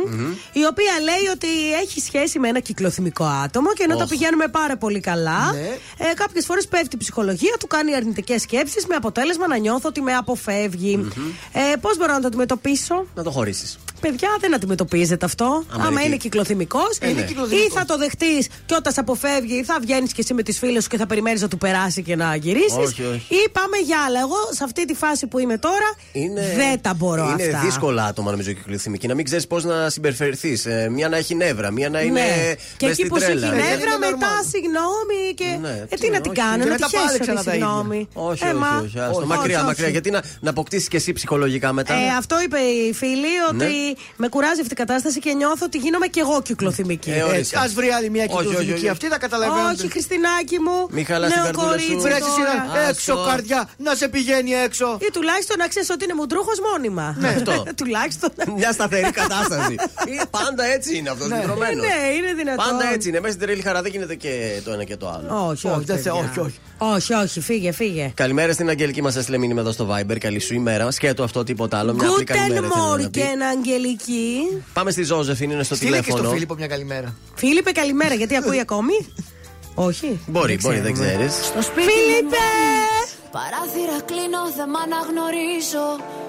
η οποία λέει ότι έχει σχέση με ένα κυκλοθυμικό άτομο και ενώ τα Οχ. πηγαίνουμε πάρα πολύ καλά, Ναι. ε, κάποιες φορές πέφτει η ψυχολογία του, κάνει αρνητικές σκέψεις με αποτέλεσμα να νιώθω ότι με αποφευγει Ε, Πώς μπορώ να το αντιμετωπίσω, Να το χωρίσεις. Παιδιά, δεν αντιμετωπίζεται αυτό. Άμα Άμα είναι είναι κυ- κυκλοθυμικός, Ε, ναι. ή θα το δεχτείς και όταν σε αποφεύγει, θα βγαίνεις και εσύ με τις φίλες σου και θα περιμένεις να του περάσει και να γυρίσεις. Όχι, όχι. Ή πάμε για άλλα. Εγώ σε αυτή τη φάση που είμαι τώρα δεν τα μπορώ είναι αυτά. δύσκολα άτομα νομίζω και κυκλοθυμικοί. Να μην ξέρεις πώς να συμπεριφερθείς. Ε, μία να έχει νεύρα, μία να είναι. Ναι. Και μες εκεί στην που σου έχει τρέλα. νεύρα, Είναι μετά normal. συγγνώμη. Και... Ναι, ε, τι τι να είναι, την όχι. κάνω, Και να μετά τη πάλι χέσω ξανά τη τα ίδια. συγγνώμη. Όχι, Ε, μα. όχι, όχι, άστο. Όχι, Μακριά, όχι, μακριά. όχι. Γιατί να, να αποκτήσεις και εσύ ψυχολογικά μετά. Ε, αυτό είπε η φίλη, ότι Ναι. με κουράζει αυτή η κατάσταση και νιώθω ότι γίνομαι κι εγώ κυκλοθυμική. Ε, ορίστε. Α βρει άλλη μια Όχι, όχι, κυκλοθυμική όχι. αυτή, θα καταλαβαίνετε. Όχι, Χριστινάκι μου. Μη χαλάς την νέο καρδούλα σου. κορίτσι Βρέσει τώρα. ένα έξω, Άστο. καρδιά, να σε πηγαίνει έξω. Ή τουλάχιστον να ξέρεις ότι είναι μουντρούχος μόνιμα. Ναι, αυτό. τουλάχιστον. Μια σταθερή κατάσταση. Ε, Πάντα έτσι είναι αυτός. Ε, ναι, είναι δυνατόν. Πάντα έτσι είναι. Μέσα στην τρελή χαρά δεν γίνεται και το ένα και το άλλο. Όχι, Όχι, όχι. δεν θε- παιδιά. όχι, όχι. Όχι, όχι, φύγε, φύγε. Καλημέρα στην Αγγελική, μας έστειλε μήνυμα εδώ στο Viber. Καλή σου ημέρα. Σκέτο αυτό, τίποτα άλλο. Μια απλή Guten καλημέρα. ήθελα να πει. Morgen, Αγγελική. Πάμε στη Ζώζεφιν, είναι στο Στείλε και τηλέφωνο. στο Φίλιππο μια καλημέρα. Φίλιππε, καλημέρα, γιατί ακούει ακόμη; Όχι. Μπορεί, μπορεί, δεν ξέρεις. Στο σπίτι Φίλιππε! Παράθυρα κλείνω, δεν μ' αναγνωρίζω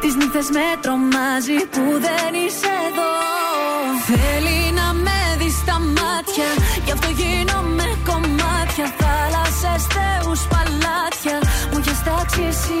Τις νύχτες με τρομάζει Που δεν είσαι εδώ. Θέλει να με δει στα μάτια Γι' αυτό γίνομαι κομμάτια. Θάλασσες, θεούς, παλάτια Μου έχεις τάξει εσύ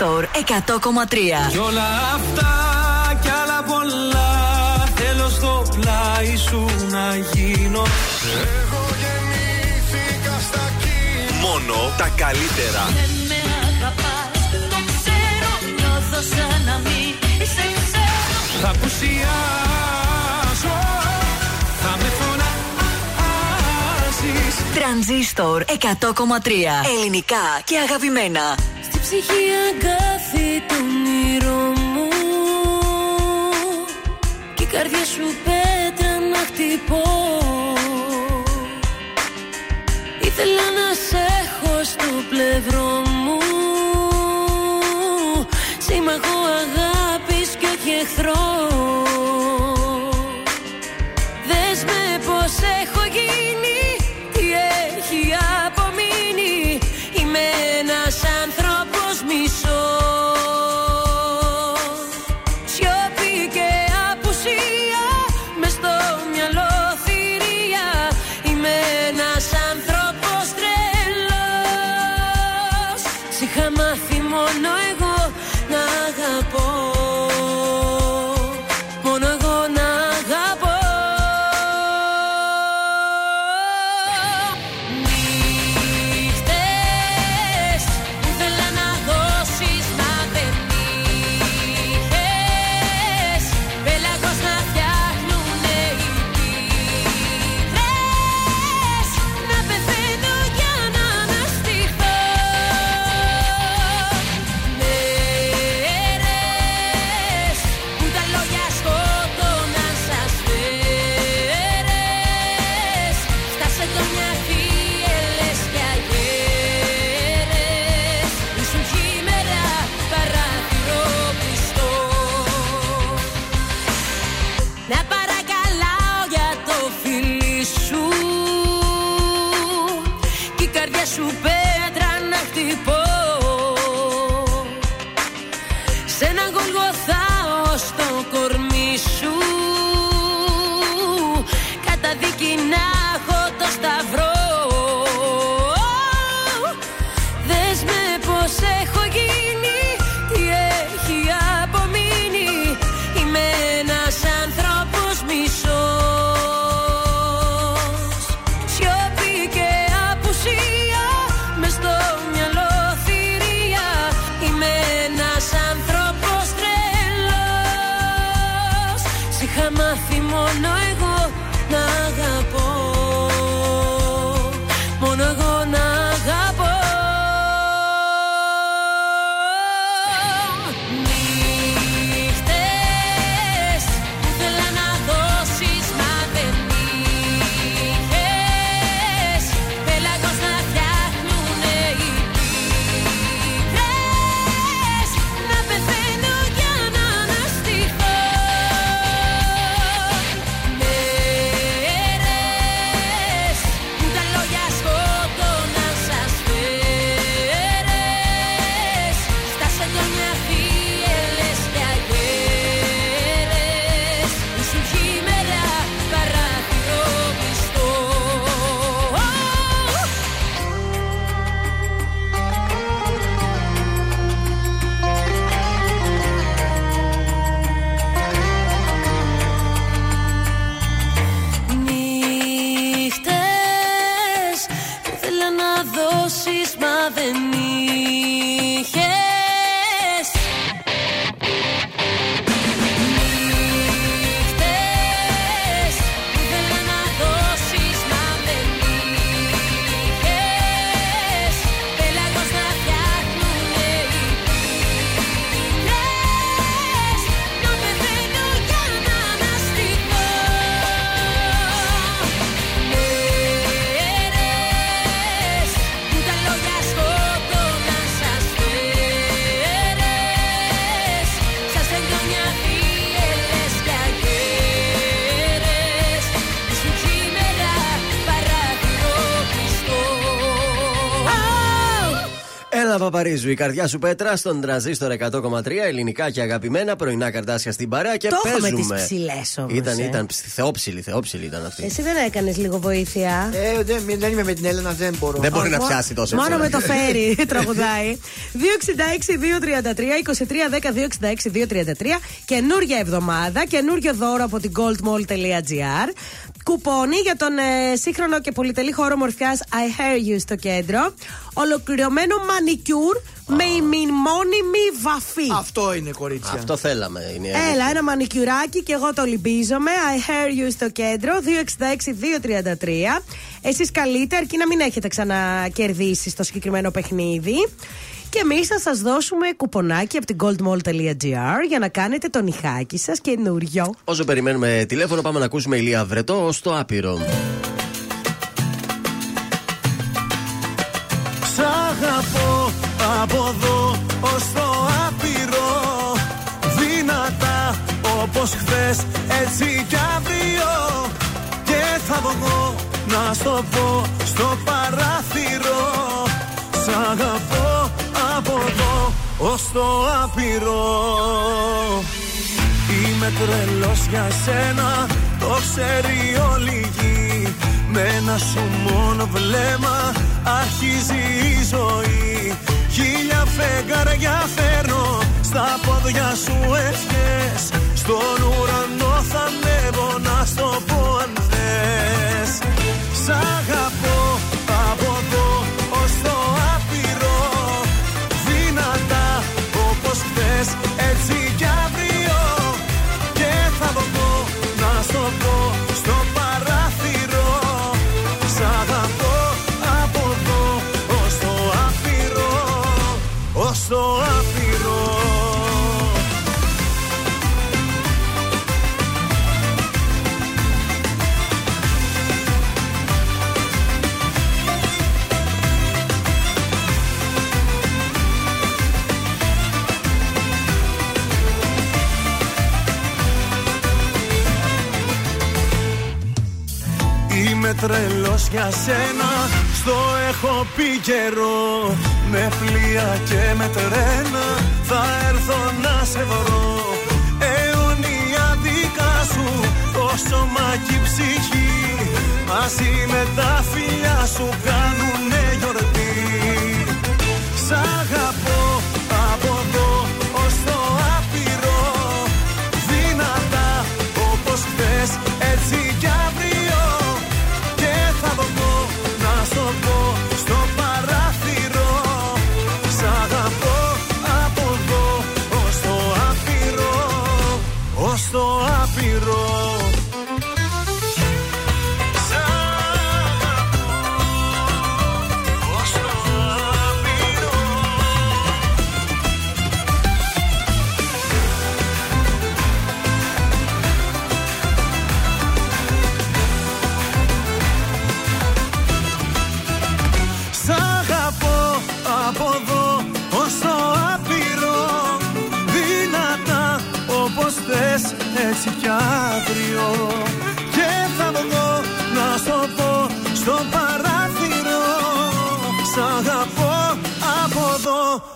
Store 100,3. Κι όλα αυτά κι άλλα πολλά. Θέλω στο πλάι σου να γίνω. Εγώ γεννήθηκα στα κύματα. Μόνο τα καλύτερα. Δεν με αγαπάς, το ξέρω. Νιώθω σαν να μην είσαι ξέρω. Θα πουσιάζω, θα με φωνάζεις. Τρανζίστορ 100,3. Ελληνικά και αγαπημένα ψυχή αγκάθι του όνειρό μου. Κι η καρδιά σου πέτρα να χτυπώ. Ήθελα να σε έχω στο πλευρό μου. Σύμμαχο αγάπης και όχι εχθρό. Δες με πως έχω γίνει. Παπαρίζου, η καρδιά σου πέτρα στον τραζίστορ 100,3 ελληνικά και αγαπημένα πρωινά καρτάσια στην παρέα και Το έχουμε παίζουμε. τις ψηλές όμως, Ήταν, ε. ήταν ψ- θεόψιλη, θεόψιλη ήταν αυτή. Εσύ δεν έκανες λίγο βοήθεια. Ε, δεν, δεν είμαι με την Έλενα, δεν μπορώ. Δεν μπορεί να Μο- πιάσει τόσο Μόνο ψηλά. με το φέρι τραγουδάει. 266-233, 2010-266-233. Καινούρια εβδομάδα, καινούριο δώρο από την goldmall.gr. Κουπόνι για τον ε, σύγχρονο και πολυτελή χώρο μορφιάς I Hear You στο κέντρο. Ολοκληρωμένο μανικιούρ με ημιμόνιμη βαφή. Αυτό είναι κορίτσια. Αυτό θέλαμε. Είναι η αλήθεια. Έλα, ένα μανικιουράκι και εγώ το λυμπίζομαι. I hear you στο κέντρο. 266-233. Εσείς καλείτε, αρκεί να μην έχετε ξανακερδίσει στο συγκεκριμένο παιχνίδι. Και εμείς θα σας δώσουμε κουπονάκι από την goldmall.gr για να κάνετε το νυχάκι σας καινούριο. Όσο περιμένουμε τηλέφωνο, πάμε να ακούσουμε ηλία Βρετό ω το άπειρο. Σ' αγαπώ από εδώ ως το άπειρο Δυνατά όπως χθες έτσι κι αύριο Και θα βγω να στο πω στο παράθυρο Σ' αγαπώ από εδώ ως το άπειρο. Είμαι τρελός για σένα, το ξέρει όλη η γη. Με ένα σου μόνο βλέμμα αρχίζει η ζωή. Χίλια φεγγάρια φέρνω, στα πόδια σου ευχές. Στον ουρανό θα ανέβω να στο πω αν θες. Σ' αγαπώ τρελός για σένα. Στο έχω πει καιρό Με πλοία και με τρένα. Θα έρθω να σε βρω. Αιωνία δικά σου Το σώμα και η ψυχή. Μαζί με τα φιλιά σου Κάνουνε γιορτή. Σ' αγαπώ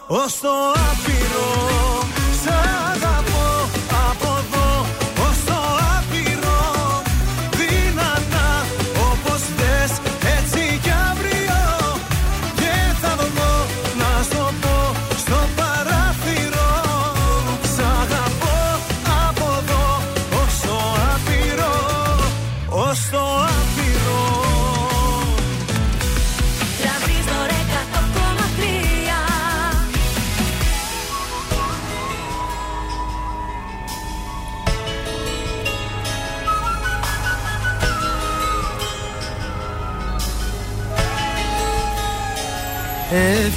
ως το άπειρο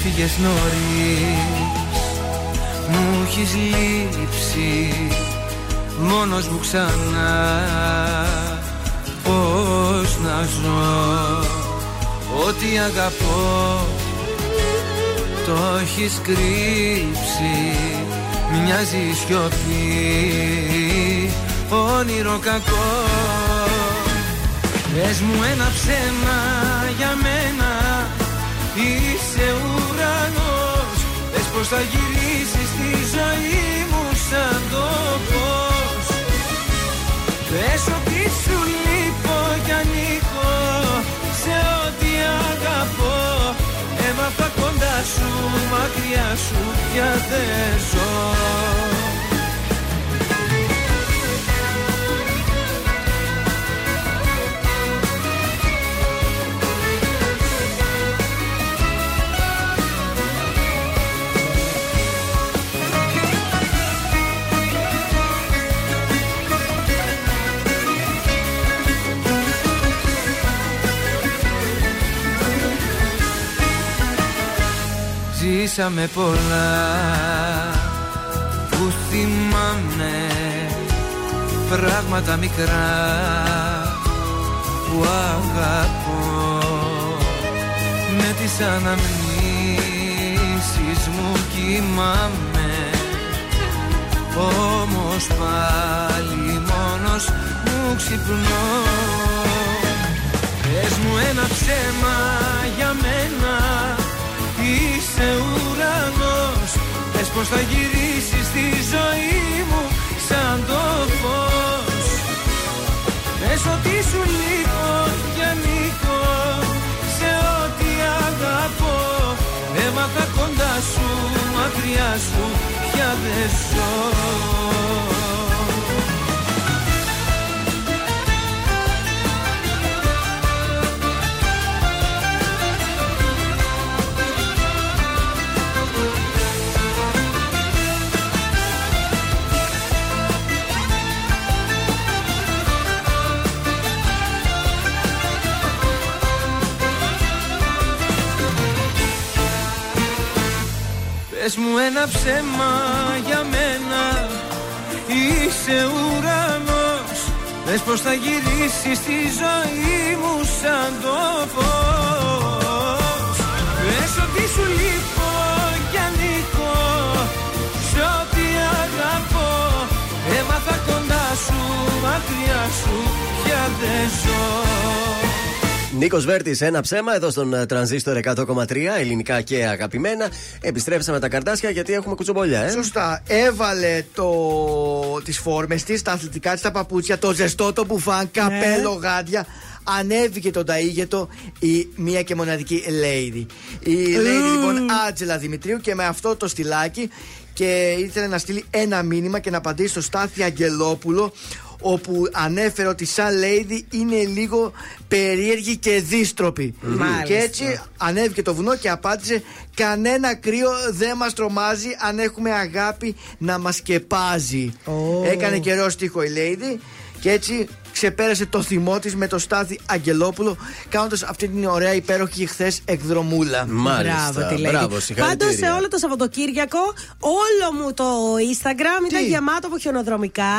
Έφυγες νωρίς Μου έχεις λείψει Μόνος μου ξανά. Πώς να ζω Ό,τι αγαπώ Το έχεις κρύψει Μοιάζει η σιωπή. Όνειρο κακό Πες μου ένα ψέμα για μένα πως θα γυρίσεις στη ζωή μου σαν το φως; Πες ότι σου λείπω κι ανήκω σε ό,τι αγαπώ. Έμαθα κοντά σου, μακριά σου πια δεν ζω Ζήσαμε πολλά που θυμάμαι. Πράγματα μικρά που αγαπώ. Με τις αναμνήσεις μου κοιμάμαι. Όμως πάλι μόνος μου ξυπνώ. Πες μου ένα ψέμα για μένα Είσαι ουρανός. Πες πως θα γυρίσεις στη ζωή μου σαν το φως. Πες ότι σου λείπω κι ανήκω σε ό,τι αγαπώ. Έμαθα κοντά σου, μακριά σου πια δεν ζω ένα ψέμα για μένα. Είσαι ουρανός. Πες πως θα γυρίσεις στη ζωή μου σαν το φως. Πες ότι σου λείπω κι ανήκω Σε ό,τι αγαπώ. Έμαθα κοντά σου, μακριά σου πια δεν ζω Νίκος Βέρτης, ένα ψέμα εδώ στον ε, τρανζίστορ 100,3 ελληνικά και αγαπημένα. Επιστρέψαμε τα καρτάσια γιατί έχουμε κουτσομπολιά, ε. Σωστά. Έβαλε το... τις φόρμες της, τα αθλητικά της, τα παπούτσια, το ζεστό το μπουφάν, καπέλο, γάντια. Ανέβηκε τον ταΐγετο η μία και μοναδική Lady. Η Lady λοιπόν Άτζελα Δημητρίου και με αυτό το στυλάκι και ήθελε να στείλει ένα μήνυμα και να απαντήσει στο Στάθη Αγγελόπουλο όπου ανέφερε ότι σαν lady είναι λίγο περίεργη και δύστροπη. Μάλιστα. Και έτσι ανέβηκε το βουνό και απάντησε κανένα κρύο δεν μας τρομάζει αν έχουμε αγάπη να μας σκεπάζει. Έκανε καιρό στίχο η lady και έτσι ξεπέρασε το θυμό της με το Στάθη Αγγελόπουλο κάνοντας αυτή την ωραία υπέροχη χθες εκδρομούλα. Μάλιστα. Μπράβο, τη λέει. Μπράβο, συγχαρητήρια. Πάντως σε όλο το Σαββατοκύριακο, όλο μου το Instagram ήταν γεμάτο από χιονοδρομικά.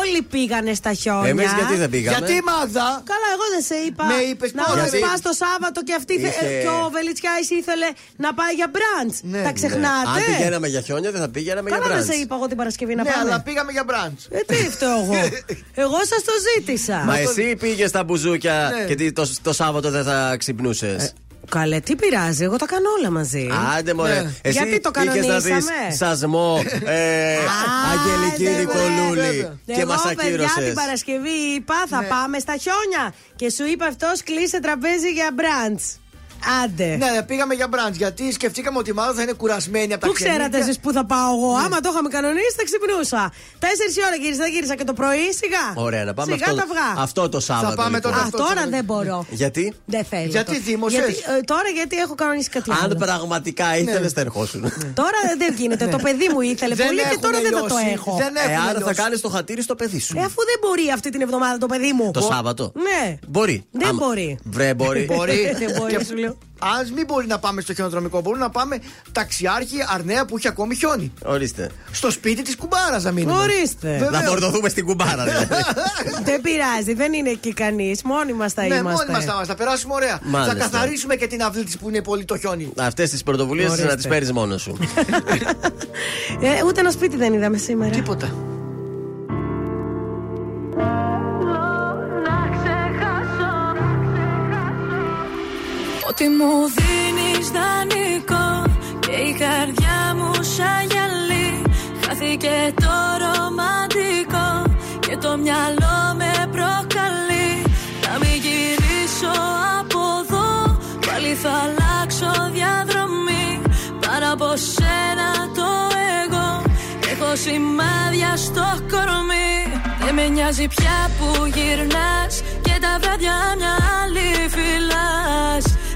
Όλοι πήγανε στα χιόνια. Εμείς γιατί δεν πήγαμε; Γιατί Μάγδα; Καλά, εγώ δεν σε είπα. Με είπες να πότε; μας Γιατί; πας το Σάββατο και, αυτή, θε- Είχε- και ο Βελιτσιάης ήθελε να πάει για μπραντς. Τα ξεχνάτε; Αν πηγαίναμε για χιόνια, δεν θα πήγαμε για Καλά, δεν μπραντς. σε είπα εγώ την Παρασκευή να Ναι, πάμε. αλλά πήγαμε για μπραντς. Ε, τι φταίω εγώ. εγώ σας το ζήτησα. Μα εσύ πήγες στα μπουζούκια Ναι. και τι, το, το Σάββατο δεν θα ξυπνούσες; Καλέ, τι πειράζει, εγώ τα κάνω όλα μαζί. Άντε μωρέ. Ναι. Εσύ Γιατί το είχες να δεις κανονίσαμε. σασμό, ε, Αγγελική Νικολούλη και Εγώ, μας παιδιά, την ακύρωσες. Παρασκευή είπα θα πάμε στα χιόνια. Και σου είπε αυτός κλείσε τραπέζι για μπραντς. Άντε. Ναι, ναι, πήγαμε για μπραντς γιατί σκεφτήκαμε ότι μάλλον θα είναι κουρασμένη από τα Πού ξενύχια. ξέρατε εσείς που θα πάω εγώ; Άμα το είχαμε κανονίσει, θα ξυπνούσα. Τέσσερις ώρα γύρισα, δεν γύρισα και το πρωί, σιγά. Ωραία, να πάμε Σιγά αυτό, τα αυγά. αυτό το Σάββατο. πάμε λοιπόν. τώρα Α, τώρα δεν μπορώ. Γιατί; Δεν θέλω. Γιατί τώρα. θύμωσες; Γιατί, ε, τώρα γιατί έχω κανονίσει κάτι Αν άλλο. πραγματικά ήθελες, θα ερχόσουν. Τώρα δεν γίνεται. Το παιδί μου ήθελε Δεν πολύ και έχουμε τώρα δεν θα το λιώσει. έχω. Δεν έχουμε Ε, άρα θα λιώσει. κάνεις το χατήρι στο παιδί σου. Ε, αφού δεν μπορεί αυτή την εβδομάδα το παιδί μου. Το Σάββατο. Ναι. Μπορεί. Δεν Άμα- μπορεί. Βρε, μπορεί. Μπορεί. Δεν μπορεί, Και- σου λέω. Α μην μπορεί να πάμε στο χιονοδρομικό, μπορούμε να πάμε ταξιάρχη Αρνέα που έχει ακόμη χιόνι. Ορίστε. Στο σπίτι της κουμπάρας να μείνουμε. Ορίστε. Βεβαίως. Να φορτωθούμε στην κουμπάρα, δηλαδή. Δεν πειράζει, δεν είναι εκεί κανείς. Μόνοι μας θα Ναι, είμαστε. μόνοι μας θα είμαστε, θα περάσουμε ωραία. Μάλιστα. Θα καθαρίσουμε και την αυλή της που είναι πολύ το χιόνι. Αυτές τις πρωτοβουλίες Ορίστε. να τις παίρνεις μόνος σου. Ε, ούτε ένα σπίτι δεν είδαμε σήμερα. Τίποτα. Ότι μου δίνεις δανεικό Και η καρδιά μου και το ρομαντικό Και το μυαλό με προκαλεί. Να μην γυρίσω από εδώ Πάλι θα αλλάξω διαδρομή. Πάνω από σένα το εγώ Έχω σημάδια στο κορμί. Δεν με νοιάζει πια που γυρνάς Και τα βράδια μια άλλη φυλάς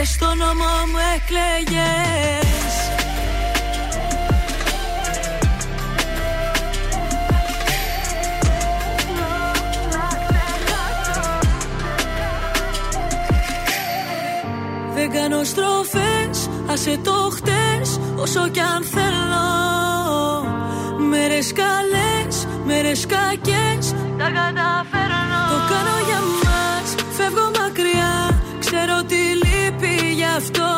Και στο νόμο μου εκλέγες. Δεν κάνω στροφές, άσε το χτες Όσο κι αν θέλω. Μέρες καλές, μέρες κακές Τα καταφέρνω. Το κάνω για μας, φεύγω αυτό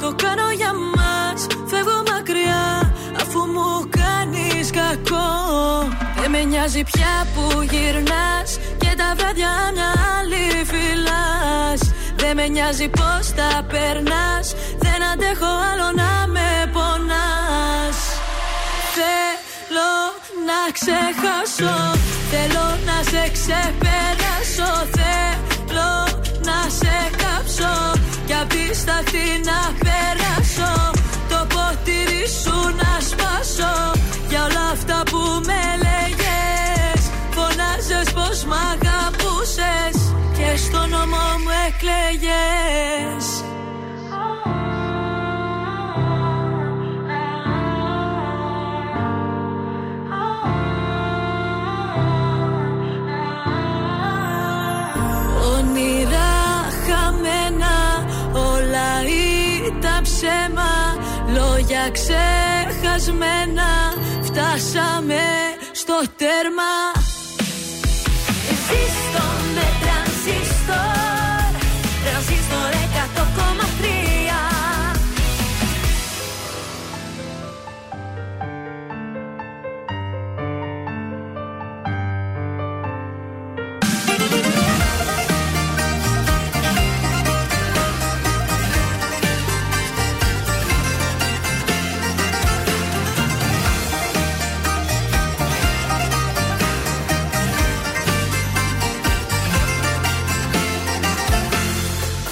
Το κάνω για μας, φεύγω μακριά Αφού μου κάνεις κακό. Δεν με νοιάζει πια που γυρνάς Και τα βράδια μια άλλη φυλάς δεν με νοιάζει πως τα περνάς Δεν αντέχω άλλο να με πονάς. Θέλω να ξεχάσω Θέλω να σε ξεπεράσω. Θέλω να σε κάψω Κι απ' τη σταχτή να περάσω Το ποτήρι σου να σπάσω. Για όλα αυτά που με λέγες Φωνάζες πως μ' αγαπούσες. Και στο νόμο μου εκλέγες Λόγια ξεχασμένα Φτάσαμε στο τέρμα. Ζήστο με τρανζίστορ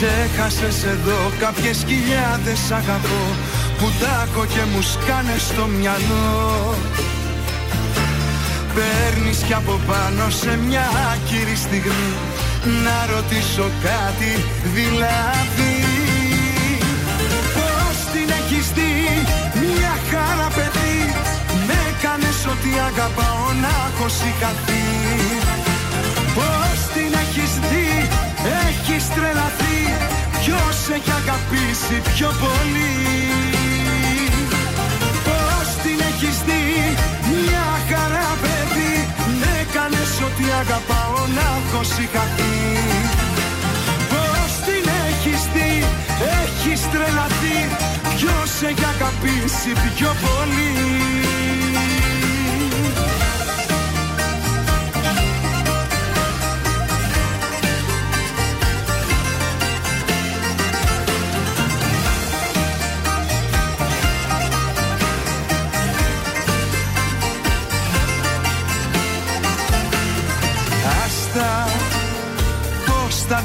Ξέχασες εδώ κάποιες χιλιάδες αγαπώ Που τάκω και μου σκάνε στο μυαλό. Παίρνεις κι από πάνω σε μια άκυρη στιγμή Να ρωτήσω κάτι δηλαδή. Πώς την έχεις δει μια χαρά παιδί Με έκανες ότι αγαπάω να έχω σηκαθεί έχει αγαπήσει πιο πολύ. Πώς την έχεις δει μια χαρά παιδί. Με έκανες ότι αγαπάω να έχω σηκαθεί Πώς την έχεις δει έχεις τρελαθεί. Ποιος έχει αγαπήσει πιο πολύ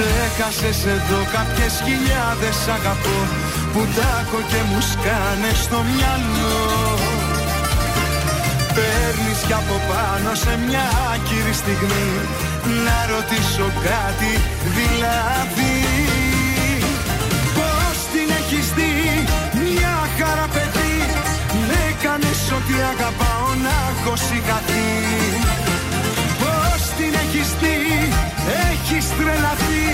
Ξέχασες εδώ κάποιες χιλιάδες αγαπώ Που τάκω και μου σκάνε στο μυαλό. Παίρνεις κι από πάνω σε μια άκυρη στιγμή Να ρωτήσω κάτι δηλαδή. Πώς την έχεις δει μια χαρά παιδί Με κάνεις ότι αγαπάω να έχω συγχαθεί. Πώς την έχεις δει έχεις τρελαθεί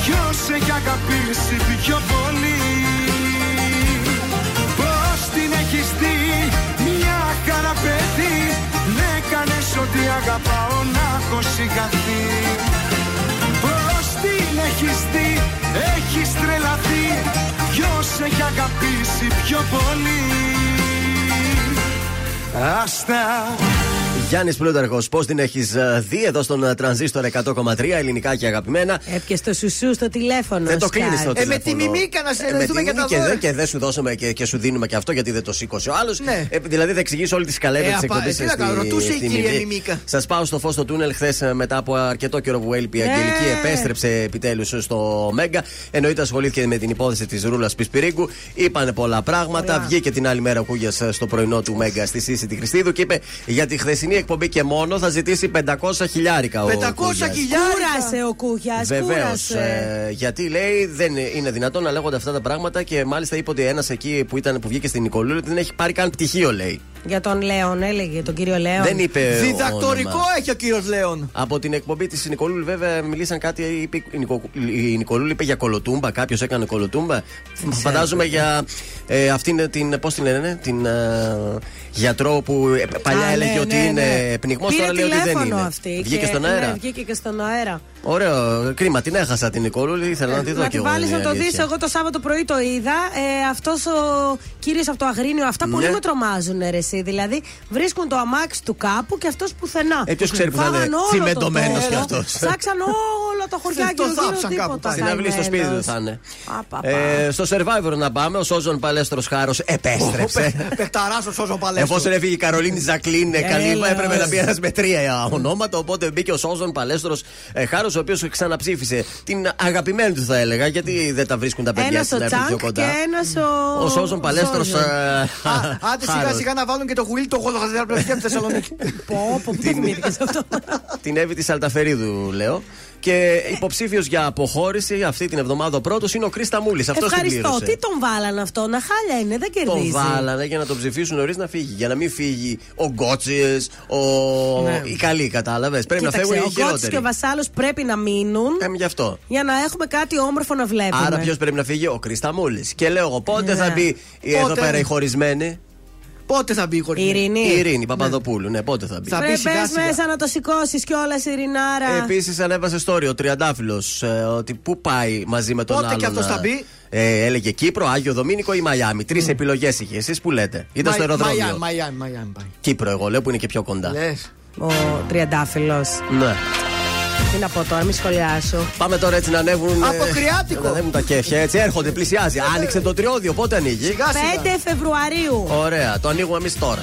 Ποιος έχει αγαπήσει πιο πολύ; Πώς την έχεις δει μια χαρά παιδί Με κάνες ότι αγαπάω να έχω συγχαθεί. Πώς την έχεις δει έχεις τρελαθεί Ποιος έχει αγαπήσει πιο πολύ; Άστα Γιάννης Πλούταρχος, πώς την έχεις δει εδώ στον ε, τρανζίστορ 100,3 ελληνικά και αγαπημένα; Έπιασε το σουσού στο τηλέφωνο. Δεν το κλείνεις το Ε, τηλέφωνο. με τη μιμίκα να Ε, με συνεννοηθούμε τη για τα μιμίκα, δώρα. δε- Και δεν σου δώσαμε και, και σου δίνουμε και αυτό γιατί δεν το σήκωσε ο άλλος. Ναι. δηλαδή θα εξηγήσω όλη τη σκαλέτα Ε, της απα- εκπομπής. τι να κάνω, ρωτούσε η κυρία Μιμίκα. Σας πάω στο φως στο τούνελ χθες μετά από αρκετό καιρό που έλειπε η Ναι. Αγγελική. Επέστρεψε επιτέλους στο Μέγκα. Εννοείται ασχολήθηκε με την υπόθεση της Ρούλας Πισπυρίγκου. Είπανε πολλά πράγματα. Πολλά. Βγήκε την άλλη μέρα ο Κούγιας στο πρωινό του Μέγκα στη Σύση τη Χριστίδου και είπε για τη χθεσινή εκπομπή και μόνο θα ζητήσει 500 χιλιάρικα ο 500 Κούγιας. Κούρασε ο Κούγιας. Βεβαίως. Κούρασε. Ε, γιατί λέει δεν είναι δυνατόν να λέγονται αυτά τα πράγματα και μάλιστα είπε ότι ένας εκεί που, ήταν, που βγήκε στην Νικολούλη δεν έχει πάρει καν πτυχίο, λέει. Για τον Λέον, έλεγε τον κύριο Λέον. Δεν είπε. Διδακτορικό όνομα. έχει ο κύριος Λέων. Από την εκπομπή της Νικολούλη, βέβαια, μιλήσαν κάτι. Είπε, η, Νικο, η Νικολούλη είπε για κολοτούμπα. Κάποιος έκανε κολοτούμπα. Φαντάζομαι για ε, αυτήν την. Πώς την λένε, την ε, γιατρό που ε, παλιά Α, έλεγε ναι, ότι ναι, είναι ναι. πνιγμός. Πήρε Τώρα λέει ότι δεν τηλέφωνο είναι. Αυτή Βγήκε και- στον αέρα. Ναι, βγήκε και στον αέρα. Ωραίο. Κρίμα, την έχασα την Νικολούλη. Ήθελα να τη δω να κι τη εγώ. βάλεις είναι να η το δεις. αλήθεια. Εγώ το Σάββατο πρωί το είδα. Ε, Αυτός ο κύριος από το Αγρίνιο, αυτά πολύ Ναι. με τρομάζουν, ρε, εσύ. Δηλαδή βρίσκουν το αμάξι του κάπου και αυτός πουθενά. Ε, ποιος ξέρει που θα είναι Φάγαν όλο το τσιμεντωμένος τόπο, κι αυτός. Ψάξαν όλο το χωριάκι Το γύρω θάψαν κάπου τίποτα. Στην αυλή στο σπίτι του καημένος. θα είναι. Α, πα, πα. Ε, στο survivor να πάμε. Ο Σόζον Παλέστρος Χάρος επέστρεψε. Πεχταρά ο Σόζο Παλέστρος. Εφόσον έφυγε η Καρολίνη Ζακλίν, ε, καλή, Έλεος. έπρεπε να πει ένας με τρία ονόματα. Οπότε μπήκε ο Σόζον Παλέστρος Χάρος, ο οποίος ξαναψήφισε την αγαπημένη του, θα έλεγα, γιατί δεν τα βρίσκουν τα παιδιά Ένας στην ο έρθουν πιο Τσάνκ και κοντά. ένας ο. Ο Σόζον Παλέστρος. Σόζον. Άντε σιγά σιγά να βάλουν και το γουίλ το γολγαδεραπλαστική από τη Θεσσαλονίκη. Πω, πω, πού το θυμήθηκες αυτό; Την Εύη της Αλταφερίδου, λέω. Και υποψήφιος για αποχώρηση αυτή την εβδομάδα ο πρώτος είναι ο Κρίστα Μούλης. Αυτός Ευχαριστώ. Τι τον βάλαν αυτό, να χάλια είναι, δεν Τον κερδίζει. βάλανε για να τον ψηφίσουν νωρίς να φύγει. Για να μην φύγει ο Γκότσιε, ο. Ναι. οι καλοί, κατάλαβες. Πρέπει να Κοίταξε, φεύγουν οι ο Γκότσις χειρότεροι. και ο Βασάλος πρέπει να μείνουν Ε, γι' αυτό. για να έχουμε κάτι όμορφο να βλέπουμε. Άρα ποιος πρέπει να φύγει, ο Κρίστα Μούλης. Και λέω εγώ, πότε Ναι. θα μπει η- εδώ Πότε; πέρα η χωρισμένη. Πότε θα μπει η Η χωρισμένη. Ειρηνή. Η Ειρήνη Παπαδοπούλου. Ναι, πότε θα μπει; Θα Ρε, μπει σιγά μπες σιγά. μέσα να το σηκώσεις κιόλας, Ειρηνάρα. Επίσης ανέβασε story ο Τριαντάφυλλος ότι πού πάει μαζί με τον Πότε άλλον. κι αυτός ε, θα μπει; Ε, έλεγε Κύπρο, Άγιο Δομήνικο ή Μαϊάμι. Τρεις επιλογές είχε. Εσείς που λέτε. Ήταν στο αεροδρόμιο. Μαϊάμι, Μαϊάμι, Μαϊάμι πάει. Κύπρο, εγώ λέω που είναι και πιο κοντά. Λες. Ο Τριαντάφυλλος. Ναι. Τι να πω τώρα, μη σχολιάσω. Πάμε τώρα έτσι να ανέβουν. ε, Αποκριάτικο. Να ανέβουν τα κέφια έτσι. Έρχονται, πλησιάζει. Άνοιξε το τριώδιο, πότε ανοίγει. Σιγά 5 σιγά. Φεβρουαρίου. Ωραία, το ανοίγουμε εμείς τώρα.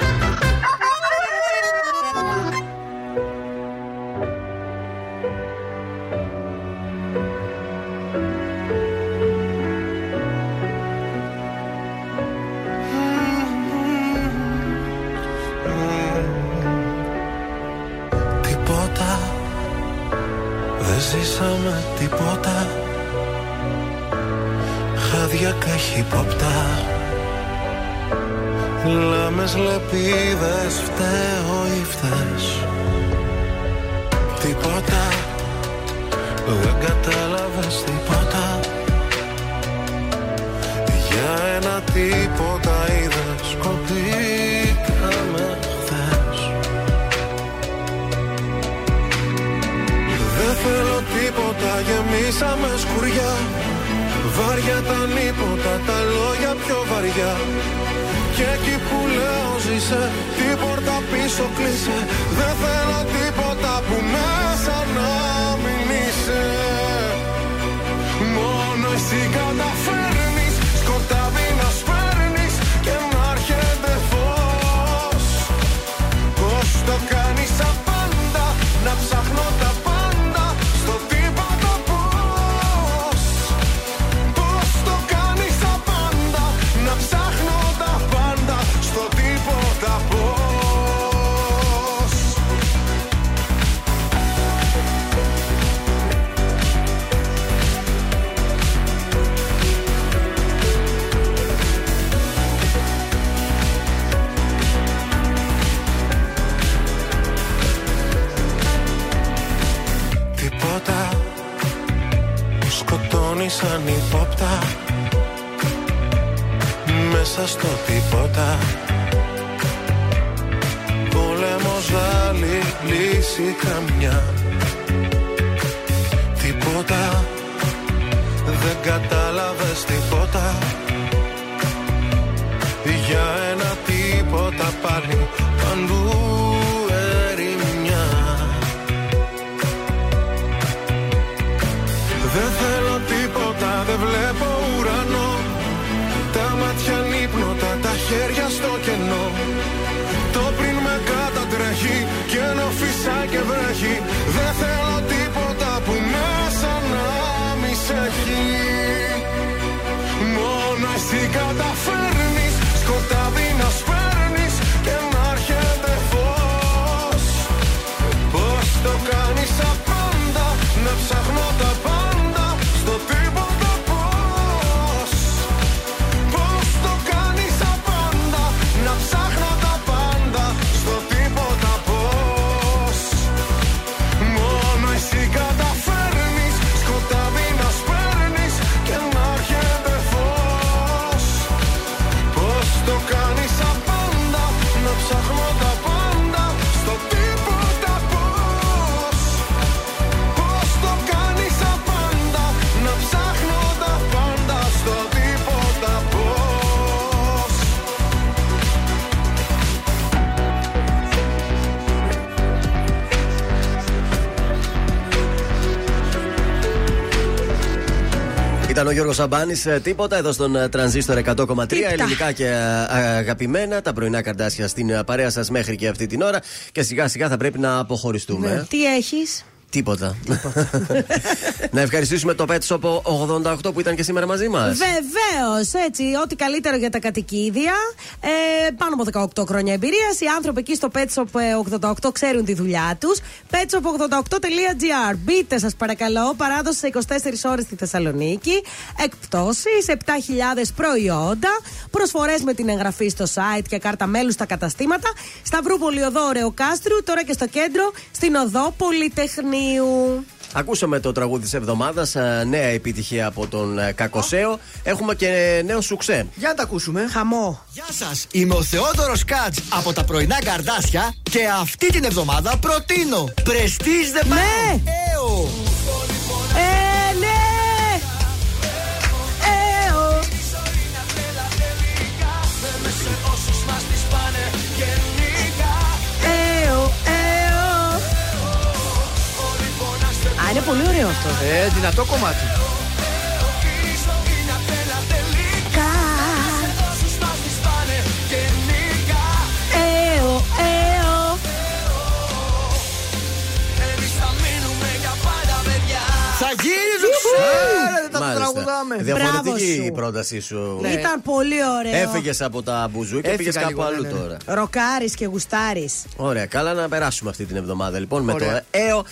Ο Γιώργος Σαμπάνης. Τίποτα εδώ στον ε, τρανζίστορ 100,3. Τίποτα. Ελληνικά και ε, αγαπημένα. Τα πρωινά καρτάσια στην ε, παρέα σας μέχρι και αυτή την ώρα. Και σιγά σιγά θα πρέπει να αποχωριστούμε. Ναι. Τι έχεις; Τίποτα. να ευχαριστήσουμε το Pet Shop 88 που ήταν και σήμερα μαζί μας. Βεβαίως, έτσι. Ό,τι καλύτερο για τα κατοικίδια. Ε, πάνω από 18 χρόνια εμπειρίας. Οι άνθρωποι εκεί στο Pet Shop ε, 88 ξέρουν τη δουλειά τους. petshop88.gr. Μπείτε, σας παρακαλώ. Παράδοση σε 24 ώρες στη Θεσσαλονίκη. Εκπτώσεις, 7.000 προϊόντα. Προσφορές με την εγγραφή στο site και κάρτα μέλους στα καταστήματα. Σταυρούπολη Οδό Κάστρου. Τώρα και στο κέντρο στην Οδό Πολυτεχνείου. Ακούσαμε το τραγούδι της εβδομάδας. Νέα επιτυχία από τον ε, Κακοσέο. Έχουμε και νέο σουξέ. Για να τα ακούσουμε. Χαμό. Γεια σας, είμαι ο Θεόδωρος Κάτς από τα πρωινά καρδάσια και αυτή την εβδομάδα προτείνω Prestige The Ναι. Έω. Ε, ναι! Ε, είναι πολύ ωραίο αυτό. Ε, δυνατό κομμάτι. Ε, ο, ε, ο. Θα γυρίζουν ξέρετε, τα Μάλιστα. τραγουδάμε. Διαφορετική Μπράβο σου. η πρότασή σου. Ήταν πολύ ωραίο. Έφυγες από τα μπουζού και Έφυγα πήγε κάπου λίγο, αλλού ναι, ναι. τώρα. Ροκάρι και γουστάρι. Ωραία, καλά να περάσουμε αυτή την εβδομάδα λοιπόν με Ωραία. το ΕΟ.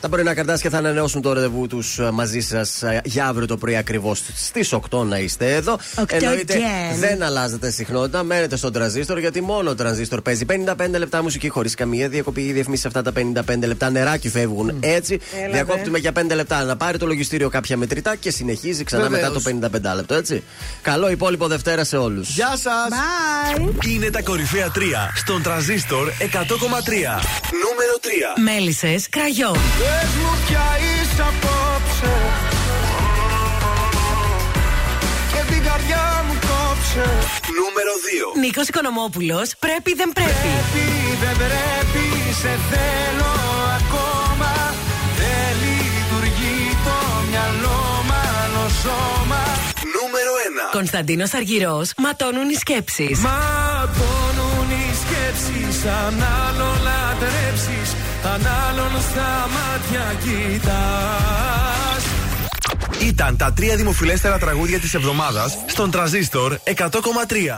Τα πρωινά καρτάσια θα ανανεώσουν το ραντεβού τους μαζί σας για αύριο το πρωί ακριβώς στις 8 να είστε εδώ. Οκτώ Εννοείται again. δεν αλλάζετε συχνότητα, μένετε στον τρανζίστορ γιατί μόνο ο τρανζίστορ παίζει 55 λεπτά μουσική χωρίς καμία διακοπή ή διαφημίσεις αυτά τα 55 λεπτά. Νεράκι φεύγουν έτσι. Έλα, Διακόπτουμε για 5 λεπτά να πάρει το λογιστήριο κάποια μετρητά και συνεχίζει ξανά Βεβαίως. μετά το 55 λεπτό έτσι. Καλό υπόλοιπο Δευτέρα σε όλους. Γεια σας. Bye. Είναι τα κορυφαία 3 στον τραζίστορ 100,3. Νούμερο 3. Μέλισσες κραγιόν. Πες μου ποια είσαι απόψε Και την καρδιά μου κόψε Νούμερο 2. Νίκος Οικονομόπουλος. Πρέπει δεν πρέπει. Πρέπει δεν πρέπει σε θέλω ακόμα Δεν λειτουργεί το μυαλό μάλλον σώμα Νούμερο 1. Κωνσταντίνος Αργυρός. Ματώνουν οι σκέψεις. Ματώνουν οι σκέψεις Αν άλλον λατρέψεις Αν άλλον στα μάτια κοιτάς Ήταν τα τρία δημοφιλέστερα τραγούδια της εβδομάδας στον τραζίστορ 100,3.